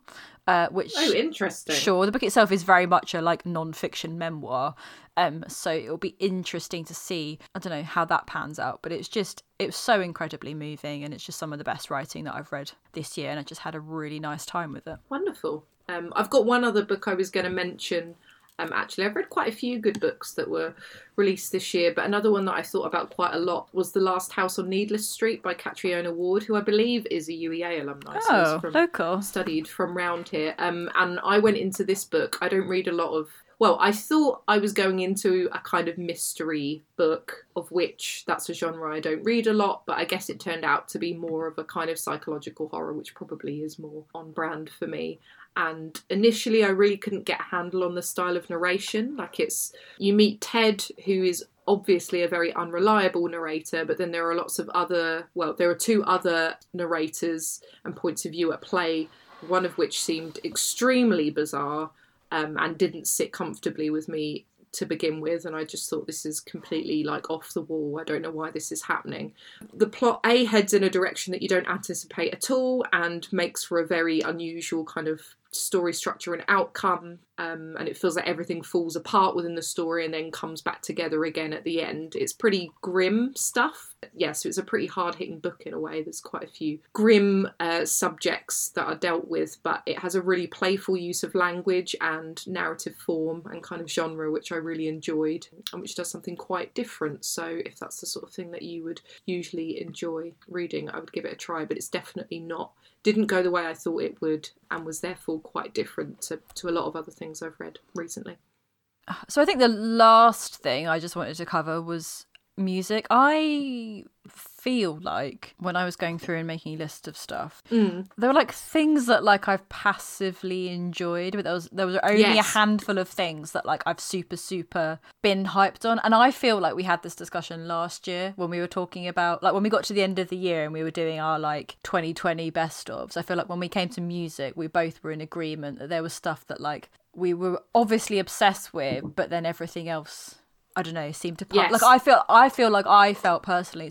Uh, which oh interesting sure the book itself is very much a like non-fiction memoir um, so it'll be interesting to see. I don't know how that pans out, but it's just it's so incredibly moving, and it's just some of the best writing that I've read this year, and I just had a really nice time with it. Wonderful. Um, I've got one other book I was going to mention. Um, actually, I've read quite a few good books that were released this year, but another one that I thought about quite a lot was The Last House on Needless Street by Catriona Ward, who I believe is a UEA alumni. Oh, so local. Studied from round here. Um, and I went into this book. I don't read a lot of well, I thought I was going into a kind of mystery book, of which that's a genre I don't read a lot, but I guess it turned out to be more of a kind of psychological horror, which probably is more on brand for me. And initially, I really couldn't get a handle on the style of narration. Like, it's you meet Ted, who is obviously a very unreliable narrator, but then there are lots of other, well, there are two other narrators and points of view at play, one of which seemed extremely bizarre um, and didn't sit comfortably with me to begin with and I just thought this is completely like off the wall. I don't know why this is happening. The plot A heads in a direction that you don't anticipate at all and makes for a very unusual kind of story structure and outcome, um, and it feels like everything falls apart within the story and then comes back together again at the end. It's pretty grim stuff. Yes, yeah, so it's a pretty hard hitting book in a way. There's quite a few grim uh, subjects that are dealt with, but it has a really playful use of language and narrative form and kind of genre, which I really enjoyed, and which does something quite different. So, if that's the sort of thing that you would usually enjoy reading, I would give it a try, but it's definitely not didn't go the way I thought it would and was therefore quite different to, to a lot of other things I've read recently. So I think the last thing I just wanted to cover was music. I feel like when I was going through and making a list of stuff, mm. there were like things that like I've passively enjoyed, but there was there was only yes. a handful of things that like I've super super been hyped on. And I feel like we had this discussion last year when we were talking about like when we got to the end of the year and we were doing our like 2020 best ofs. I feel like when we came to music, we both were in agreement that there was stuff that like we were obviously obsessed with, but then everything else I don't know, seemed to yes. like I feel I feel like I felt personally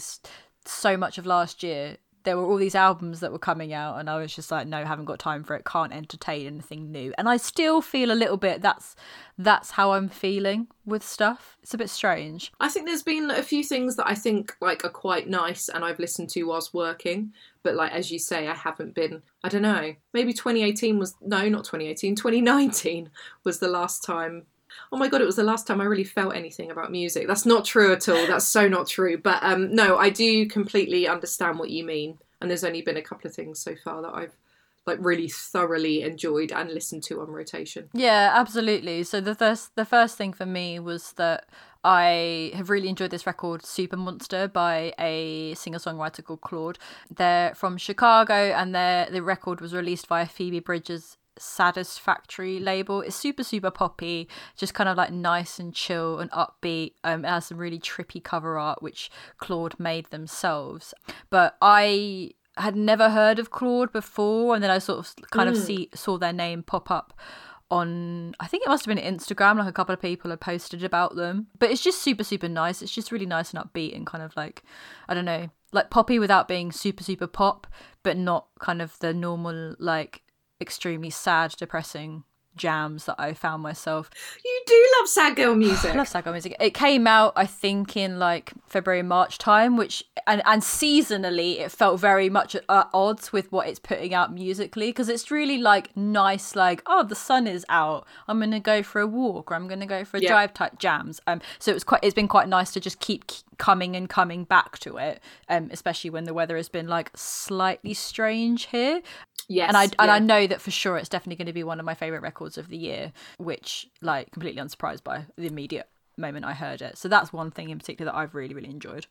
so much of last year. There were all these albums that were coming out and I was just like no haven't got time for it can't entertain anything new. And I still feel a little bit that's that's how I'm feeling with stuff. It's a bit strange. I think there's been a few things that I think like are quite nice and I've listened to whilst working but like as you say I haven't been I don't know maybe 2018 was no not 2018 2019 was the last time oh my god, it was the last time I really felt anything about music. That's not true at all. That's so not true. But um, no, I do completely understand what you mean. And there's only been a couple of things so far that I've like really thoroughly enjoyed and listened to on rotation. Yeah, absolutely. So the first the first thing for me was that I have really enjoyed this record, Super Monster, by a singer songwriter called Claud. They're from Chicago, and their the record was released via Phoebe Bridgers Saddest Factory label. It's super, super poppy, just kind of like nice and chill and upbeat. Um, it has some really trippy cover art, which Claud made themselves. But I had never heard of Claud before, and then I sort of kind mm. of see saw their name pop up on I think it must have been Instagram, like a couple of people had posted about them. But it's just super, super nice. It's just really nice and upbeat and kind of like I don't know, like poppy without being super, super pop, but not kind of the normal like extremely sad, depressing jams that I found myself. You do love sad girl *sighs* music. I love sad girl music. It came out, I think, in like February, March time, which and and seasonally, it felt very much at odds with what it's putting out musically because it's really like nice, like oh, the sun is out. I'm gonna go for a walk, or I'm gonna go for a drive type jams. Um, so it was quite. It's been quite nice to just keep coming and coming back to it. Um, especially when the weather has been like slightly strange here. Yes, and I yeah. and I know that for sure it's definitely going to be one of my favorite records of the year, which like completely unsurprised by the immediate moment I heard it. So that's one thing in particular that I've really really enjoyed.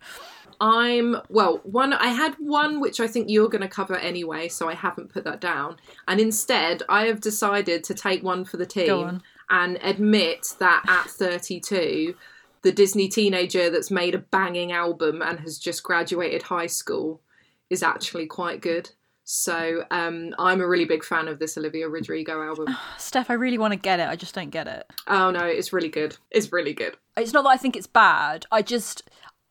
I'm well, one I had one which I think you're going to cover anyway, so I haven't put that down. And instead, I have decided to take one for the team and admit that at 32 the Disney teenager that's made a banging album and has just graduated high school is actually quite good. So um, I'm a really big fan of this Olivia Rodrigo album. *sighs* Steph, I really want to get it. I just don't get it. Oh no, it's really good. It's really good. It's not that I think it's bad. I just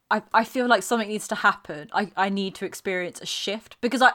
I, I feel like something needs to happen. I, I need to experience a shift because I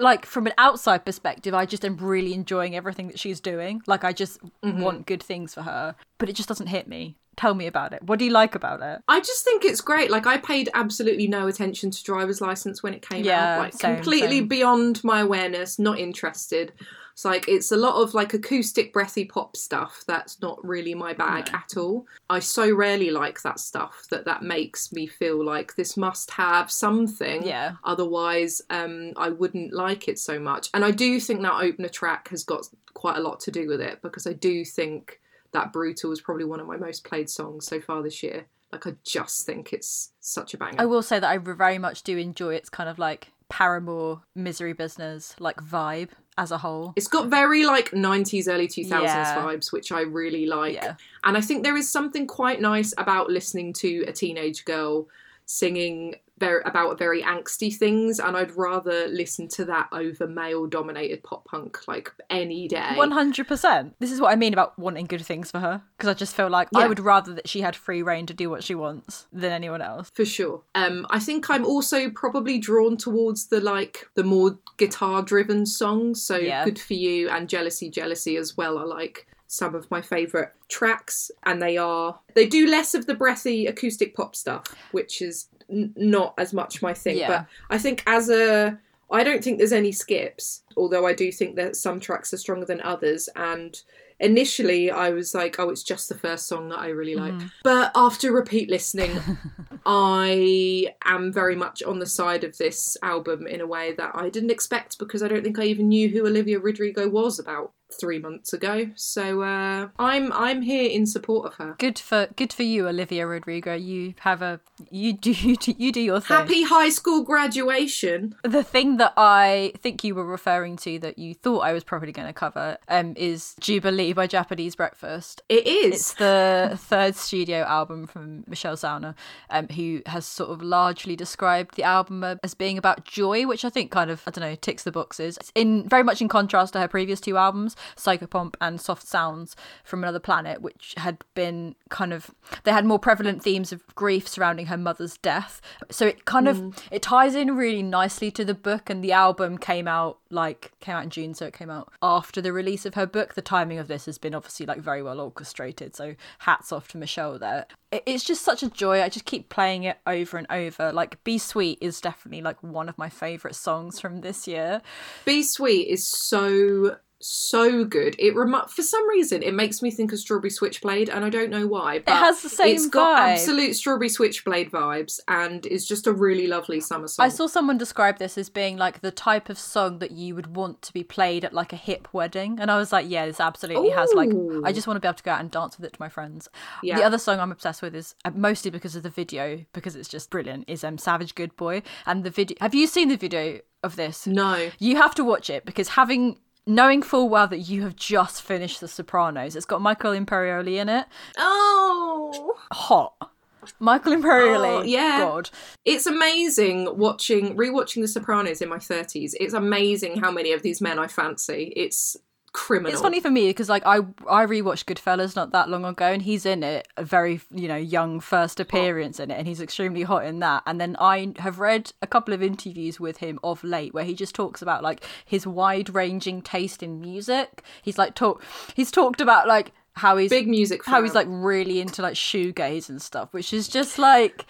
like from an outside perspective, I just am really enjoying everything that she's doing. Like I just mm-hmm. want good things for her, but it just doesn't hit me. Tell me about it. What do you like about it? I just think it's great. Like I paid absolutely no attention to driver's license when it came yeah, out. Like same, completely same. beyond my awareness, not interested. It's like it's a lot of like acoustic breathy pop stuff that's not really my bag No. at all. I so rarely like that stuff that that makes me feel like this must have something. Yeah. Otherwise, um, I wouldn't like it so much. And I do think that opener track has got quite a lot to do with it because I do think that brutal is probably one of my most played songs so far this year. Like I just think it's such a banger. I will say that I very much do enjoy its kind of like Paramore misery business like vibe as a whole. It's got very like 90s, early 2000s Yeah. vibes, which I really like. Yeah. And I think there is something quite nice about listening to a teenage girl singing very, about very angsty things, and I'd rather listen to that over male dominated pop punk like any day. 100%. This is what I mean about wanting good things for her. Because I just feel like Yeah. I would rather that she had free reign to do what she wants than anyone else. For sure. Um, I think I'm also probably drawn towards the like the more guitar driven songs. So Yeah. Good for You and Jealousy, Jealousy as well are like some of my favourite tracks and they are they do less of the breathy acoustic pop stuff, which is n- not as much my thing. Yeah. But I think as a I don't think there's any skips, although I do think that some tracks are stronger than others and initially I was like, oh, it's just the first song that I really like. Mm-hmm. But after repeat listening, *laughs* I am very much on the side of this album in a way that I didn't expect because I don't think I even knew who Olivia Rodrigo was about three months ago. So uh, I'm I'm here in support of her. Good for good for you, Olivia Rodrigo. You have a you do *laughs* you do, you do your thing. Happy high school graduation. The thing that I think you were referring to that you thought I was probably going to cover um, is Jubilee by Japanese Breakfast. It is. It's the third studio album from Michelle Zauner, um, who has sort of largely described the album uh, as being about joy, which I think kind of I don't know ticks the boxes. It's in very much in contrast to her previous two albums, Psychopomp and Soft Sounds from Another Planet, which had been kind of they had more prevalent themes of grief surrounding her mother's death. So it kind of mm. it ties in really nicely to the book, and the album came out like came out in June, so it came out after the release of her book. The timing of this has been obviously like very well orchestrated. So hats off to Michelle there. It's just such a joy. I just keep playing it over and over. Like Be Sweet is definitely like one of my favorite songs from this year. Be Sweet is so so good. It rem- for some reason it makes me think of Strawberry Switchblade, and I don't know why. But has the same It's got vibe. absolute Strawberry Switchblade vibes, and is just a really lovely summer song. I saw someone describe this as being like the type of song that you would want to be played at like a hip wedding. And I was like, yeah, this absolutely has like, I just want to be able to go out and dance with it to my friends. Yeah. The other song I'm obsessed with is uh, mostly because of the video, because it's just brilliant, is um, Savage Good Boy. And the video, have you seen the video of this? no. You have to watch it because having. Knowing full well that you have just finished The Sopranos, it's got Michael Imperioli in it. Oh. Hot. Michael Imperioli. Oh, yeah. God. It's amazing watching rewatching The Sopranos in my 30s. It's amazing how many of these men I fancy. It's criminal. It's funny for me because like I I rewatched Goodfellas not that long ago and he's in it a very you know young first appearance in it and he's extremely hot in that and then I have read a couple of interviews with him of late where he just talks about like his wide ranging taste in music. He's like talk he's talked about like how he's Big music how he's like really into like shoegaze and stuff which is just like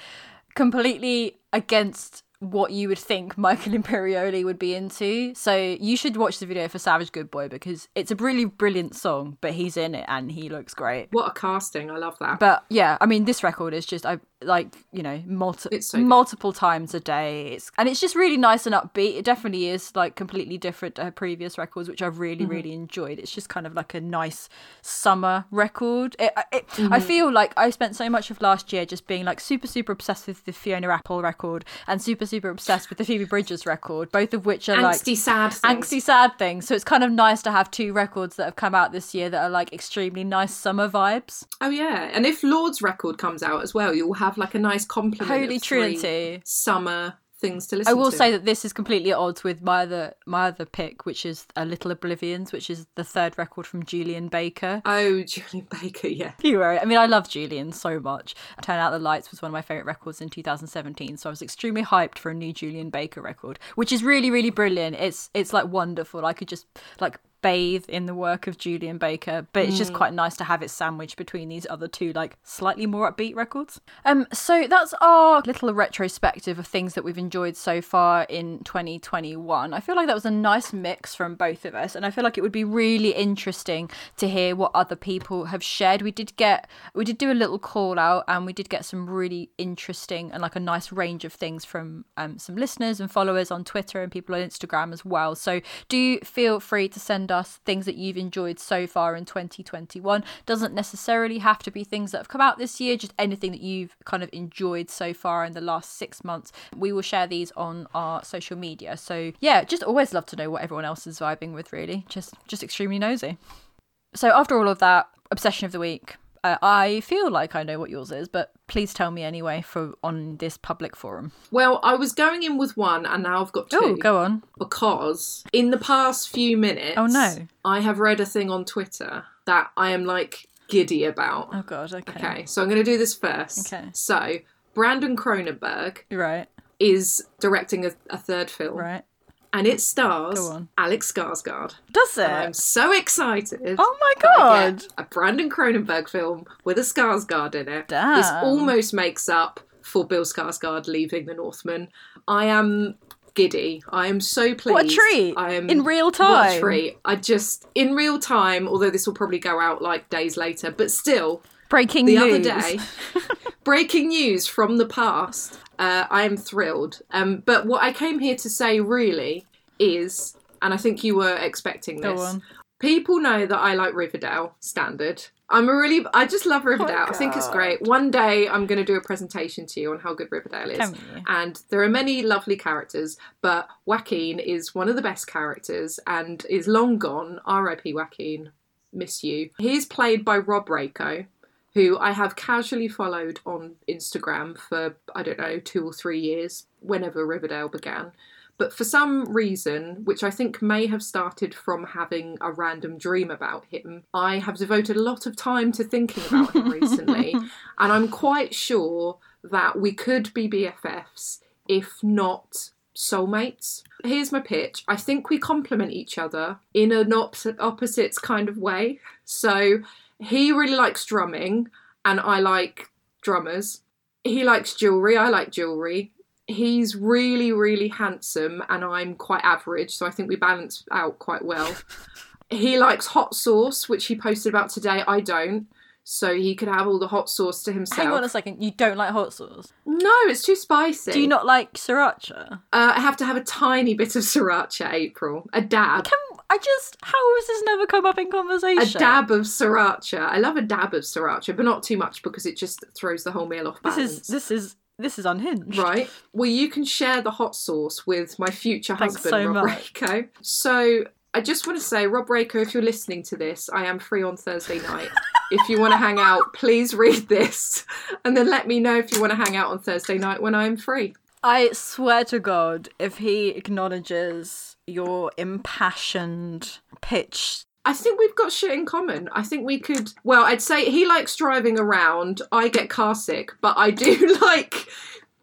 completely against what you would think *laughs* Michael Imperioli would be into. So you should watch the video for Savage Good Boy because it's a really brilliant song, but he's in it and he looks great. What a casting. I love that. But yeah, I mean this record is just I like, you know, multi- It's so multiple times a day. It's and it's just really nice and upbeat. It definitely is like completely different to her previous records, which I've really, Mm-hmm. really enjoyed. It's just kind of like a nice summer record. It, it, Mm-hmm. I feel like I spent so much of last year just being like super, super obsessed with the Fiona Apple record and super, super obsessed with the Phoebe Bridgers record, both of which are like Angsty sad things. angsty sad things. So it's kind of nice to have two records that have come out this year that are like extremely nice summer vibes. Oh yeah, and if Lorde's record comes out as well, you'll have like a nice complement. Holy Trinity. Summer things to listen I will to. say that this is completely at odds with my other my other pick, which is A Little Oblivions, which is the third record from Julien Baker. Oh, *laughs* Julien Baker, yeah. You were. I mean, I love Julien so much. Turn Out the Lights was one of my favourite records in 2017, so I was extremely hyped for a new Julien Baker record, which is really, really brilliant. It's it's like wonderful. I could just like bathe in the work of Julien Baker, but it's just quite nice to have it sandwiched between these other two like slightly more upbeat records. Um so that's our little retrospective of things that we've enjoyed so far in 2021. I feel like that was a nice mix from both of us and I feel like it would be really interesting to hear what other people have shared. We did get we did do a little call out and we did get some really interesting and like a nice range of things from um, some listeners and followers on Twitter and people on Instagram as well. So do feel free to send us things that you've enjoyed so far in 2021. Doesn't necessarily have to be things that have come out this year, just anything that you've kind of enjoyed so far in the last six months. We will share these on our social media. So yeah, just always love to know what everyone else is vibing with, really. Just just extremely nosy. So after all of that, obsession of the week. Uh, I feel like I know what yours is, but please tell me anyway for on this public forum. Well, I was going in with one and now I've got two. Oh, go on. Because in the past few minutes, Oh, no. I have read a thing on Twitter that I am like giddy about. Oh god. Okay. Okay, so I'm going to do this first. Okay. So, Brandon Cronenberg Right. is directing a, a third film, Right. And it stars Alex Skarsgård. Does it? I'm so excited. oh my god. A Brandon Cronenberg film with a Skarsgård in it. This almost makes up for Bill Skarsgård leaving The Northman. I am giddy. I am so pleased. What a treat. I am In real What a time. treat. I just in real time. Although this will probably go out like days later, but still, Breaking the news. other day, *laughs* breaking news from the past. Uh, I am thrilled. Um, but what I came here to say really is, and I think you were expecting this. People know that I like Riverdale standard. I'm a really, I just love Riverdale. I think it's great. One day I'm going to do a presentation to you on how good Riverdale is. And there are many lovely characters, but Joaquin is one of the best characters and is long gone. R.I.P. Joaquin, miss you. He's played by Rob Raco, who I have casually followed on Instagram for, I don't know, two or three years, whenever Riverdale began. But for some reason, which I think may have started from having a random dream about him, I have devoted a lot of time to thinking about him recently. *laughs* And I'm quite sure that we could be BFFs, if not soulmates. Here's my pitch. I think we complement each other in an opposite opposites kind of way. So he really likes drumming, and I like drummers. He likes jewelry. I like jewelry. He's really, really handsome, and I'm quite average, so I think we balance out quite well. *laughs* he likes hot sauce, which he posted about today. I don't, so he could have all the hot sauce to himself. Hang on a second. You don't like hot sauce? No, it's too spicy. Do you not like sriracha? Uh, I have to have a tiny bit of sriracha, April. A dab. Can I just? How has this never come up in conversation? A dab of sriracha. I love a dab of sriracha, but not too much because it just throws the whole meal off balance. This is this is this is unhinged. Right. Well, you can share the hot sauce with my future Thanks husband, so Rob much. Raco. So I just want to say, Rob Raco, if you're listening to this, I am free on Thursday night. if you want to hang out, please read this and then let me know if you want to hang out on Thursday night when I am free. I swear to God, if he acknowledges your impassioned pitch, I think we've got shit in common. I think we could. Well, I'd say he likes driving around. I get car sick, but I do *laughs* like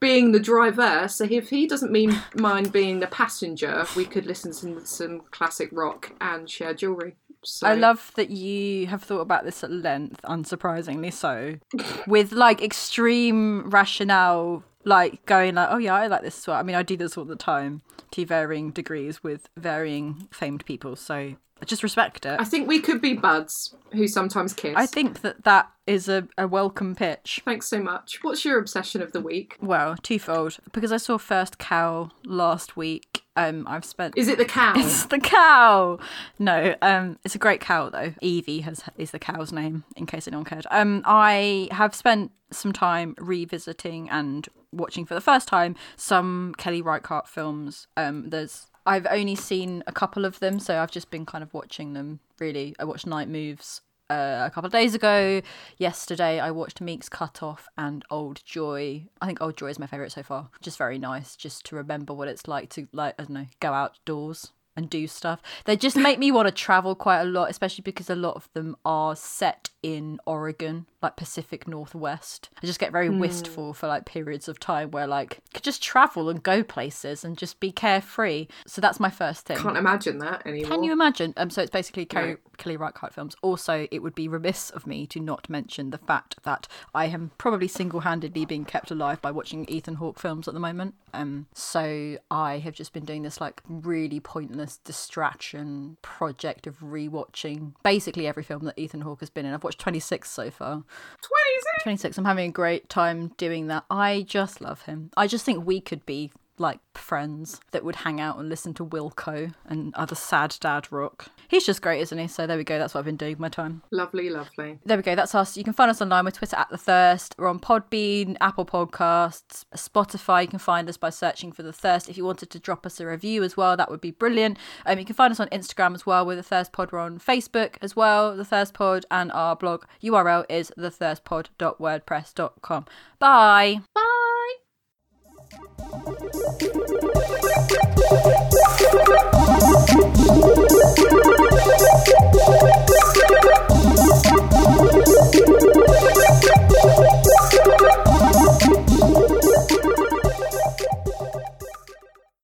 being the driver. So if he doesn't mean mind being the passenger, we could listen to some, classic rock and share jewelry. So I love that you have thought about this at length, unsurprisingly so, *laughs* with like extreme rationale, like going like, oh yeah, I like this as well. I mean, I do this all the time to varying degrees with varying famed people, so I just respect it. I think we could be buds who sometimes kiss. I think that that is a, a welcome pitch. Thanks so much. What's your obsession of the week? Well, twofold. Because I saw First Cow last week, um, I've spent Is it the cow? *laughs* It's the cow. No, um, it's a great cow though. Evie has is the cow's name, in case anyone cared. Um, I have spent some time revisiting and watching for the first time some Kelly Reichardt films. Um, there's I've only seen a couple of them, so I've just been kind of watching them. Really, I watched Night Moves uh, a couple of days ago. Yesterday, I watched Meek's Cut Off and Old Joy. I think Old Joy is my favourite so far. Just very nice, just to remember what it's like to, like, I don't know, go outdoors and do stuff. They just make me want to travel quite a lot, especially because a lot of them are set in Oregon, like Pacific Northwest. I just get very wistful for like periods of time where like could just travel and go places and just be carefree. So that's my first thing. Can't imagine that anymore. Can you imagine? Um, so it's basically Kelly, No. Kelly Reichardt films. Also, it would be remiss of me to not mention the fact that I am probably single-handedly being kept alive by watching Ethan Hawke films at the moment. Um, so I have just been doing this like really pointless distraction project of rewatching basically every film that Ethan Hawke has been in. I've watched 26 so far. 26? 26. I'm having a great time doing that. I just love him. I just think we could be like friends that would hang out and listen to Wilco and other sad dad rock. He's just great, isn't he? So there we go. That's what I've been doing my time. Lovely, lovely. There we go. That's us. You can find us online with Twitter at The Thirst. We're on Podbean, Apple Podcasts, Spotify. You can find us by searching for The Thirst. If you wanted to drop us a review as well, that would be brilliant. Um, you can find us on Instagram as well with The Thirst Pod. We're on Facebook as well, The Thirst Pod, and our blog URL is thethirstpod.wordpress.com. Bye. Bye.